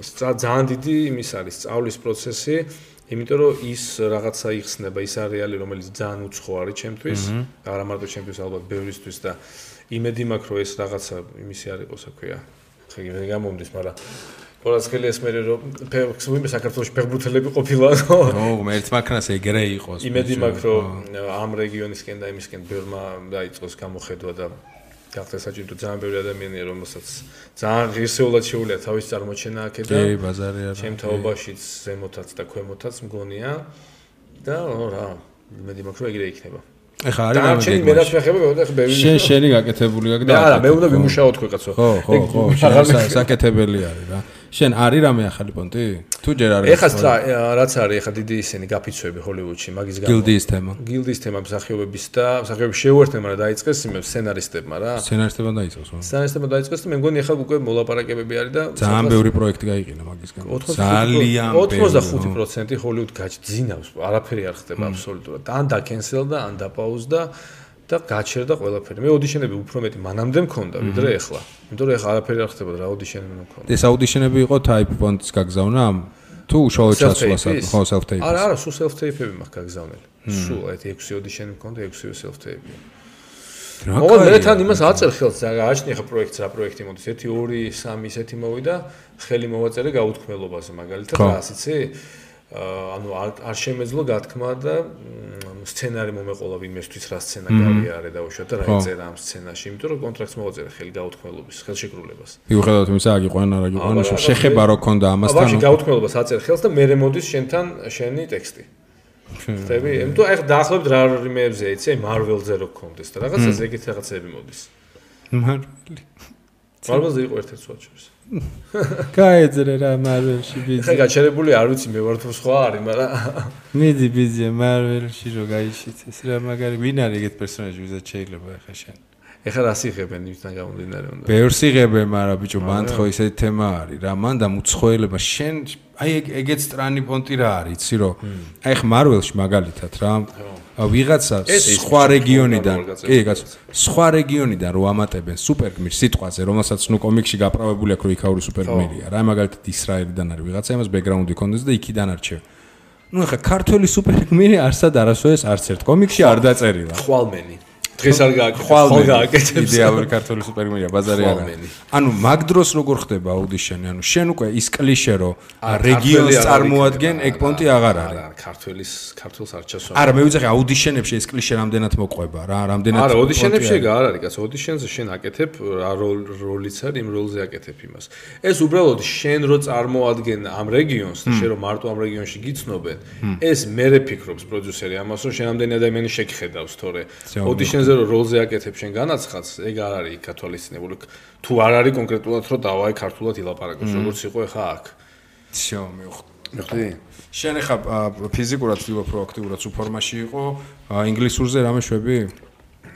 ძალიან დიდი იმის არის სწავლის პროცესი. იმიტომ რომ ის რაღაცა იხსნება, ის არეალი, რომელიც ძალიან უცხო არის ჩემთვის, არა მარტო ჩემთვის, ალბათ ბევრისთვის და იმედი მაქვს რომ ეს რაღაცა იმისი არ იყოს, აქვია. ხე მე გამომდის, მაგრამ ყველასკელი ეს მე რომ ფეხბურთი საქართველოს ფეხბურთელები ყოფილა. ო, მე ერთმანქანას ეგრე იყოს. იმედი მაქვს რომ ამ რეგიონისკენ და იმისკენ ბევრმა დაიწყოს გამოხედვა და გახდა საჭირო ძალიან ბევრი ადამიანია რომელსაც ძალიან ღირსეულად შეუძლია თავის წარმოჩენა აქედან. კი, ბაზარია. ჩემ თაობაშიც ზემოთაც და ქვემოთაც მგონია და რა, იმედი მაქვს რომ ეგრე იქნება. ეხა არის მაგრამ შენ მე რაც ვეხება მე უნდა ხბები შენ შენი გაკეთებული აქვს და არა მე უნდა ვიმუშაოთ ხო კაცო ხო ხო ხო საკეთებელი არის რა შენ არის რამე ახალი პონტი? თუ ჯერ არის. ეხლა რაც არის, ეხლა დიდი ისინი გაფიცვები ჰოლივუდში, მაგის გამო. გილდიის თემა. გილდიის თემა მსახიობების და მსახიობების შეუერთება რა დაიწყეს იმ სცენარისტებმა რა. სცენარისტებმა დაიწყეს, ხო? სცენარისტებმა დაიწყეს და მე მგონი ეხლა უკვე მოლაპარაკებები არის და ძალიან ბევრი პროექტი გაიყინა მაგის გამო. ძალიან ბევრი. 85% ჰოლივუდ გაჭძინავს, არაფერი არ ხდება აბსოლუტურად. ან დაკენსელ და ან დაპაუზ და და გაჩერდა ყველაფერი. მე აუდიშენები უფრო მეტი მანამდე მქონდა, ვიდრე ეხლა. იმიტომ რომ ეხლა არაფერი არ ხდებოდა რა აუდიშენები მქონდა. ეს აუდიშენები იყო type font-ის გაგზავნა ამ თუ უშუალოდ ჩასვლას ხო self tape. არა, არა, სულ self tape-ები მაქვს გაგზავნილი. სულ აი 6 აუდიშენი მქონდა, 6 self tape. მოგონ მე თან იმას აწერ ხელს რა გააჩნია ხა პროექტს რა პროექტი მოდის 1 2 3 ისეთი მოვიდა ხელი მოვაწერე გაუთქმელობაზე მაგალითად რა ასიცი ანუ არ შემეძლო გათქმა და სცენარი მომეყოლა ვინმესთვის რა სცენა გავიარე და უშოთ და რა ეწერა ამ სცენაში, იმიტომ რომ კონტრაქტს მოვაწერე ხელი გაუთქმელობის, ხელშეკრულებას. მიუხედავად იმისა, აგიყვან არა აგიყვან, შეხება რო ქონდა ამასთან. აბა, გაუთქმელობას აწერ ხელს და მე მოდის შენთან შენი ტექსტი. ხტები? იმიტომ აი დაახლოებით რა რიმეებზე იცი, Marvel-ზე რო გქონდეს და რაღაცა ზეგით რაღაცები მოდის. Marvel. Marvel-ზე იყო ერთ-ერთი სუაჩებს. გაეძრე რა მარველში ბიძი. ხა გაჩერებული არ ვიცი მე ვარ თუ სხვა არის, მაგრამ მიდი ბიძი მარველში რო გაიშიცეს რა მაგარი ვინ არის ეგეთ პერსონაჟი ვიზაც შეიძლება ხა შენ. ეხლა რა სიღებენ იმისთან გამომდინარე უნდა. ბევრ სიღებენ, მაგრამ ბიჭო, მან ხო ისეთი თემა არის რა, მან და მუცხოელება შენ აი ეგეც სტრანი ფონტი რა არის, იცი რომ? აი ხ მარველში მაგალითად რა. ვიღაცა სხვა რეგიონიდან, კი, გაც სხვა რეგიონიდან რო ამატებენ სუპერგმირს სიტყვაზე, რომელსაც ნუ კომიქსში გაправებული აქვს რო იქაური სუპერგმირია რა, მაგალითად ისრაელიდან არის ვიღაცა, იმას ბექგრაუნდი კონდეს და იქიდან არჩევ. ну ხა ქართველი სუპერგმირი არსად არასოდეს არც ერთ კომიქსში არ დაწერილა. ხვალმენი. დღეს არ გააკეთებს ხო გააკეთებს. იდეალური ქართული სუპერგმირია ბაზარი არა ანუ მაგ დროს როგორ ხდება აუდიშენი? ანუ შენ უკვე ის კლიშე რო რეგიონს წარმოადგენ ეგ პონტი აღარ არის. არა ქართულის ქართულს არ ჩასვა არა მე ვიძახი აუდიშენებში ეს კლიშე რამდენად მოყვება რა რამდენად არა აუდიშენებში ეგ არ არის კაცო. აუდიშენზე შენ აკეთებ რა როლიც არის იმ როლზე აკეთებ იმას. ეს უბრალოდ შენ რო წარმოადგენ ამ რეგიონს შენ რო მარტო ამ რეგიონში გიცნობენ ეს მე ფიქრობს პროდიუსერი ამას რომ შენ ამდენი ადამიანი შეგხედავს თორე. აუდიშენზე იმაზე რომ როლზე აკეთებ შენ განაცხადს, ეგ არ არის გათვალისწინებული. თუ არ არის კონკრეტულად რომ დავაი ქართულად ილაპარაკოს, როგორც იყო ახლა აქ. შო, მივხვდი. შენ ახლა ფიზიკურად ვთქვი პროაქტიურად უფორმაში იყო, ინგლისურზე რამე შვები?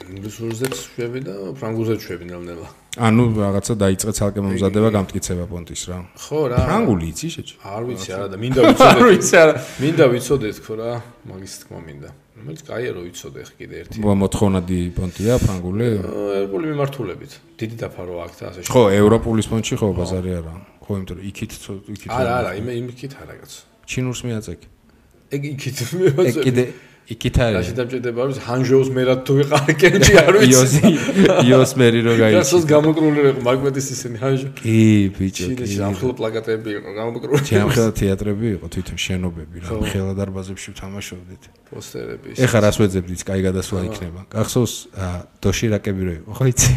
ინგლისურზეც შვები და ფრანგულზეც შვები ნელ-ნელა. ანუ რაღაცა დაიწყე ცალკე მომზადება გამტკიცება პონტის რა. ხო რა. ფრანგული იცი შეჭ? არ ვიცი არა და მინდა ვიცოდეთ. არ ვიცი არა. მინდა ვიცოდეთ თქო რა, მაგის თქმა მინდა. რომელიც კაია რო ვიცოდე ხ კიდე ერთი. მოთხოვნადი პონტია ფრანგული? ერბული მიმართულებით. დიდი დაფარო აქ და ასე. ხო, ევროპულის პონტში ხო ბაზარი არა. ხო, იმიტომ რომ იქით იქით არა, არა, იმ იმიქით არა კაც. ჩინურს მიაწეკი. ეგ იქით მეაწეკი. ეგ კიდე იქით არის. რაში დამჭირდება არის ჰანჟოუს მერად თუ ვიყარ კენჭი არ ვიცი. იოსი იოს მერი რო გაიჩი. გასოს გამოკრული იყო მაგმედის ისინი ჰანჟო. კი, ბიჭო, კი. ჩინეთში ამხელა პლაკატები იყო გამოკრული. ჩი ამხელა თეატრები იყო თვითონ შენობები რა. ამხელა დარბაზებში ვთამაშობდით. პოსტერები. ეხა რას ვეძებდით? კაი გადასვლა იქნება. გახსოვს დოშირაკები რო იყო, ხო იცი?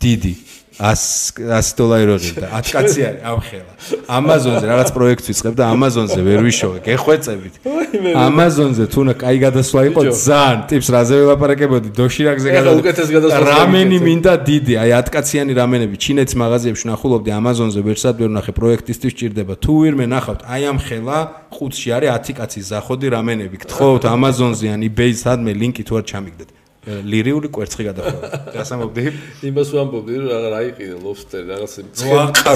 დიდი 100 100 დოლარი როღებდა 10 კაცი არის ამხელა Amazon-ზე რაღაც პროექტს ვიწყებ და Amazon-ზე ვერ ვიშოვე გეხვეწებით. Amazon-ზე თუნა კაი გადასვლა იყო ძალიან ტიპს რაზე ველაპარაკებოდი? დოშირაგზე გადასვლა რამენი მინდა დიდი? აი 10 კაციანი რამენები ჩინეთის მაღაზიებში ნახულობდი Amazon-ზე ვერსად ვერ ნახე პროექტისთვის ჭირდება. თუ ვირმე ნახავთ აი ამხელა ხუთში არის 10 კაცის ზახოდი რამენები. გთხოვთ Amazon-ზე ან eBay-ს სადმე ლინკი თუ არ ჩამიგდეთ. ლირიული კვერცხი გადახვევა. გასამობდი? იმას ვამბობდი, რომ რა იყიდე ლობსტერი, რაღაც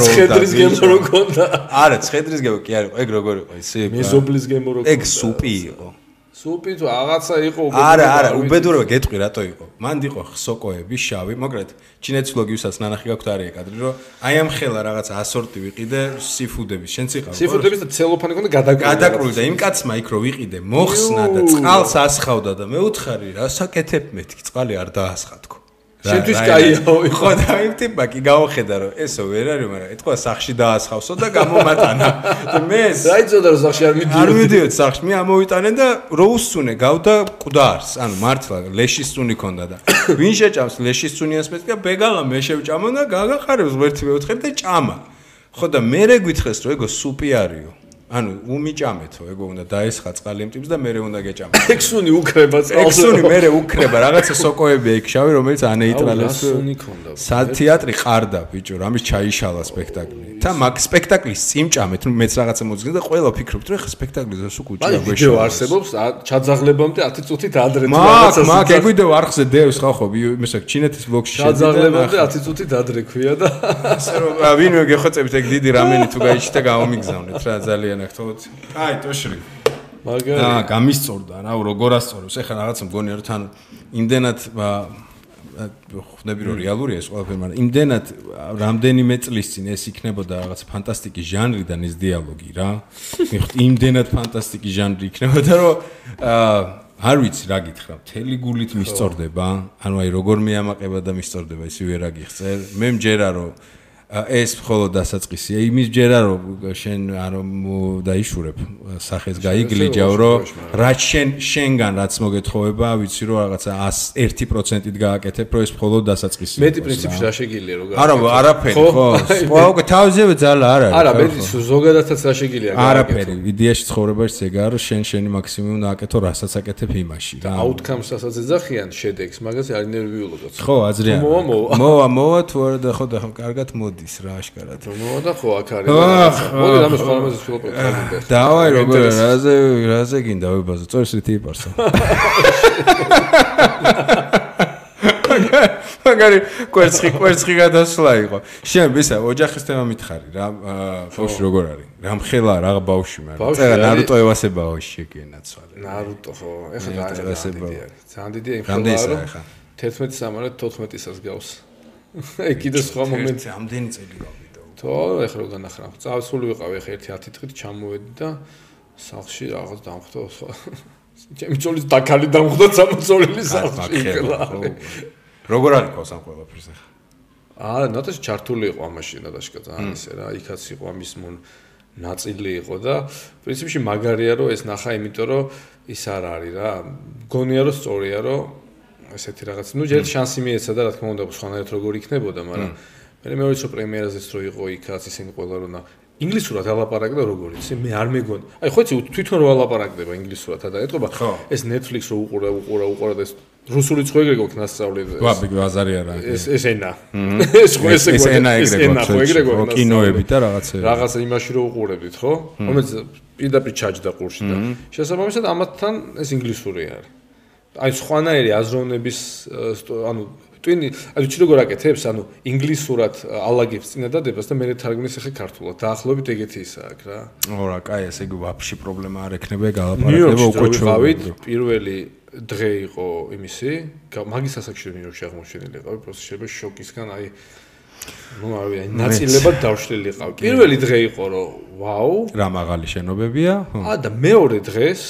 ხედრის გემო რო ქონდა. არა, ხედრის გემო კი არა, ეგ როგორ იყო ისი? მეზობლის გემო რო ქონდა. ეგ სუპი იყო. სუპი თუ რაღაცა იყო უბედურება. არა, არა, უბედურება გეტყვი რატო იყო. მან იყო სოკოები, შავი, მაგრამ ჩინეთის ლოგივსაც ნანახი გაქვთ არის ეკადრი, რომ აი ამ ხელა რაღაცა ასორტი ვიყიდე სიფუდების. შენც იყავ. სიფუდების და ცელოფანი ქონდა გადაკრული. გადაკრული და იმ კაცმა იქ რო ვიყიდე, მოხსნა და წყალს ასხავდა და მე უთხარი, რა საკეთებ მეთქი, წყალი არ დაასხა თქო. შენთვის კაიაო ხო და იმ ტიპა კი გავხედა რომ ესო ვერ არის მაგრამ ეთქვა სახში დაასხავსო და გამომატანა. და მე დაიწოდა რომ სახში არ მიდიო არ მიდიო სახში მე ამოვიტანე და რო უსწუნე გავდა ყდარს ანუ მართლა ლეშის წუნი ქონდა და. ვინ შეჭამს ლეშის წუნიას მეთქა ბეგალა მე შევჭამო და გაგახარებს ღერთი მეოთხე და ჭამა. ხო და მე რე გითხეს რომ ეგო სუპი არისო ანუ უმიჭამეთო, ეგო უნდა დაესხა წყალი მტიფს და მეરે უნდა გეჭამა. ექსუნი უკრება წყალს. ექსუნი მეરે უკრება, რაღაცა სოკოები ეგ შავი, რომელიც ანეიტრალებს. ექსუნი ქონდა. სათეატრი ყარდა, ბიჭო, რამის ჩაიშალა სპექტაკლი. და მაგ სპექტაკლის წიმჭამეთ, ნუ მეც რაღაცა მოძგნა და ყველა ფიქრობთ, რომ ხა სპექტაკლი ზუსტ უკუჭია გვეშა. ვიდეო არსებობს, ჩაძაღლებამდე 10 წუთით ადრე თუ რაღაცა. მაგ, მაგ, ეგ ვიდეო არხზე დევს ხა ხო, იმისა ჩინეთის ბლოგში შედი ჩაძაღლებამდე 10 წუთით ადრე ქვია და ასე რომ ვინმე გეხოცებით ეგ დიდი რამენი თუ გაიჩიტა გამომიგზავნეთ რა ძალიან ახთოთ. აი, ტოშრი. მაგარი. აა გამისწორდა რა როგორ ასწორებს ეხლა რაღაც მგონია რომ თან იმდენად ხვდები რომ რეალურია ეს ყველაფერი მაგრამ იმდენად რამდენიმე წლის წინ ეს იქნებოდა რაღაც ფანტასტიკის ჟანრიდან ეს დიალოგი რა მიხთ იმდენად ფანტასტიკის ჟანრი იქნებოდა რომ აა არ ვიცი რა გითხრა მთელი გულით მისწორდება ანუ აი როგორ მეამაყება და მისწორდება ისივე რა გიხსენ მე მჯერა რომ ეს მხოლოდ დასაწყისია. იმის ჯერა რომ შენ არ დაიშურებ სახეს გაიგლიჯავ რომ რაც შენ შენგან რაც მოგეთხოვება ვიცი რომ რაღაცა 101%-ით გააკეთებ რომ ეს მხოლოდ დასაწყისია. მეტი პრინციპში რა შეგიძლია რო არა არაფერი ხო? სხვა უკვე თავზევე ძალა არ არის არა მეტი ზოგადადაც რა შეგიძლია არაფერი იდეაში ცხოვრებაში ეგაა რომ შენ შენი მაქსიმუმ დააკეთო რასაც აკეთებ იმაში რა აუთკამს რასაც ეძახიან შედეგს მაგას არ ინერვიულობთ. ხო აზრია მოვა, მოვა. მოვა მოვა თუ არა და ხო და ხო კარგად მოდის რა აშკარად. მოვა და ხო აქ არის მოდი რამე სხვა რამეზე ფილოპოტი გინდა დავაი როგორ რაზე რაზე გინდა ვებაზე წორს რითი იპარსო მაგარი კვერცხი კვერცხი გადასვლა იყო შენ ვისა ოჯახის თემა მითხარი რა ბავშვი როგორ არის რა მხელა რა ბავშვი მაგრამ წერა ნარუტო ევასე ბავშვი შეგენაცვალე ნარუტო ხო ეხლა ძალიან დიდი არის ძალიან დიდი იმ ხელა ეხა? 11 სამარა 14-ისას გავს აი კიდე სხვა მომენტი. ამდენი წელი გავიდა თო ეხლა რო განახრა წავსული ვიყავი ეხლა ერთი 10 დღით ჩამოვედი და სახლში რაღაც დამხვდა სხვა ჩემი ძოლის დაკალი დამხვდა სამწოლილი სახლში ეხლა. როგორ არის ყავს ამ ყველაფერს ეხა? აა ნატაში ჩართული იყო ამაში ნატაშკა ძალიან ისე რა იქაც იყო ამის მონ ნაწილი იყო და პრინციპში მაგარია რომ ეს ნახა იმიტომ რომ ის არ არის რა. გონია რომ სწორია რომ ესეთი რაღაც. ნუ ჯერ შანსი მიეცა და რა თქმა უნდა სხვანაირად როგორ იქნებოდა მაგრამ მე მეორე ცო პრემიერაზეც რო იყო იქაც ისინი ყველა რონა ინგლისურად ალაპარაკდა როგორ იცი მე არ მეგონა აი ხო იცი თვითონ რო ალაპარაკდება ინგლისურად და ეტყობა ეს Netflix რო უყურა უყურა უყურა და ეს რუსულიც ხო ეგრე გქონდა სწავლი ვა ბიგ ბაზარი არა ეს ეს ენა. ეს ხო ეს ესე ენა ეს ენა ხო ეგრე გვაქვს გვაქვს კინოები და რაღაცები. რაღაცა იმაში რო უყურებდით ხო? რომელიც პირდაპირ ჩაჯდა ყურში და შესაბამისად ამათთან ეს ინგლისური არის აი სხვანაირი აზროვნების ანუ ტვინი აი ვიჩი როგორ აკეთებს ანუ ინგლისურად ალაგებს წინადადებას და მე თარგმნის ახლა ქართულად. დაახლოებით ეგეთი ისა აქ რა. ო რა კაი ესე იგი ვაფშე პრობლემა არ ექნება გალაპარაკება უკვე ჩავით პირველი დღე იყო იმისი მაგის ასაკში ნიუ-იორკში აღმოჩენილი ყავი პროსტა შეიძლება შოკისგან აი ну არ ვიცი ნაწილება დავშლილიყავ პირველი დღე იყო რომ ვაუ. რა მაღალი შენობებია? ა და მეორე დღეს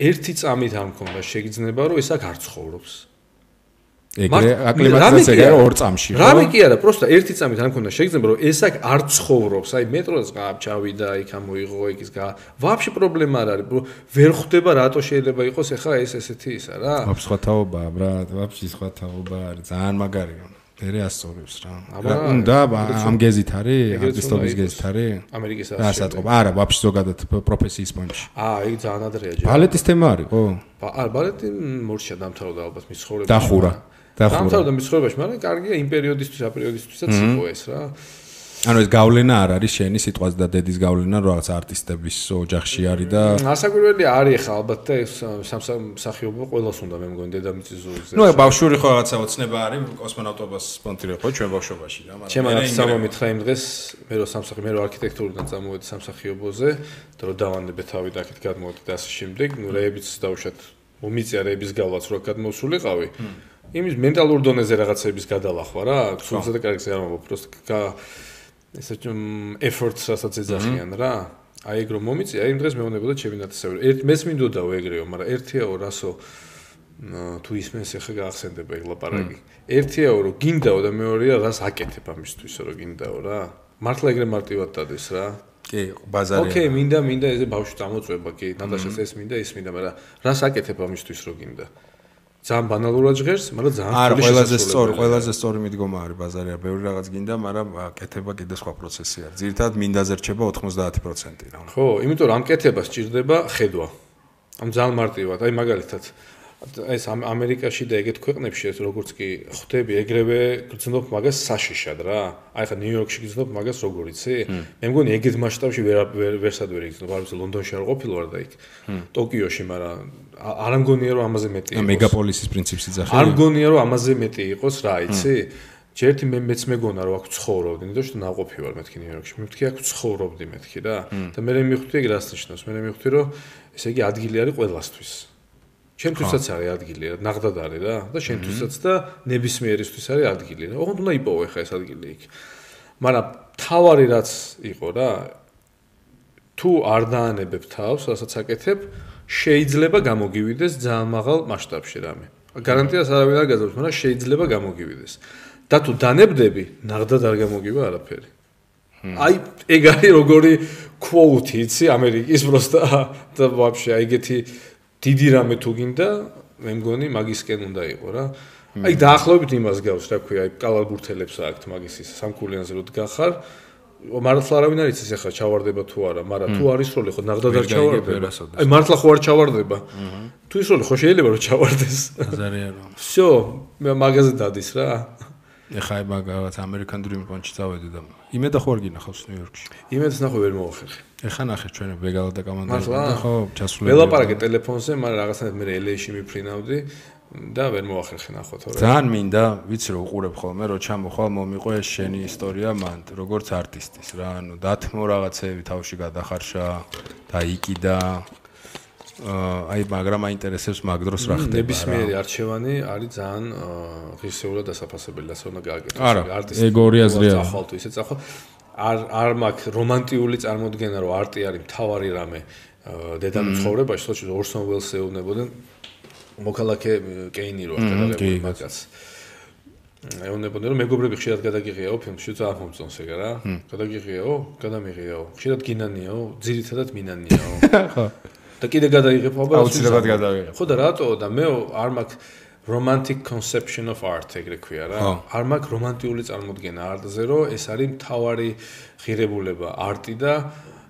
ერთი წამით არ მქონდა შეგრძნება რომ ეს აქ არ ცხოვრობს ეგრე აკლიმატიზაცია კი გაირო არა. ორ წამში ხო რამე კი არა, პროსტა ერთი წამით არ მქონდა შეგრძნება რომ ეს აქ არ ცხოვრობს. აი მეტროზე გააბ ჩავიდა, იქ ამოიღო, იქის გა. ვაფშე პრობლემა არ არის, ვერ ხვდება რატო შეიძლება იყოს ახლა ეს ესეთი ისა რა. ვაფშე სხვა თაობაა ბრატ ვაფშე სხვა თაობა არის ძალიან მაგარია მერე ასწორებს რა აბა, რა უნდა ამ გეზით არის არტისტობის გეზით არის ამერიკის რა ასაკი. საწყვეტ არა ვაფშე ზოგადად პროფესიის პონჩი აა, ეგ ძალიან ადრეა ჯერ. ბალეტის თემა არის ხო არა, ბალეტი მორჩა დამთავრდა ალბათ მის ცხოვრებაში. დახურა დახურა დამთავრდა მის ცხოვრებაში, მაგრამ კარგია იმ პერიოდისთვის, ამ პერიოდისთვისაც იყო ეს რა. ანუ ეს გავლენა არ არის შენი სიტყვაზე და დედის გავლენა რომ რაღაც არტისტების ოჯახში არის და ასაკვირველი არის ხა ალბათ ეს სამსახიობო ყოველას უნდა მე მგონი დედამიწის ზურგზე. ნუ ბავშვური ხო რაღაცა ოცნება არის კოსმონავტობას სპონტირებო ჩვენ ბავშვობაში რა მაგრამ ჩემ სამომითხრა იმ დღეს მე რო სამსახიობო მე რო არქიტექტურიდან წამოვედი სამსახიობოზე და რო დავანებე თავი და აქეთ გადმოვედი და ასე შემდეგ ნუ რეებიც დავუშვათ მომიწია რეების გავლაც რო გადმოსულიყავი იმის მენტალურ დონეზე რაღაცების გადალახვა რა სულზე და კარგს არ ამბობ პროსტო ესე efforts რასაც ეძახიან რა. აი ეგ რომ მომიწია, იმ დღეს მეუბნებოდა ჩემი ნათესავი. ერთ მეც მინდოდაო ეგრეო, მაგრამ ერთიაო რასო თუ ისმენს ახლა გაახსენდება ეგ ლაპარაკი. ერთიაო რომ გინდაო და მეორეა რას აკეთებ ამისთვისო რომ გინდაო რა. მართლა ეგრე მარტივად დადეს რა. კი, ბაზარია. ოკეი, მინდა, მინდა ეს ბავშვი წამოწובה, კი, ნატაშას ეს მინდა, ის მინდა, მაგრამ რას აკეთებ ამისთვის რომ გინდა? ძალიან ბანალურად ჟღერს, მაგრამ ძალიან არა ყველაზე სწორი ყველაზე სწორი მიდგომა არის ბაზარია. ბევრი რაღაც გინდა მაგრამ კეთება კიდე სხვა პროცესი არის. ძირითადად მინდაზე რჩება 90% რა. ხო, იმიტომ რომ ამ კეთებას ჭირდება ხედვა. ამ ძალიან მარტივად, აი მაგალითად ეს ამ- ამერიკაში და ეგეთ ქვეყნებში ეს როგორც კი ხვდები, ეგრევე გრძნობ მაგას საშიშად რა. აი ხა ნიუ-იორკში გრძნობ მაგას როგორ იცი? მე მგონი ეგეთ მასშტაბში ვერ ვერ ვერსად ვერ იგრძნობ, არ ვიცი ლონდონში არ ყოფილი ვარ და იქ. ტოკიოში, მაგრამ არ მგონია რომ ამაზე მეტი იყოს. მეგაპოლისის პრინციპს არ იძახი მგონია რომ ამაზე მეტი იყოს რა, იცი? ჯერთი მე მეც მეგონა რომ აქ ცხოვრობდი, ნუ და ნაყოფი ვარ მეთქი ნიუ-იორკში. მე მეთქი აქ ცხოვრობდი მეთქი რა. და მე მივხვდი ეგ რას ნიშნავს? მე მივხვდი რომ ესე იგი ადგილი არის ყველასთვის. შენთვისაც არის ადგილი რა, ნაღდად არის რა და შენთვისაც და ნებისმიერისთვის არის ადგილი რა. ოღონდ უნდა იპოვე ხა ეს ადგილი იქ. მაგრამ თავარი რაც იყო რა, თუ არ დაანებებ თავს, რასაც აკეთებ, შეიძლება გამოგივიდეს ძალიან მაღალ მასშტაბში რამე. გარანტიას არავინ არ გაძლევს, მაგრამ შეიძლება გამოგივიდეს. და თუ დანებდები, ნაღდად არ გამოგივა არაფერი. აი ეგ არის როგორი quote იცი ამერიკის პროსტა და ვაფშე აი ეგეთი დიდი რამე თუ გინდა, მე მგონი მაგისკენ უნდა იყო რა. აი, დაახლოებით იმას გავს, რა ქვია, აი, კალალბურთელებს აქვს მაგის ის სამკულიანზე რო დგახარ. მართლა არავინ არ იცის ახლა ჩავარდება თუ არა, მაგრამ თუ არის როლი ხო ნაღდად არ ჩავარდება. აი მართლა ხო არ ჩავარდება. თუ ის როლი ხო შეიძლება რომ ჩავარდეს. აზარია რომ. всё, მე მაგაზე დადის რა. ეხა აი მაგაც ამერიკან დრიმ პონჩი წავედი და იმედა ხო არ გინახავს ნიუ-იორკში. იმედს ნახო ვერ მოახერხე. ეხა ნახე ჩვენ ვეგალა და კომანდა და ხო ჩასულები. ველაპარაკე ტელეფონზე, მაგრამ რაღაცნაირად მე LA-ში მიფრინავდი. და ვერ მოახერხე ნახო თორე. ძალიან მინდა, ვიცი რომ უყურებ ხოლმე, რომ ჩამოხვალ მომიყო ეს შენი ისტორია მან, როგორც არტისტის რა, ანუ დათმო რაღაცეები თავში გადახარშა და იყიდა აი მაგრამ აინტერესებს მაგ დროს რა ხდება. ნებისმიერი არჩევანი არის ძალიან ღირსეულად დასაფასებელი, ასე უნდა გააკეთოს. არტისტი ეგ ორი აზრია. ახალ თუ ისე წახო არ არ მაქვს რომანტიული წარმოდგენა, რომ არტი არის მთავარი რამე დედამიწის ცხოვრებაში, თორე ორსონ ველს ეუბნებოდნენ მოქალაქე კეინი რო არ გადაგებია მაგას. ეუბნებოდნენ რომ მეგობრები ხშირად გადაგიღიაო ფილმში და აღმოწონს ეგ რა. გადაგიღიაო, გადამიღიაო. ხშირად გინანიაო, ძირითადად მინანიაო. ხო. და კიდე გადაიღებ აბა აუცილებლად გადავიღებ. ხო და რატო და მე არ მაქვს romantic conception of art ეგრე ქვია რა. არ მაქვს რომანტიული წარმოდგენა არტზე, რომ ეს არის მთავარი ღირებულება არტი და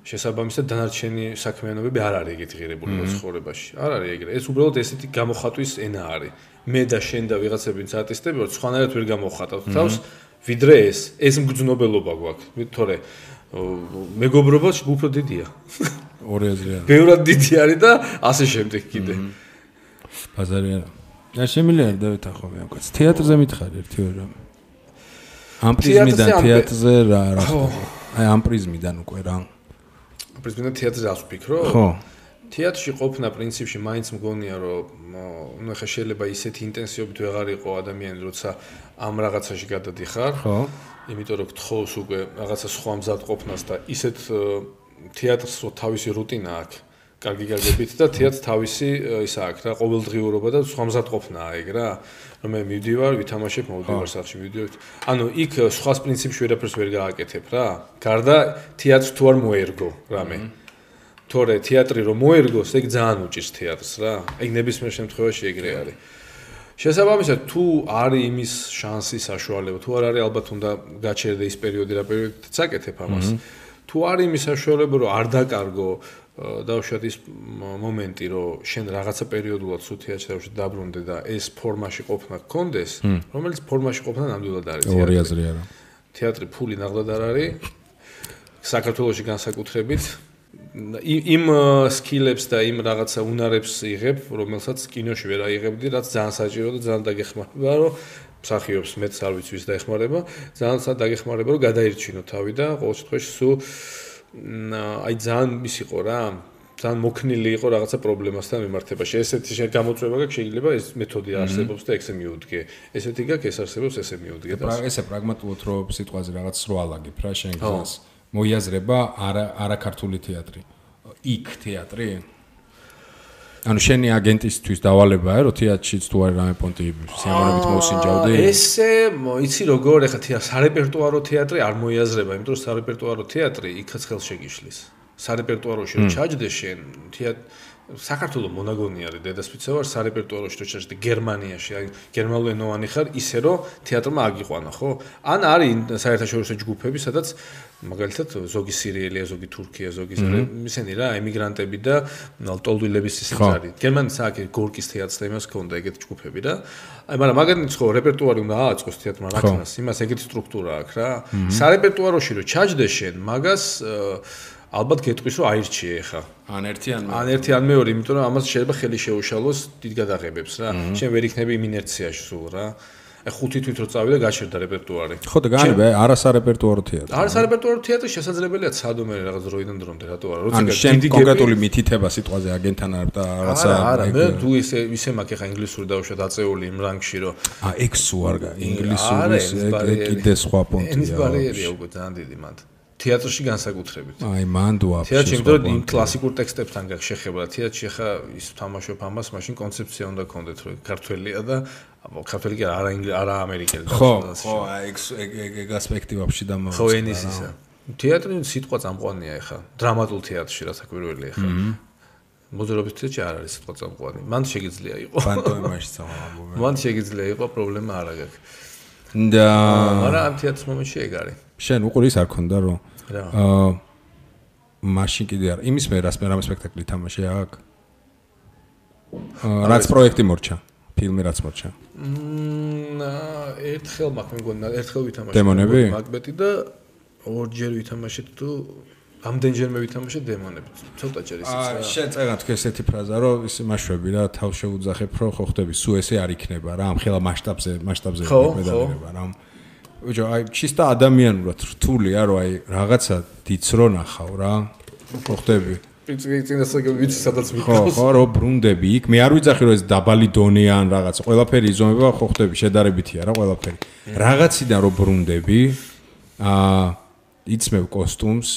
შესაბამისად დანარჩენი საქმიანობები არ არის ეგეთი ღირებულება ცხოვრებაში. არ არის ეგრე. ეს უბრალოდ ესეთი გამოხატვის ენა არის. მე და შენ და ვიღაცები არტისტები ვართ, სხვანაირად ვერ გამოხატავთ თავს, ვიდრე ეს. ეს მგრძნობელობა გვაქვს. თორე მეგობრობა უფრო დიდია. ორი აზრია. ბევრად დიდი არის და ასე შემდეგ კიდე. ბაზარი არა. და შემიძლია დავით ახლა მე ამკაც. თეატრზე მითხარი ერთი რამე. ამ პრიზმიდან თეატრზე რა რა აი ამ პრიზმიდან უკვე რა. პრიზმიდან თეატრზე ას ვფიქრო? ხო. თეატრში ყოფნა პრინციპში მაინც მგონია რომ ნუ ხა შეიძლება ისეთი ინტენსივობით ვეღარ იყო ადამიანი როცა ამ რაღაცაში გადადიხარ. ხო. იმიტომ რომ გთხოვს უკვე რაღაცა სხვა მზად ყოფნას და ისეთ თეატრს რო თავისი რუტინა აქვს, კარგი გაგებით და თეატრს თავისი ისა აქვს რა, ყოველდღიურობა და სხვა მზად ყოფნაა ეგ რა. რომ მე მივდივარ, ვითამაშებ, მოვდივარ სახში ვიდეო. ანუ იქ სხვას პრინციპში ვერაფერს ვერ გააკეთებ რა. გარდა თეატრს თუ არ მოერგო რამე. თორე თეატრი რომ მოერგოს, ეგ ძალიან უჭირს თეატრს რა. ეგ ნებისმიერ შემთხვევაში ეგრე არის. შესაბამისად თუ არის იმის შანსი საშუალება, თუ არ არის ალბათ უნდა გაჩერდე ის პერიოდი რა პერიოდით წაკეთებ ამას. თუ არის იმის საშუალება რომ არ დაკარგო დაუშვათ ის მომენტი რომ შენ რაღაცა პერიოდულად სუთიაჩევში დაბრუნდე და ეს ფორმაში ყოფნა გქონდეს რომელიც ფორმაში ყოფნა ნამდვილად არის თეატრი. აზრი არა. თეატრი ფული ნაღდად არ არის? საქართველოსი განსაკუთრებით. იმ სკილებს და იმ რაღაცა უნარებს იღებ რომელსაც კინოში ვერ აიღებდი რაც ძალიან საჭირო და ძალიან დაგეხმარება რომ მსახიობს მეც არ ვიცი ვის დაეხმარება ძალიან სად დაგეხმარება რომ გადაირჩინო თავი და ყოველ შემთხვევაში სულ აი ძალიან ის იყო რა ძალიან მოქნილი იყო რაღაცა პრობლემასთან მიმართებაში. ესეთი გამოწვევა გაქვს შეიძლება ეს მეთოდი არსებობს და ექსე მიუდგე ესეთი გაქვს ეს არსებობს ესე მიუდგე და ესე პრაგმატულად რო სიტყვაზე რაღაც რო ალაგებ რა შენ გზას მოიაზრება არა არა ქართული თეატრი. იქ თეატრი ანუ შენი აგენტისთვის დავალებაა რომ თეატრშიც თუ არის რამე პონტი სიამოვნებით მოსინჯავდი ესე იცი როგორ ეხა თეატრი სარეპერტუარო თეატრი არ მოიაზრება იმიტომ რომ სარეპერტუარო თეატრი იქაც ხელს შეგიშლის. სარეპერტუაროში რომ ჩაჯდე შენ თეატრი საქართველოს მონაგონი არის დედასპიცა ვარ სარეპერტუაროში რო ჩაჯდე გერმანიაში. აი გერმანულენოვანი ხარ ისე რომ თეატრმა აგიყვანა ხო? ან არის საერთაშორისო ჯგუფები სადაც მაგალითად ზოგი სირიელია, ზოგი თურქია, ზოგი ისინი რა, ემიგრანტები და ტოლვილების ისიც არის. გერმანიის აქ გორკის თეატრს და იმას ქონდა ეგეთი ჯგუფები და აი მაგრამ მაგალითად ხო რეპერტუარი უნდა ააწყოს თეატრმა რაკნას, იმას ეგეთი სტრუქტურა აქვს რა. სარეპერტუაროში რო ჩაჯდე შენ, მაგას ალბათ გეტყვის რომ აირჩიე ხა. ან ერთი ან ან ერთი ან მეორე, იმიტომ რომ ამას შეიძლება ხელი შეუშალოს დიდ გადაღებებს რა. შენ ვერ იქნები იმ ინერციაში სულ რა. აი ხუთი თვით რო წავიდა გაჩერდა რეპერტუარი. ხო და განები არასარეპერტუარო თეატრი. არის რეპერტუარო თეატრი შესაძლებელია ცადო მე რაღაც დროიდან დრომდე რატო არა როცა შენ კონკრეტული მითითება სიტყვაზე აგენთან არ და რაღაცა არა არა მე თუ ისე ისე მაქვს ხა ინგლისური დავუშვათ აწეული იმ რანგში რომ ა ეგ სუ არ გა ინგლისური კიდე სხვა პონტია. ენის ბარიერია უკვე ძალიან დიდი მანდ. თეატრში განსაკუთრებით. აი მანდ ვაფშე. თეატრში იმიტომ იმ კლასიკურ ტექსტებთან გაქვს შეხება. თეატრში ხა ის თამაშობ ამას, მაშინ კონცეფცია უნდა გქონდეთ რომ ქართველია და აბა ქართველი კი არა არა ამერიკელი და ხო ხო ეგ ეგ ეგ ასპექტი ვაფშე დამოუწყდა. ხო ენის ისა. თეატრი სიტყვა წამყვანია ხა. დრამატულ თეატრში რაცა კვირველია ხა. მოძრაობის თეატრში არ არის სიტყვა წამყვანი. მან შეგიძლია იყოს. ფანტომაში წამყვანი. მან შეგიძლია იყოს პრობლემა არ აქვს. და არა ამ თეატრის მომენტში ეგ არის. შენ უყურის არ ქონდა რომ რა. აა მაშინ კიდე არა იმის მე რას მე რამე სპექტაკლი თამაში აქ? აა რაც პროექტი მორჩა ფილმი რაც მორჩა. მმ ერთხელ მაქვს მეგონა ერთხელ ვითამაშე დემონები? მაგბეტი და ორჯერ ვითამაშეთ თუ ამდენჯერმე ვითამაშე დემონები. ცოტა ჯერ ისიც აა რა. შენ წერა თქვი ესეთი ფრაზა რომ ის მაშვები რა თავ შეუძახებ რომ ხო ხდები სუ ესე არ იქნება რა ამ ხელა მასშტაბზე მასშტაბზე ხო, იმედადება ბიჭო აი ჩისტა ადამიანურად რთულია რომ აი რაღაცა დიცრო ნახავ რა. ხო ხდები? წინასაგები ვიცი სადაც ხო მიყავს. ხო რომ ბრუნდები იქ. მე არ ვიცახი რომ ეს დაბალი დონეა ან რაღაც ყველაფერი იზომება ხო ხდები? შედარებითია რა ყველაფერი. რაღაციდან რომ ბრუნდები აა იცმევ კოსტუმს.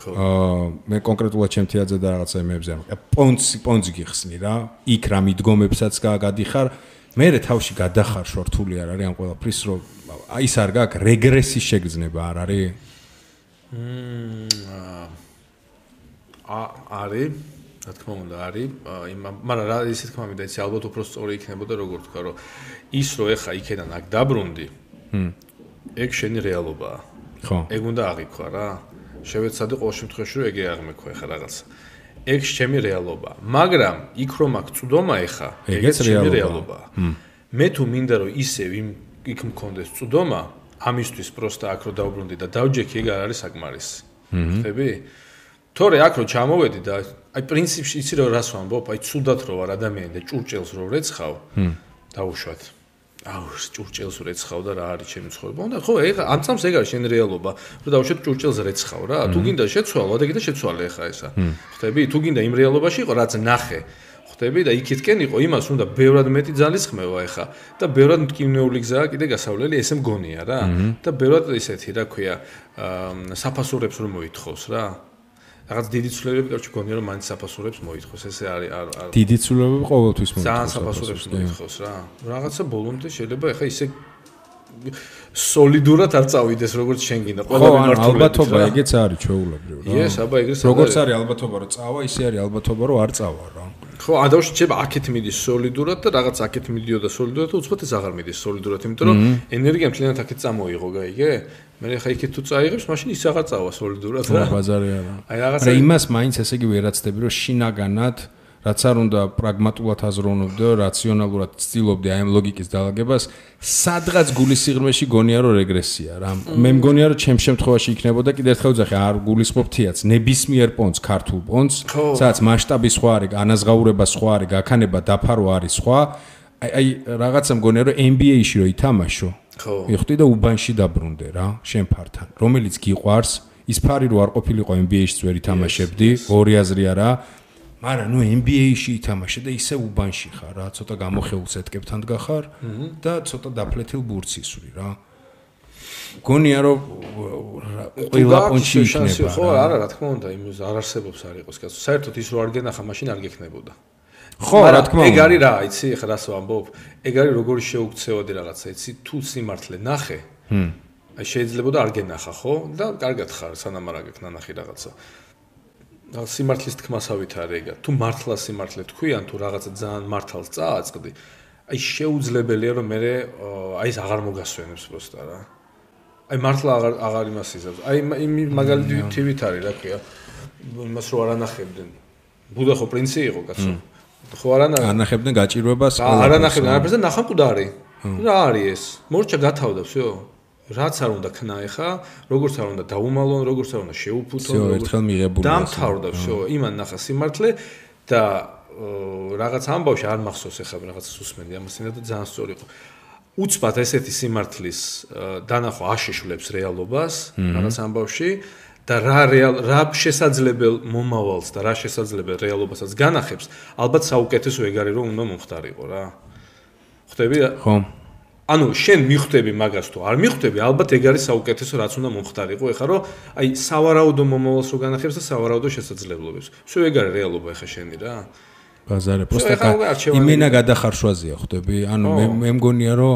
ხო. აა მე კონკრეტულად ჩემ თეატრზე და რაღაცა იმებზე არ მაქვს პონცი პონცი გიხსნი რა. იქ რა მიდგომებსაც გადიხარ მე რე თავში გადახარ შორთული არ არის ამ ყველაფრის რომ აი ის არ გაქვს რეგრესის შეგრძნება არ არის. ა არის რა თქმა უნდა არის. მაგრამ რა ისე თქმა მინდა იცი ალბათ უფრო სწორი იქნებოდა როგორ თქვა რომ ის რო ეხა იქიდან აქ დაბრუნდი ჰმ. ეგ შენი რეალობაა. ხო. ეგ უნდა აღიქვა რა. შევეცადე ყოველ შემთხვევაში რომ ეგე აღმექვა ეხა რაღაცა ეგ ჩემი რეალობაა მაგრამ იქ რომ აქ წვდომა ეხა ეგეც რეალობაა. მე თუ მინდა რომ ისევ იმ იქ მქონდეს წვდომა ამისთვის პროსტა აქ რო დავბრუნდი და დავჯექი ეგ არ არის საკმარისი. ხდები თორე აქ რო ჩამოვედი და აი პრინციპში იცი რომ რას ვამბობ? აი ცუდად რო ვარ ადამიანი და ჭურჭელს რო რეცხავ დაუშვათ აუ ჭურჭელს რეცხავ და რა არის ჩემი ცხოვრება? უნდა ხო ეგ ამ წამს ეგ არის შენი რეალობა. რომ დაუშვათ ჭურჭელს რეცხავ რა. თუ გინდა შეცვალო და კიდე შეცვალე ხა ესა. ხდები თუ გინდა იმ რეალობაში იყო რაც ნახე. ხდები და იქითკენ იყო იმას უნდა ბევრად მეტი ძალის ხმევა ეხა. და ბევრად მტკივნეული გზაა კიდე გასავლელი ესე მგონია რა. და ბევრად ისეთი რა ქვია საფასურებს რომ მოითხოვს რა რაღაც დიდი ცვლილებები კარჩი გონია რომ მაინც საფასურებს მოითხოვს. ესე არის არ არ დიდი ცვლილებები ყოველთვის მოიწონს ძალიან საფასურებს მოითხოვს რა. რაღაცა ბოლომდე შეიძლება ეხა ისე სოლიდურად არ წავიდეს როგორც შენ გინდა ყველა მიმართულებით ალბათობა ეგეც არის ჩვეულებრივ რა. Yes აბა ეგრე როგორც არის ალბათობა რომ წავა ისე არის ალბათობა რომ არ წავა რა ხო ადავში შეიძლება აქეთ მიდის სოლიდურად და რაღაც აქეთ მიდიოდა სოლიდურად და უცხოთეს აღარ მიდის სოლიდურად იმიტომ რომ ენერგია მთლიანად აქეთ წამოიღო გაიგე მე ხა იქით თუ წაიღებს მაშინ ის აღარ წავა სოლიდურად. რა ბაზარი არა. აი რაღაც რა იმას მაინც ესე იგი ვერაცდები რომ შინაგანად რაც არ უნდა პრაგმატულად აზროვნებდე, რაციონალურად ცდილობდე აი ამ ლოგიკის დაალაგებას, სადღაც გულის სიღრმეში გონია რომ რეგრესია რა. მე მგონია რომ ჩემ შემთხვევაში იქნებოდა კიდე ერთხელ ვძახე, არ გულისხმობ თეატრს, ნებისმიერ პონტს, ქართულ პონტს, სადაც მასშტაბი სხვა არის, ანაზღაურება სხვა არის, გაქანება დაფარო არის სხვა. აი აი რაღაცა მგონია რომ NBA-ში რო ითამაშო. ხო. მიხდი და უბანში დაბრუნდე რა, შენ ფართან, რომელიც გიყვარს ის ფარი რო არ ყოფილიყო NBA-ში ვერ ითამაშებდი, ორი აზრი არა, მაგრამ ნუ NBA-ში ითამაშე და ისე უბანში ხარ რა, ცოტა გამოხეულ სეტკებთან დგახარ და ცოტა დაფლეთილ ბურთს ისვრი რა. გონია რომ ყველა პონჩი იქნება. ხო, არა, რა თქმა უნდა, იმის არ არსებობს არ იყოს კაცო. საერთოდ ის რო არ გენახა, მაშინ არ გექნებოდა. ხო, რა თქმა უნდა. ეგ არის რა, იცი, ხა რას ვამბობ? ეგ არის როგორი შეუქცევადი რაღაცა, იცი, თუ სიმართლე ნახე. ჰმ. აი შეიძლება და არ გენახა, ხო? და კარგად ხარ, სანამ არ აგექნა ნახი რაღაცა. სიმართლის თქმასავით არის ეგა. თუ მართლა სიმართლე თქვი, ან თუ რაღაცა ძალიან მართალს წააწყდი, აი შეუძლებელია რომ მე აი ეს აღარ მოგასვენებს პროსტა რა. აი მართლა აღარ აღარ იმას იზავს. აი იმ მაგალითი თივით არის რა ქვია. იმას რო არანახებდნენ. ბუდა ხო პრინცი იყო კაცო. ხო არანახებდნენ. არანახებდნენ გაჭირვებას. არანახებდნენ არაფერს და ნახამკვდარი. რა არის ეს? მორჩა გათავდა, всё. რაც არ უნდა ქნა ეხა, როგორც არ უნდა დაუმალონ, როგორც არ უნდა შეუფუთონ, всё ერთხელ მიღებული. დამთავრდა, всё, იმან ნახა სიმართლე და რაღაც ამბავში არ მახსოვს ეხა რაღაც სუსმენდი ამას ინდა და ძალიან სწორი იყო. უცბად ესეთი სიმართლის დანახვა აშეშვლებს რეალობას რაღაც ამბავში და რა რეალ რა შესაძლებელ მომავალს და რა შესაძლებელ რეალობასაც განახებს, ალბათ საუკეთესო ეგარი რომ უნდა მომხდარიყო რა. ხვდები? ხო. ანუ შენ მიხვდები მაგას თუ არ მიხვდები, ალბათ ეგ არის საუკეთესო რაც უნდა მომხდარიყო, ეხლა რომ აი სავარაუდო მომავალს რო განახებს და სავარაუდო შესაძლებლობებს. всё ეგ არის რეალობა ეხლა შენი რა. ბაზარე, просто იმენა გადახარშვაზია, ხვდები? ანუ მე მე მგონია რომ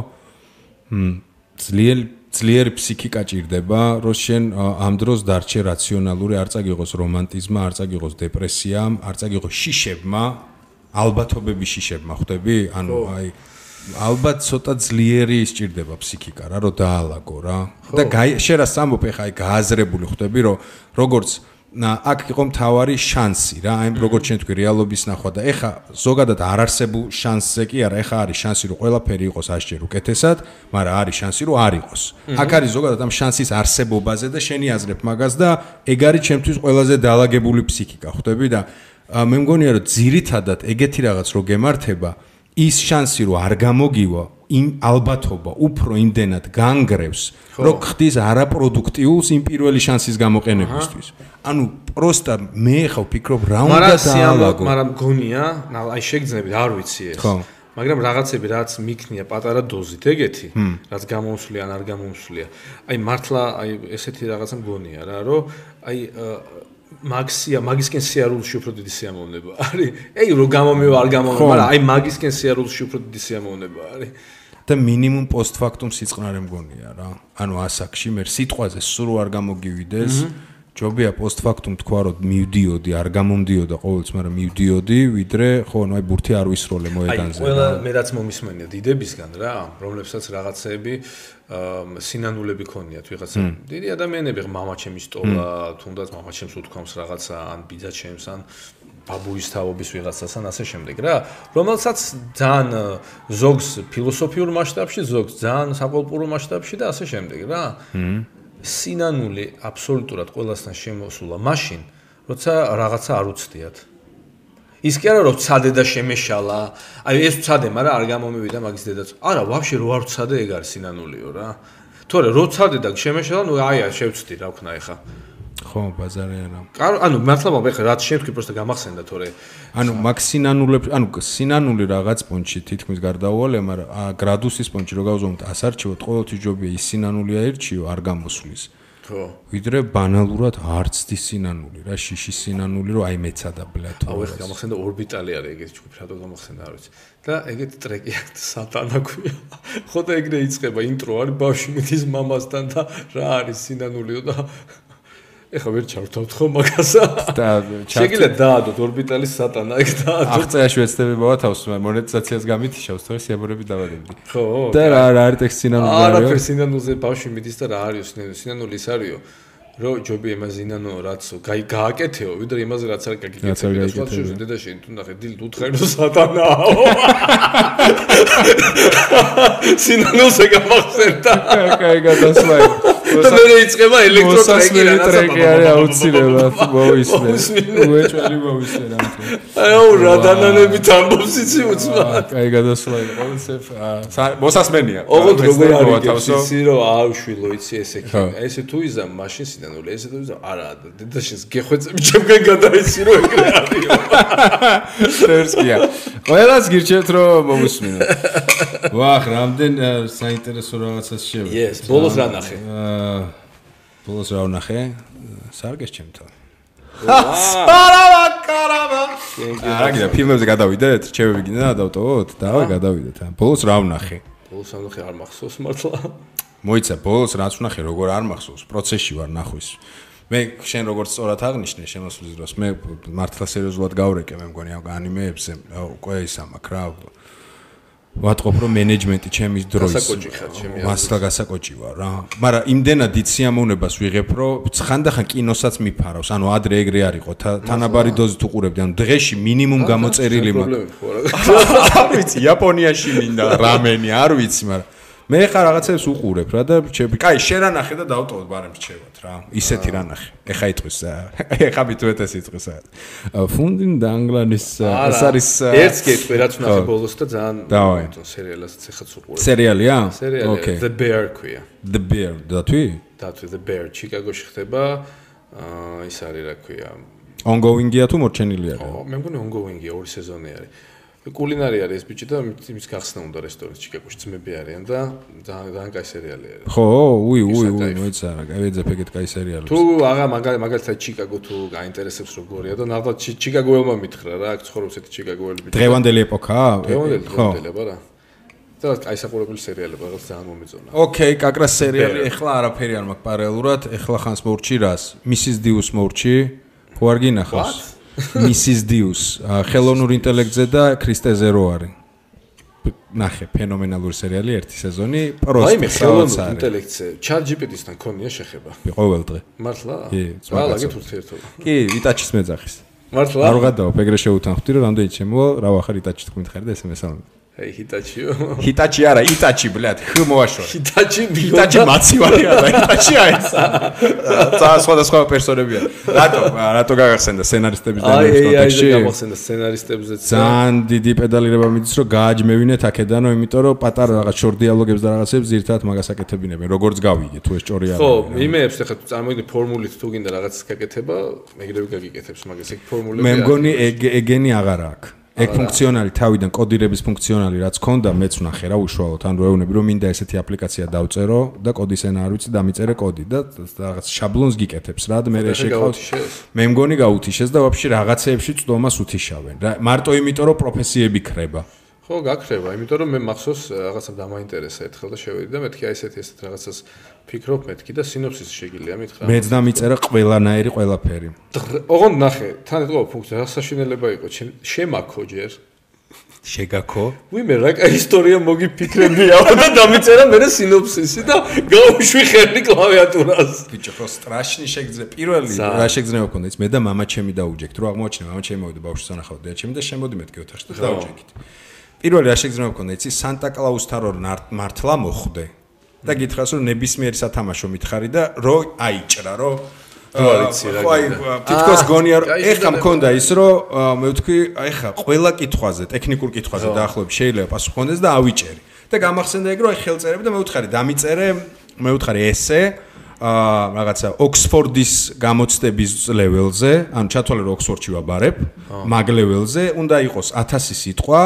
მ ძლიერ ძლიერი ფსიქიკა ჭირდება, რომ შენ ამ დროს დარჩე რაციონალური, არ წაგიღოს რომანტიზმა, არ წაგიღოს დეპრესიამ, არ წაგიღოს შიშებმა, ალბათობების შიშებმა, ხვდები? ანუ აი ალბათ ცოტა ძლიერი ისჭირდება ფსიქიკა რა, რომ დაალაგო რა. და შენ რა სამოფ ხა აი გააზრებული ხვდები, რომ როგორც აქ იყო მთავარი შანსი რა, აი როგორც ჩვენ თქვი რეალობის ნახვა და ეხა ზოგადად არ არსებულ შანსზე კი არა, ეხა არის შანსი რომ ყველაფერი იყოს ასჯერ უკეთესად, მაგრამ არის შანსი რომ არ იყოს. აქ არის ზოგადად ამ შანსის არსებობაზე და შენი აზრებ მაგას და ეგ არის ჩემთვის ყველაზე დაალაგებული ფსიქიკა, ხვდები და მე მგონია რომ ძირითადად ეგეთი რაღაც რო გემართება, ის შანსი რომ არ გამოგივა იმ ალბათობა უფრო იმდენად განგრევს, რომ ხდის არაპროდუქტიულს იმ პირველი შანსის გამოყენებისთვის. ანუ პროსტა მე ხავ ფიქრობ რა უნდა დაალაგო. მაგრამ გონია, აი შეგძნები, არ ვიცი ეს. ხო. მაგრამ რაღაცები რაც მიქნია პატარა დოზით ეგეთი, რაც გამომსვლია ან არ გამომსვლია. აი მართლა აი ესეთი რაღაცა მგონია რა, რომ აი მაგსია მაგისკენ სიარულში უფრო დიდი სიამოვნება არის. აი რო გამომევა არ გამომევა, მაგრამ აი მაგისკენ სიარულში უფრო დიდი სიამოვნება არის. და მინიმუმ პოსტფაქტუმ სიწყნარე მგონია რა. ანუ ასაკში მე სიტყვაზე სულ არ გამოგივიდეს. ჯობია პოსტფაქტუმ თქვა რომ მივდიოდი, არ გამომდიოდა ყოველთვის, მაგრამ მივდიოდი, ვიდრე ხო, ანუ აი ბურთი არ ვისროლე მოედანზე. აი, ყველა მე რაც მომისმენია დიდებისგან რა, რომლებსაც რაღაცეები სინანულები ქონიათ ვიღაცა. დიდი ადამიანები მამაჩემის ტოლა, თუნდაც მამაჩემს უთქვამს რაღაცა ან ბიძაჩემს ან ბაბუის თავობის ვიღაცას ან ასე შემდეგ რა, რომელსაც ძალიან ზოგს ფილოსოფიურ მასშტაბში, ზოგს ძალიან საყოლპურო მასშტაბში და ასე შემდეგ რა. სინანული აბსოლუტურად ყველასთან შემოსულა მაშინ როცა რაღაცა არ უცდიათ. ის კი არა რომ ცადე და შემეშალა. აი ეს ცადე მაგრამ არ გამომივიდა მაგის დედაც. არა ვაფშე რო არ ცადე ეგ არის სინანულიო რა. თორე რო ცადე და შემეშალა ნუ აია შევწდი რა ვქნა ეხა ხო, ბაზარი არა. ანუ მართლა მე ხე რაც შევხვი პროსტა გამახსენდა თორე. ანუ მაქსინანულებს, ანუ სინანული რაღაც პონჩი თითქმის გარდაუვალე, მაგრამ გრადუსის პონჩი რო გავზომოთ, ასარჩევოთ ყოველთვის ჯობია ის სინანული აერჩიო, არ გამოსulis. ხო. ვიდრე ბანალურად არც დის სინანული, რა შიში სინანული, რომ აი მეცადა ბლათ. აუ ეხა გამახსენდა ორბიტალი არის ეგეთი ჯგუფი, რატო გამახსენდა არ ვიცი. და ეგეთი ტრეკი აქვს სატანა ქვია. ხო და ეგრე იწება ინტრო არის ბავშვი მის მამასთან და რა არის სინანულიო და ეხა ვერ ჩავთავთ ხო მაგასა და შეგიძლიათ დაადოთ ორბიტალის სატანა ეგ დაადოთ. აღწერაში ვეცდები მოვათავს მონეტიზაციას გამითიშავს თორე სიამოვნები დავადები. ხო და რა რა არის ტექსტ სინანულზე არა ფერ სინანულზე ბავშვი მიდის და რა არის სინანული ის არისო რო ჯობი ემაზინანო რაცო გაი გააკეთეო ვიდრე იმაზე რაც არ გაგიკეთებ და სხვა შევზე დედაში თუ ნახე დილ უთხარო სატანაო. სინანულზე გამახსენდა. კაი გადასვლა და მე იწება ელექტროტრეკი რა ტრეკი არის აუცილებლად მოისმე უეჭველი მოისმე რა აუ რა დანანებით ამბობს იცი უცბა კაი გადასვლა იყო ყოველსე მოსასმენია ოღონდ როგორ არის იცი რომ აუშვილო იცი ესე კი ესე თუ იზა მაშინ სინანული ესე თუ იზა არა დედაშენს გეხვეწები ჩემგან გადაიცი რომ ეგრე არის ფერსკია ყველას გირჩევთ რომ მომისმინოთ ვახ რამდენ საინტერესო რაღაცას შევიდეთ ეს ბოლოს რა ნახე ბოლოს რა ვნახე? სარგეს ჩემთან. პარავა კარავა. არა, გიდა ფილმებზე გადავიდეთ, რჩევები გინდა დავტოვოთ? დავე გადავიდეთ. ბოლოს რა ვნახე? ბოლოს რა ვნახე არ მახსოვს მართლა. მოიცა, ბოლოს რაც ვნახე, როგორ არ მახსოვს, პროცესში ვარ ნახვის. მე შენ როგორც სწორად აღნიშნე შემოსვლის დროს, მე მართლა სერიოზულად გავრეკე, მე მგონი ამ ანიმეებზე, უკვე ის ამაკ რა. ვატყობ რომ მენეჯმენტი ჩემის დროის გასაკოჭი ხარ ჩემი მასლა გასაკოჭი ვარ რა. მაგრამ იმდენად დიდ სიამოვნებას ვიღებ რომ ხანდახან კინოსაც მიფარავს. ანუ ადრე ეგრე არისო თანაბარი დოზით უყურებდი ანუ დღეში მინიმუმ გამოწერილი მაქვს. არ ვიცი იაპონიაში მინდა რამენი არ ვიცი მაგრამ მე ხა რაღაცებს უყურებ რა და რჩები. კაი, შენ რა ნახე და დავტოვოთ ბარემ რჩევათ რა. ისეთი რა ნახე. ეხა იტყვის. ეხა მითუეთეს იტყვის. ფუნდინ დანგლანის ეს არის ერთს გეტყვი რაც ნახე ბოლოს და ძალიან დავაი. სერიალსაც ეხაც უყურებ. სერიალია? სერიალი The Bear ქვია. The Bear, დათვი? დათვი The Bear, ჩიკაგოში ხდება. აა ის არის რა ქვია. Ongoing-ია თუ მორჩენილი არის? მე მგონი ongoing-ია, ორი სეზონი არის. კულინარი არის ეს ბიჭი და იმის გახსნა უნდა რესტორნის ჩიკაგოში ძმები არიან და ძალიან კაი სერიალი არის. ხო, უი, უი, უი, მოიცა რა, კაი ეძებ ეგეთ კაი სერიალი. თუ აღა მაგალითად ჩიკაგო თუ გაინტერესებს როგორია და ნახავთ ჩიკაგოელმა მითხრა რა, აქ ცხოვრობს ეს ჩიკაგოელი ბიჭი. დღევანდელი ეპოქაა? დღევანდელი, აბა რა. და კაი საყურებელი სერიალებია, რაღაც ძალიან მომეწონა. ოკეი, კაკრას სერიალი, ეხლა არაფერი არ მაქვს პარალელურად, ეხლა ხანს მორჩი რას? Mrs. Deus მორჩი. ხო არ გინახავს? Mrs. Deus, ხელოვნურ ინტელექტზე და ქრისტეზე რო არის. ნახე, ფენომენალური სერიალი, ერთი სეზონი, პროსტა. აი მე ხელოვნურ ინტელექტზე, ChatGPT-სთან ქონია შეხება. ყოველ დღე. მართლა? კი, ზვალა გეთურთერთობა. კი, ვიტაჩის მეძახის. მართლა? არ ვღადაო, ეგრე შეუთანხმდი, რომ რამდენი ჩემო, რა ვახარ თქვი მითხარ და SMS-ს ამბობ. აი ჰიტაჩიო. ჰიტაჩი არა, იტაჩი, ბლად, ხ მოაშორე. ჰიტაჩი, ჰიტაჩი მაცივარია და ჰიტაჩი არის. ძა სხვადასხვა პერსონებია. რატო, რატო გაგახსენდა სცენარისტების დანერგვის კონტექსტში? აი, აი, გაგახსენდა სცენარისტებზეც. ძალიან დიდი პედალირება მიდის, რომ გააჯმევინეთ აქედანო, იმიტომ რომ პატარა რაღაც შორ დიალოგებს და რაღაცებს ზირთად მაგას აკეთებინებენ. როგორც გავიგე, თუ ეს ჭორი არის. ხო, იმეებს ახლა წარმოგიდგენ ფორმულით თუ გინდა რაღაცას გაკეთება, ეგრევე გაგიკეთებს მაგას, ეგ ფორმულები. მე მგონი ეგენი აღარ აქვს. ეგ ფუნქციონალი თავიდან კოდირების ფუნქციონალი რაც ქონდა მეც ვნახე რა უშუალოდ. ანუ ეუბნები რომ მინდა ესეთი აპლიკაცია დავწერო და კოდის ენა არ ვიცი დამიწერე კოდი და რაღაც შაბლონს გიკეთებს რა და მე შეკავთ მე მგონი გაუთიშეს და ვაფშე რაღაცეებში წდომას უთიშავენ რა. მარტო იმიტომ რომ პროფესიები ქრება ხო, გაქრება, იმიტომ რომ მე მახსოვს რაღაცა დამაინტერესა ერთხელ და შევედი და მეთქი აი ესეთი ესეთ რაღაცას ფიქრობ მეთქი და სინოფსისი შეგიძლია მითხრა. მეც დამიწერა ყველანაირი ყველაფერი. ოღონდ ნახე, თან ეთქო ფუნქცია, რა საშინელება იყო, შემაქო ჯერ. შეგაქო? ვიმე რა კაი ისტორია მოგიფიქრებია და დამიწერა მე სინოფსისი და გაუშვი ხელი კლავიატურას. ბიჭო, ხო სტრაშნი შეგძე პირველი რა შეგძნება მქონდა ის მე და мама ჩემი დაუჯექთ რო აღმოჩნდა мама ჩემი მოვიდა ბავშვს ანახავდა და ჩემი და შემოდი მეთქი ოთახში და დაუჯექით. პირველი რა შეგრძნება მქონდა იცი სანტა კლაუსთან რო მართლა მოხვდე. და გითხრას რომ ნებისმიერი სათამაშო მითხარი და რო აიჭრა რო არიცი რა აი თითქოს გონია რომ ეხა მქონდა ის რომ მე ვთქვი ეხა ყველა კითხვაზე ტექნიკურ კითხვაზე დაახლოებით შეიძლება პასუხი ხონდეს და ავიჭერი. და გამახსენდა ეგ რომ აი ხელწერები და მე ვთხარი დამიწერე მე ვთხარი ესე აა რაღაცა ოქსფორდის გამოცდების ლეველზე, ანუ ჩათვალე რომ ოქსფორდში ვაბარებ, მაგ ლეველზე უნდა იყოს 1000 სიტყვა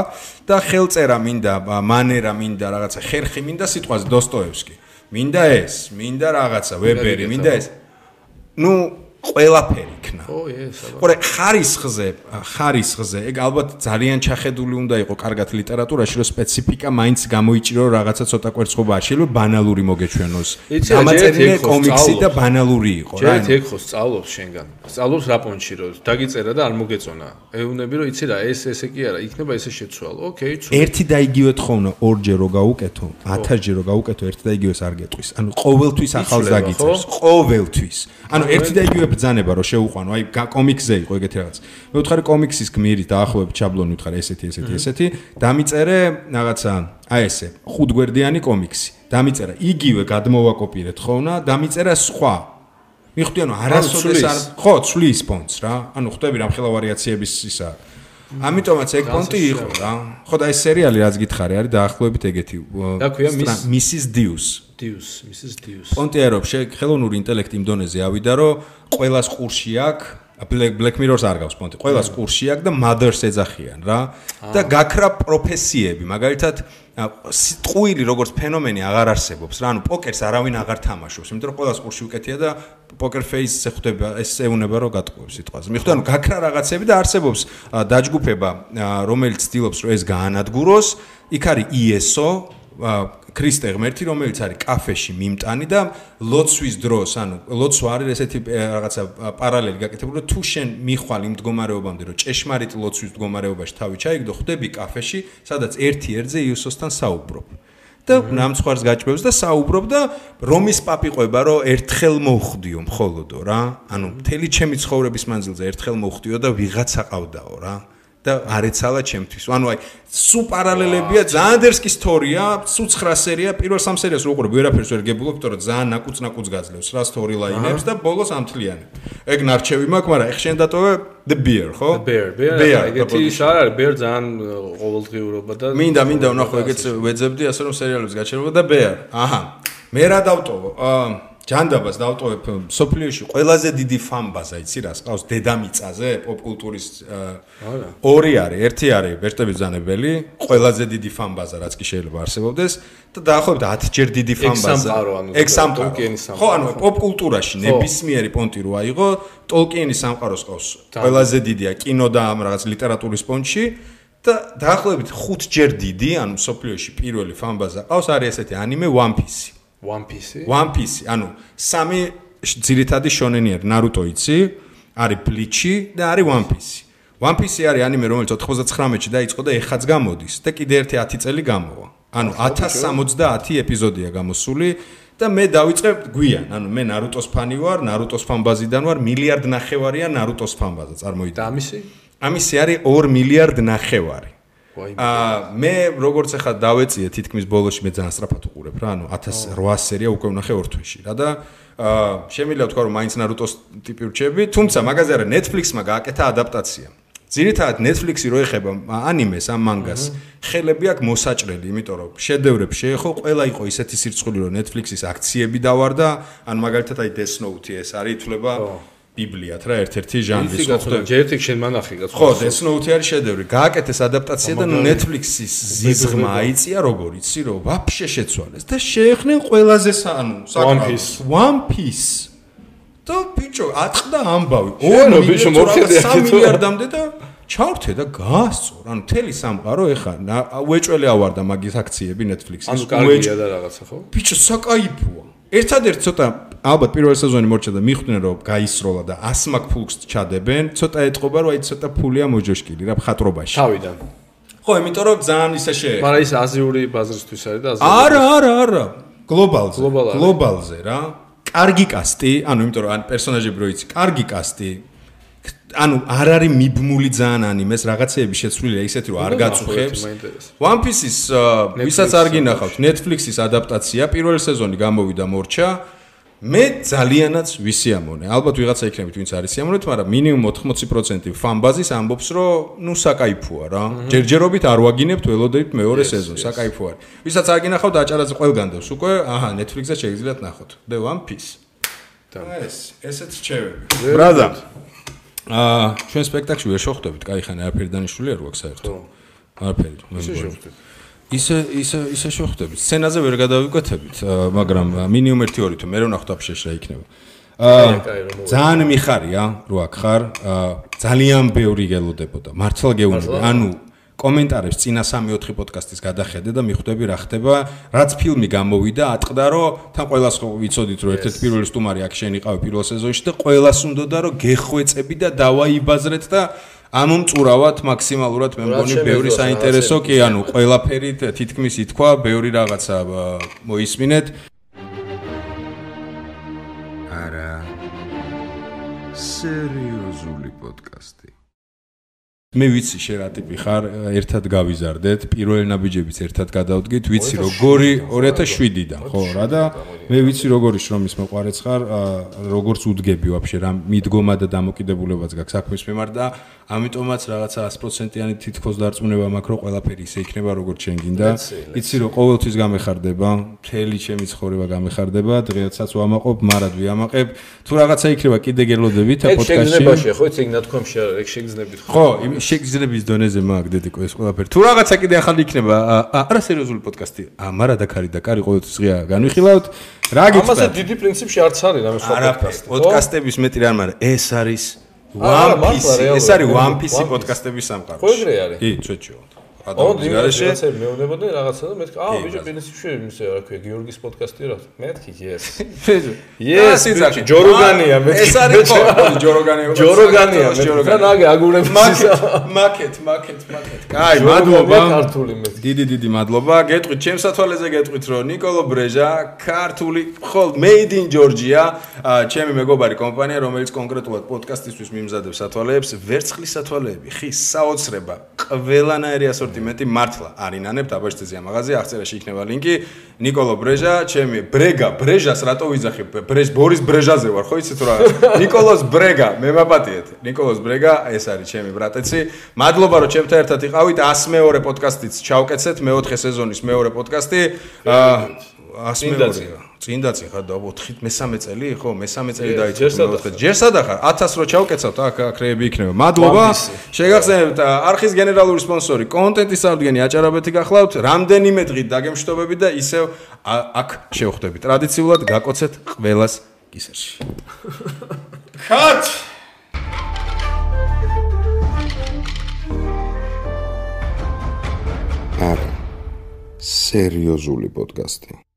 და ხელწერა მინდა, მანერა მინდა, რაღაცა ხერხი მინდა სიტყვაზე დოსტოევსკი. მინდა ეს, მინდა რაღაცა ვებერი, მინდა ეს. ну ყველაფერი იქნა. ო, ეს აბა. ყურე, ხარისხზე, ხარისხზე, ეგ ალბათ ძალიან ჩახედული უნდა იყო კარგად ლიტერატურაში, რომ სპეციფიკა მაინც გამოიჭირო რაღაცა ცოტა კვერცხობა შეიძლება ბანალური მოგეჩვენოს. ამაწერინე კომიქსი და ბანალური იყო რა. ჯერ ეგ ხო სწავლობს შენგან. სწავლობს რაპონში რომ დაგიწერა და არ მოგეწონა. ეუნები რომ იცი რა, ეს ესე კი არა, იქნება ესე შეცვალო. ოკეი, ცუ. ერთი და იგივე თხოვნა ორჯერ რო გაუკეთო, 1000ჯერ რო გაუკეთო, ერთი და იგივეს არ გეტყვის. ანუ ყოველთვის ახალს დაგიწერს. ყოველთვის. ანუ ერთი და იგივე ბძანება რომ შეუყვანო, აი კომიქსზე იყო ეგეთი რაღაც. მე ვთხარი კომიქსის გმირი დაახლოებით შაბლონი ვთხარი ესეთი ესეთი ესეთი, დამიწერე რაღაცა, აი ესე, ხუთგვერდიანი კომიქსი. დამიწერა იგივე გადმოვაკოპირეთ ხოლმე, დამიწერა სხვა. მიხვდი ანუ არასოდეს არ ხო, ცვლის პონტს რა. ანუ ხვდები რა მხელა ვარიაციების ისა. ამიტომაც ეგ პონტი იყო რა. ხო და ეს სერიალი რაც გითხარი არის დაახლოებით ეგეთი. და ქვია Mrs. Deus. Deus, Mrs. Deus. პონტიერობ შე ხელოვნური ინტელექტი იმ დონეზე ავიდა, რომ ყოველას ყურში აქვს Black Black Mirror-ს არ გავს პონტი. ყოველას ყურში აქვს და Mother-ს ეძახიან რა. და გაქრა პროფესიები, მაგალითად ტყუილი როგორც ფენომენი აღარ არსებობს რა. ანუ პოკერს არავინ აღარ თამაშობს, იმიტომ რომ ყოველას ყურში უკეთია და poker face-ზე ხვდება, ეს ეუნება რომ გატყუებს სიტყვაზე. მიხვდი ანუ გაქრა რაღაცები და არსებობს დაჯგუფება, რომელიც ცდილობს რომ ეს გაანადგუროს. იქ არის ISO კრისტე ღმერთი რომელიც არის კაფეში მიმტანი და ლოცვის დროს ანუ ლოცვა არის ესეთი რაღაცა პარალელი გაკეთებული რომ თუ შენ მიხვალ იმ მდგომარეობამდე რომ ჭეშმარიტ ლოცვის მდგომარეობაში თავი ჩაიგდო ხდები კაფეში სადაც ერთი ერთზე იუსოსთან საუბრობ. და ნამცხვარს გაჭმევს და საუბრობ და რომის პაპი ყვება რომ ერთხელ მოხდიო მხოლოდო რა? ანუ მთელი ჩემი ცხოვრების მანძილზე ერთხელ მოხდიო და ვიღაცა ყავდაო რა და არ ეცალა ჩემთვის. ანუ აი სუ პარალელებია, ძალიან დერსკი ისტორია, სუ 9 სერია, პირველ სამ სერიას რო უყურებ, ვერაფერს ვერ გებულობ, თორე ძალიან ნაკუც-ნაკუც გაძლევს რა story line-ებს და ბოლოს ამთლიანი. ეგ ნარჩევი მაქვს, მაგრამ ეხ შენ დატოვე The Bear, ხო? Bear, Bear. ეგეთი შარ არის, Bear ძალიან ყოველდღიურობა და მინდა, მინდა ვნახო ეგეც ვეძებდი, ასე რომ სერიალებს გაჩერება და Bear. აჰა. მე რა დავტოვო? აა ჯანდაბას დავტოვებ სოფლიოში ყველაზე დიდი ფამბაზა იცი რას ყავს დედამიწაზე პოპკულტურის ორი არის ერთი არის ვერტები ზანებელი ყველაზე დიდი ფამბაზა რაც კი შეიძლება არსებობდეს და დაახლოებით 10 ჯერ დიდი ფამბაზა. ეგ სამყარო. ხო ანუ პოპკულტურაში ნებისმიერი პონტი რო აიღო ტოლკიენის სამყაროს ყავს ყველაზე დიდია კინო და ამ რაღაც ლიტერატურის პონტში და დაახლოებით 5 ჯერ დიდი ანუ სოფლიოში პირველი ფამბაზა ყავს არის ესეთი ანიმე One Piece One Piece. One Piece, ანუ სამი ძირითადი შონენი არის Naruto იცი, არის Bleach და არის One Piece. One Piece არის ანიმე, რომელიც 99-ში დაიწყო და ეხაც გამოდის და კიდე ერთი 10 წელი გამოვა. ანუ 1070 ეპიზოდია გამოსული და მე დავიწყე გვიან, ანუ მე Naruto-s ფანი ვარ, Naruto-s ფანბაზიდან ვარ, მილიარდ ნახევარია Naruto-s ფანბაზა, წარმოიდგინე. და ამისი? ამისი არის 2 მილიარდ ნახევარი. აა მე როგორც ახლა დავეწიე თითქმის ბოლოში მე ძალიან სწრაფად უყურებ რა ანუ 1800 სერია უკვე ვნახე ორ თვეში რა და აა შემიძლია ვთქვა რომ მაინც ნარუტოს ტიპი ვრჩები თუმცა მაგაზე არა Netflix-მა გააკეთა ადაპტაცია. ძირითადად Netflix-ი რო ეხება ანიმეს ამ მანგას ხელები აქვს მოსაჭრელი იმიტომ რომ შედევრებს შეეხო ყველა იყო ისეთი სირცხული რომ Netflix-ის აქციები დავარდა ან მაგალითად აი Death Note-ი ეს არის ითვლება ბიბლიათ რა ერთ-ერთი ჟანრის ხო ხდება ჯერ ერთი შენ მანახი გაწ ხო Death Note არის შედევრი. გააკეთეს ადაპტაცია და Netflix-ის ზიზღმა აიწია როგორ იცი რომ ვაფშე შეცვალეს და შეეხნენ ყველაზე ანუ One Piece. One Piece. და ბიჭო ატყდა ამბავი. ორი ბიჭო მორხედი აქეთ 3 მილიარდამდე და ჩავრთე და გაასწორ ანუ თელი სამყარო ეხა უეჭველი ავარდა მაგის აქციები Netflix-ის. ანუ კარგია და რაღაცა ხო? ბიჭო საკაიფოა ერთადერთ ცოტა ალბათ პირველ სეზონი მორჩა და მიხვდნენ რომ გაისროლა და 100 მაგ ფულს ჩადებენ ცოტა ეთყობა რომ აი ცოტა ფულია მოჯოშკილი რა ხატრობაში თავიდან. ხო იმიტომ რომ ძალიან ისე შე მაგრამ ის აზიური ბაზრისთვის არის და აზიური არა არა არა. გლობალზე გლობალზე რა. კარგი კასტი ანუ იმიტომ რომ ან პერსონაჟები რო იცი კარგი კასტი ანუ არ არის მიბმული ძალიან ანიმეს რაღაცეები შეცვლილია ისეთი რომ არ გაწუხებს One Piece-ის ვისაც არ გინახავთ Netflix-ის ადაპტაცია პირველი სეზონი გამოვიდა მორჩა მე ძალიანაც ვისიამონე. ალბათ ვიღაცა იქნებით, ვინც არის სიამონეთ, მაგრამ მინიმუმ 80% ფანბაზის ამბობს, რომ ნუ საკაიფოა რა. ჯერჯერობით არ ვაგინებთ, ველოდებით მეორე სეზონს, საკაიფო არის. ვისაც არ გინახავთ, აჭარაზე ყველგან დევს უკვე, აჰა, Netflix-ზე შეგიძლიათ ნახოთ. The One Piece. და ეს, ესეც რჩევები. ბრადა. აა ჩვენ სპექტაკლში ვერ შეხვდებით, კაი ხან არაფერი დანიშნული არ გვაქვს საერთოდ. არაფერი. ისე შეხვდებით. ისე ისე ისე შეხვდებით. სცენაზე ვერ გადავიკეთებით, მაგრამ მინიმუმ 1-2 თვე მე რომ ნახოთ აფშეშ რა იქნება. აა ძალიან მიხარია, რო აქ ხარ. ძალიან ბევრი გელოდებოდა. მართლა გეუბნები, ანუ კომენტარებს წინა 3-4 პოდკასტის გადახედე და მიხვდები რა ხდება, რაც ფილმი გამოვიდა, ატყდა რომ თან ყოველას ხო ვიცოდით რომ ერთ-ერთი პირველი სტუმარი აქ შენ იყავი პირველ სეზონში და ყოველას უნდოდა რომ გეხვეწები და დავაიბაზრეთ და ამომწურავად მაქსიმალურად მე მგონი ბევრი საინტერესო კი ანუ ყველაფერი თითქმის ითქვა ბევრი რაღაცა მოისმინეთ. არა. პოდკასტი მე ვიცი შე რა ტიპი ხარ ერთად გავიზარდეთ პირველი ნაბიჯებიც ერთად გადავდგით ვიცი როგორი 2007-დან ხო რა და მე ვიცი როგორი შრომის მოყარეც ხარ როგორც უდგები ვაფშე რა მიდგომა და დამოკიდებულებაც გაქვს საქმის მიმართ და ამიტომაც რაღაცა 100%-იანი თითქოს დარწმუნება მაქვს რომ ყველაფერი ისე იქნება როგორც შენ გინდა. იცი რომ ყოველთვის გამეხარდება, მთელი ჩემი ცხოვრება გამეხარდება, დღესაც ვამაყობ, მარად ვიამაყებ. თუ რაღაცა იქნება კიდე გელოდებით პოდკასტში. ეგ შეგზნებაში ხო, იცი ნათქვამში ეგ შეგზნებით ხო. ხო, იმ შეგზნების დონეზე მაგ დედიკო ეს ყველაფერი. თუ რაღაცა კიდე ახალი იქნება, არა სერიოზული პოდკასტი. ა მარად აქარი და კარი ყოველთვის ღია განვიხილავთ. რა გიწყდა? ამაზე დიდი პრინციპი არც არის რამე სხვა პოდკასტი. პოდკასტების მეტი რამ არა, ეს არის One Piece. ეს არის One Piece პოდკასტების სამყარო. ხო ეგრე არის? კი, ცოტჩო. ადამიანის გარეშე მეუბნებოდა რაღაცა და მეთქი, აა ბიჭო პენისიში ისე რა ქვია, გიორგის პოდკასტი რა. მეთქი, yes. ბიჭო. Yes, ბიჭო, ჯოროგანია მეთქი. ეს არის ყოველი ჯოროგანია. ჯოროგანია მეთქი. და ნაგე აგურებს მაკეთ, მაკეთ, მაკეთ, მაკეთ. კაი, მადლობა ქართული მეთქი. დიდი დიდი მადლობა. გეტყვით, ჩემ სათვალეზე გეტყვით, რომ نيكოლო ბრეჟა ქართული ხოლმე made in georgia ჩემი მეგობარი კომპანია, რომელიც კონკრეტულად პოდკასტისთვის მიმზადებს სათვალეებს, ვერცხლის სათვალეები, ხის საოცრება, ყველანაირი ასორტიმენტი სენტიმენტი მართლა არ ინანებთ აბაშთიზეა მაღაზია აღწერაში იქნება ლინკი ნიკოლო ბრეჟა ჩემი ბრეგა ბრეჟას რატო ვიძახებ ბრეჟ ბორის ბრეჟაზე ვარ ხო იცით რა ნიკოლოს ბრეგა მე მაპატიეთ ნიკოლოს ბრეგა ეს არის ჩემი ბრატეცი მადლობა რომ ჩემთან ერთად იყავით 102 პოდკასტიც ჩავკეცეთ მეოთხე სეზონის მეორე პოდკასტი 102 წინდაცია მეორე წინ და წინ ხარ და 4 მესამე წელი ხო მესამე წელი დაიწყო მეოთხე ჯერ სადახარ 1000 რო ჩავკეცავთ აქ აკრეები იქნება. მადლობა. შეგახსენებთ არხის გენერალური სპონსორი. კონტენტის აღდგენი აჭარაბეთი გახლავთ რამდენიმე დღით დაგემშვიდობები და ისევ აქ შევხვდებით. ტრადიციულად გაკოცეთ ყველას კისერში ხათ არა სერიოზული პოდკასტი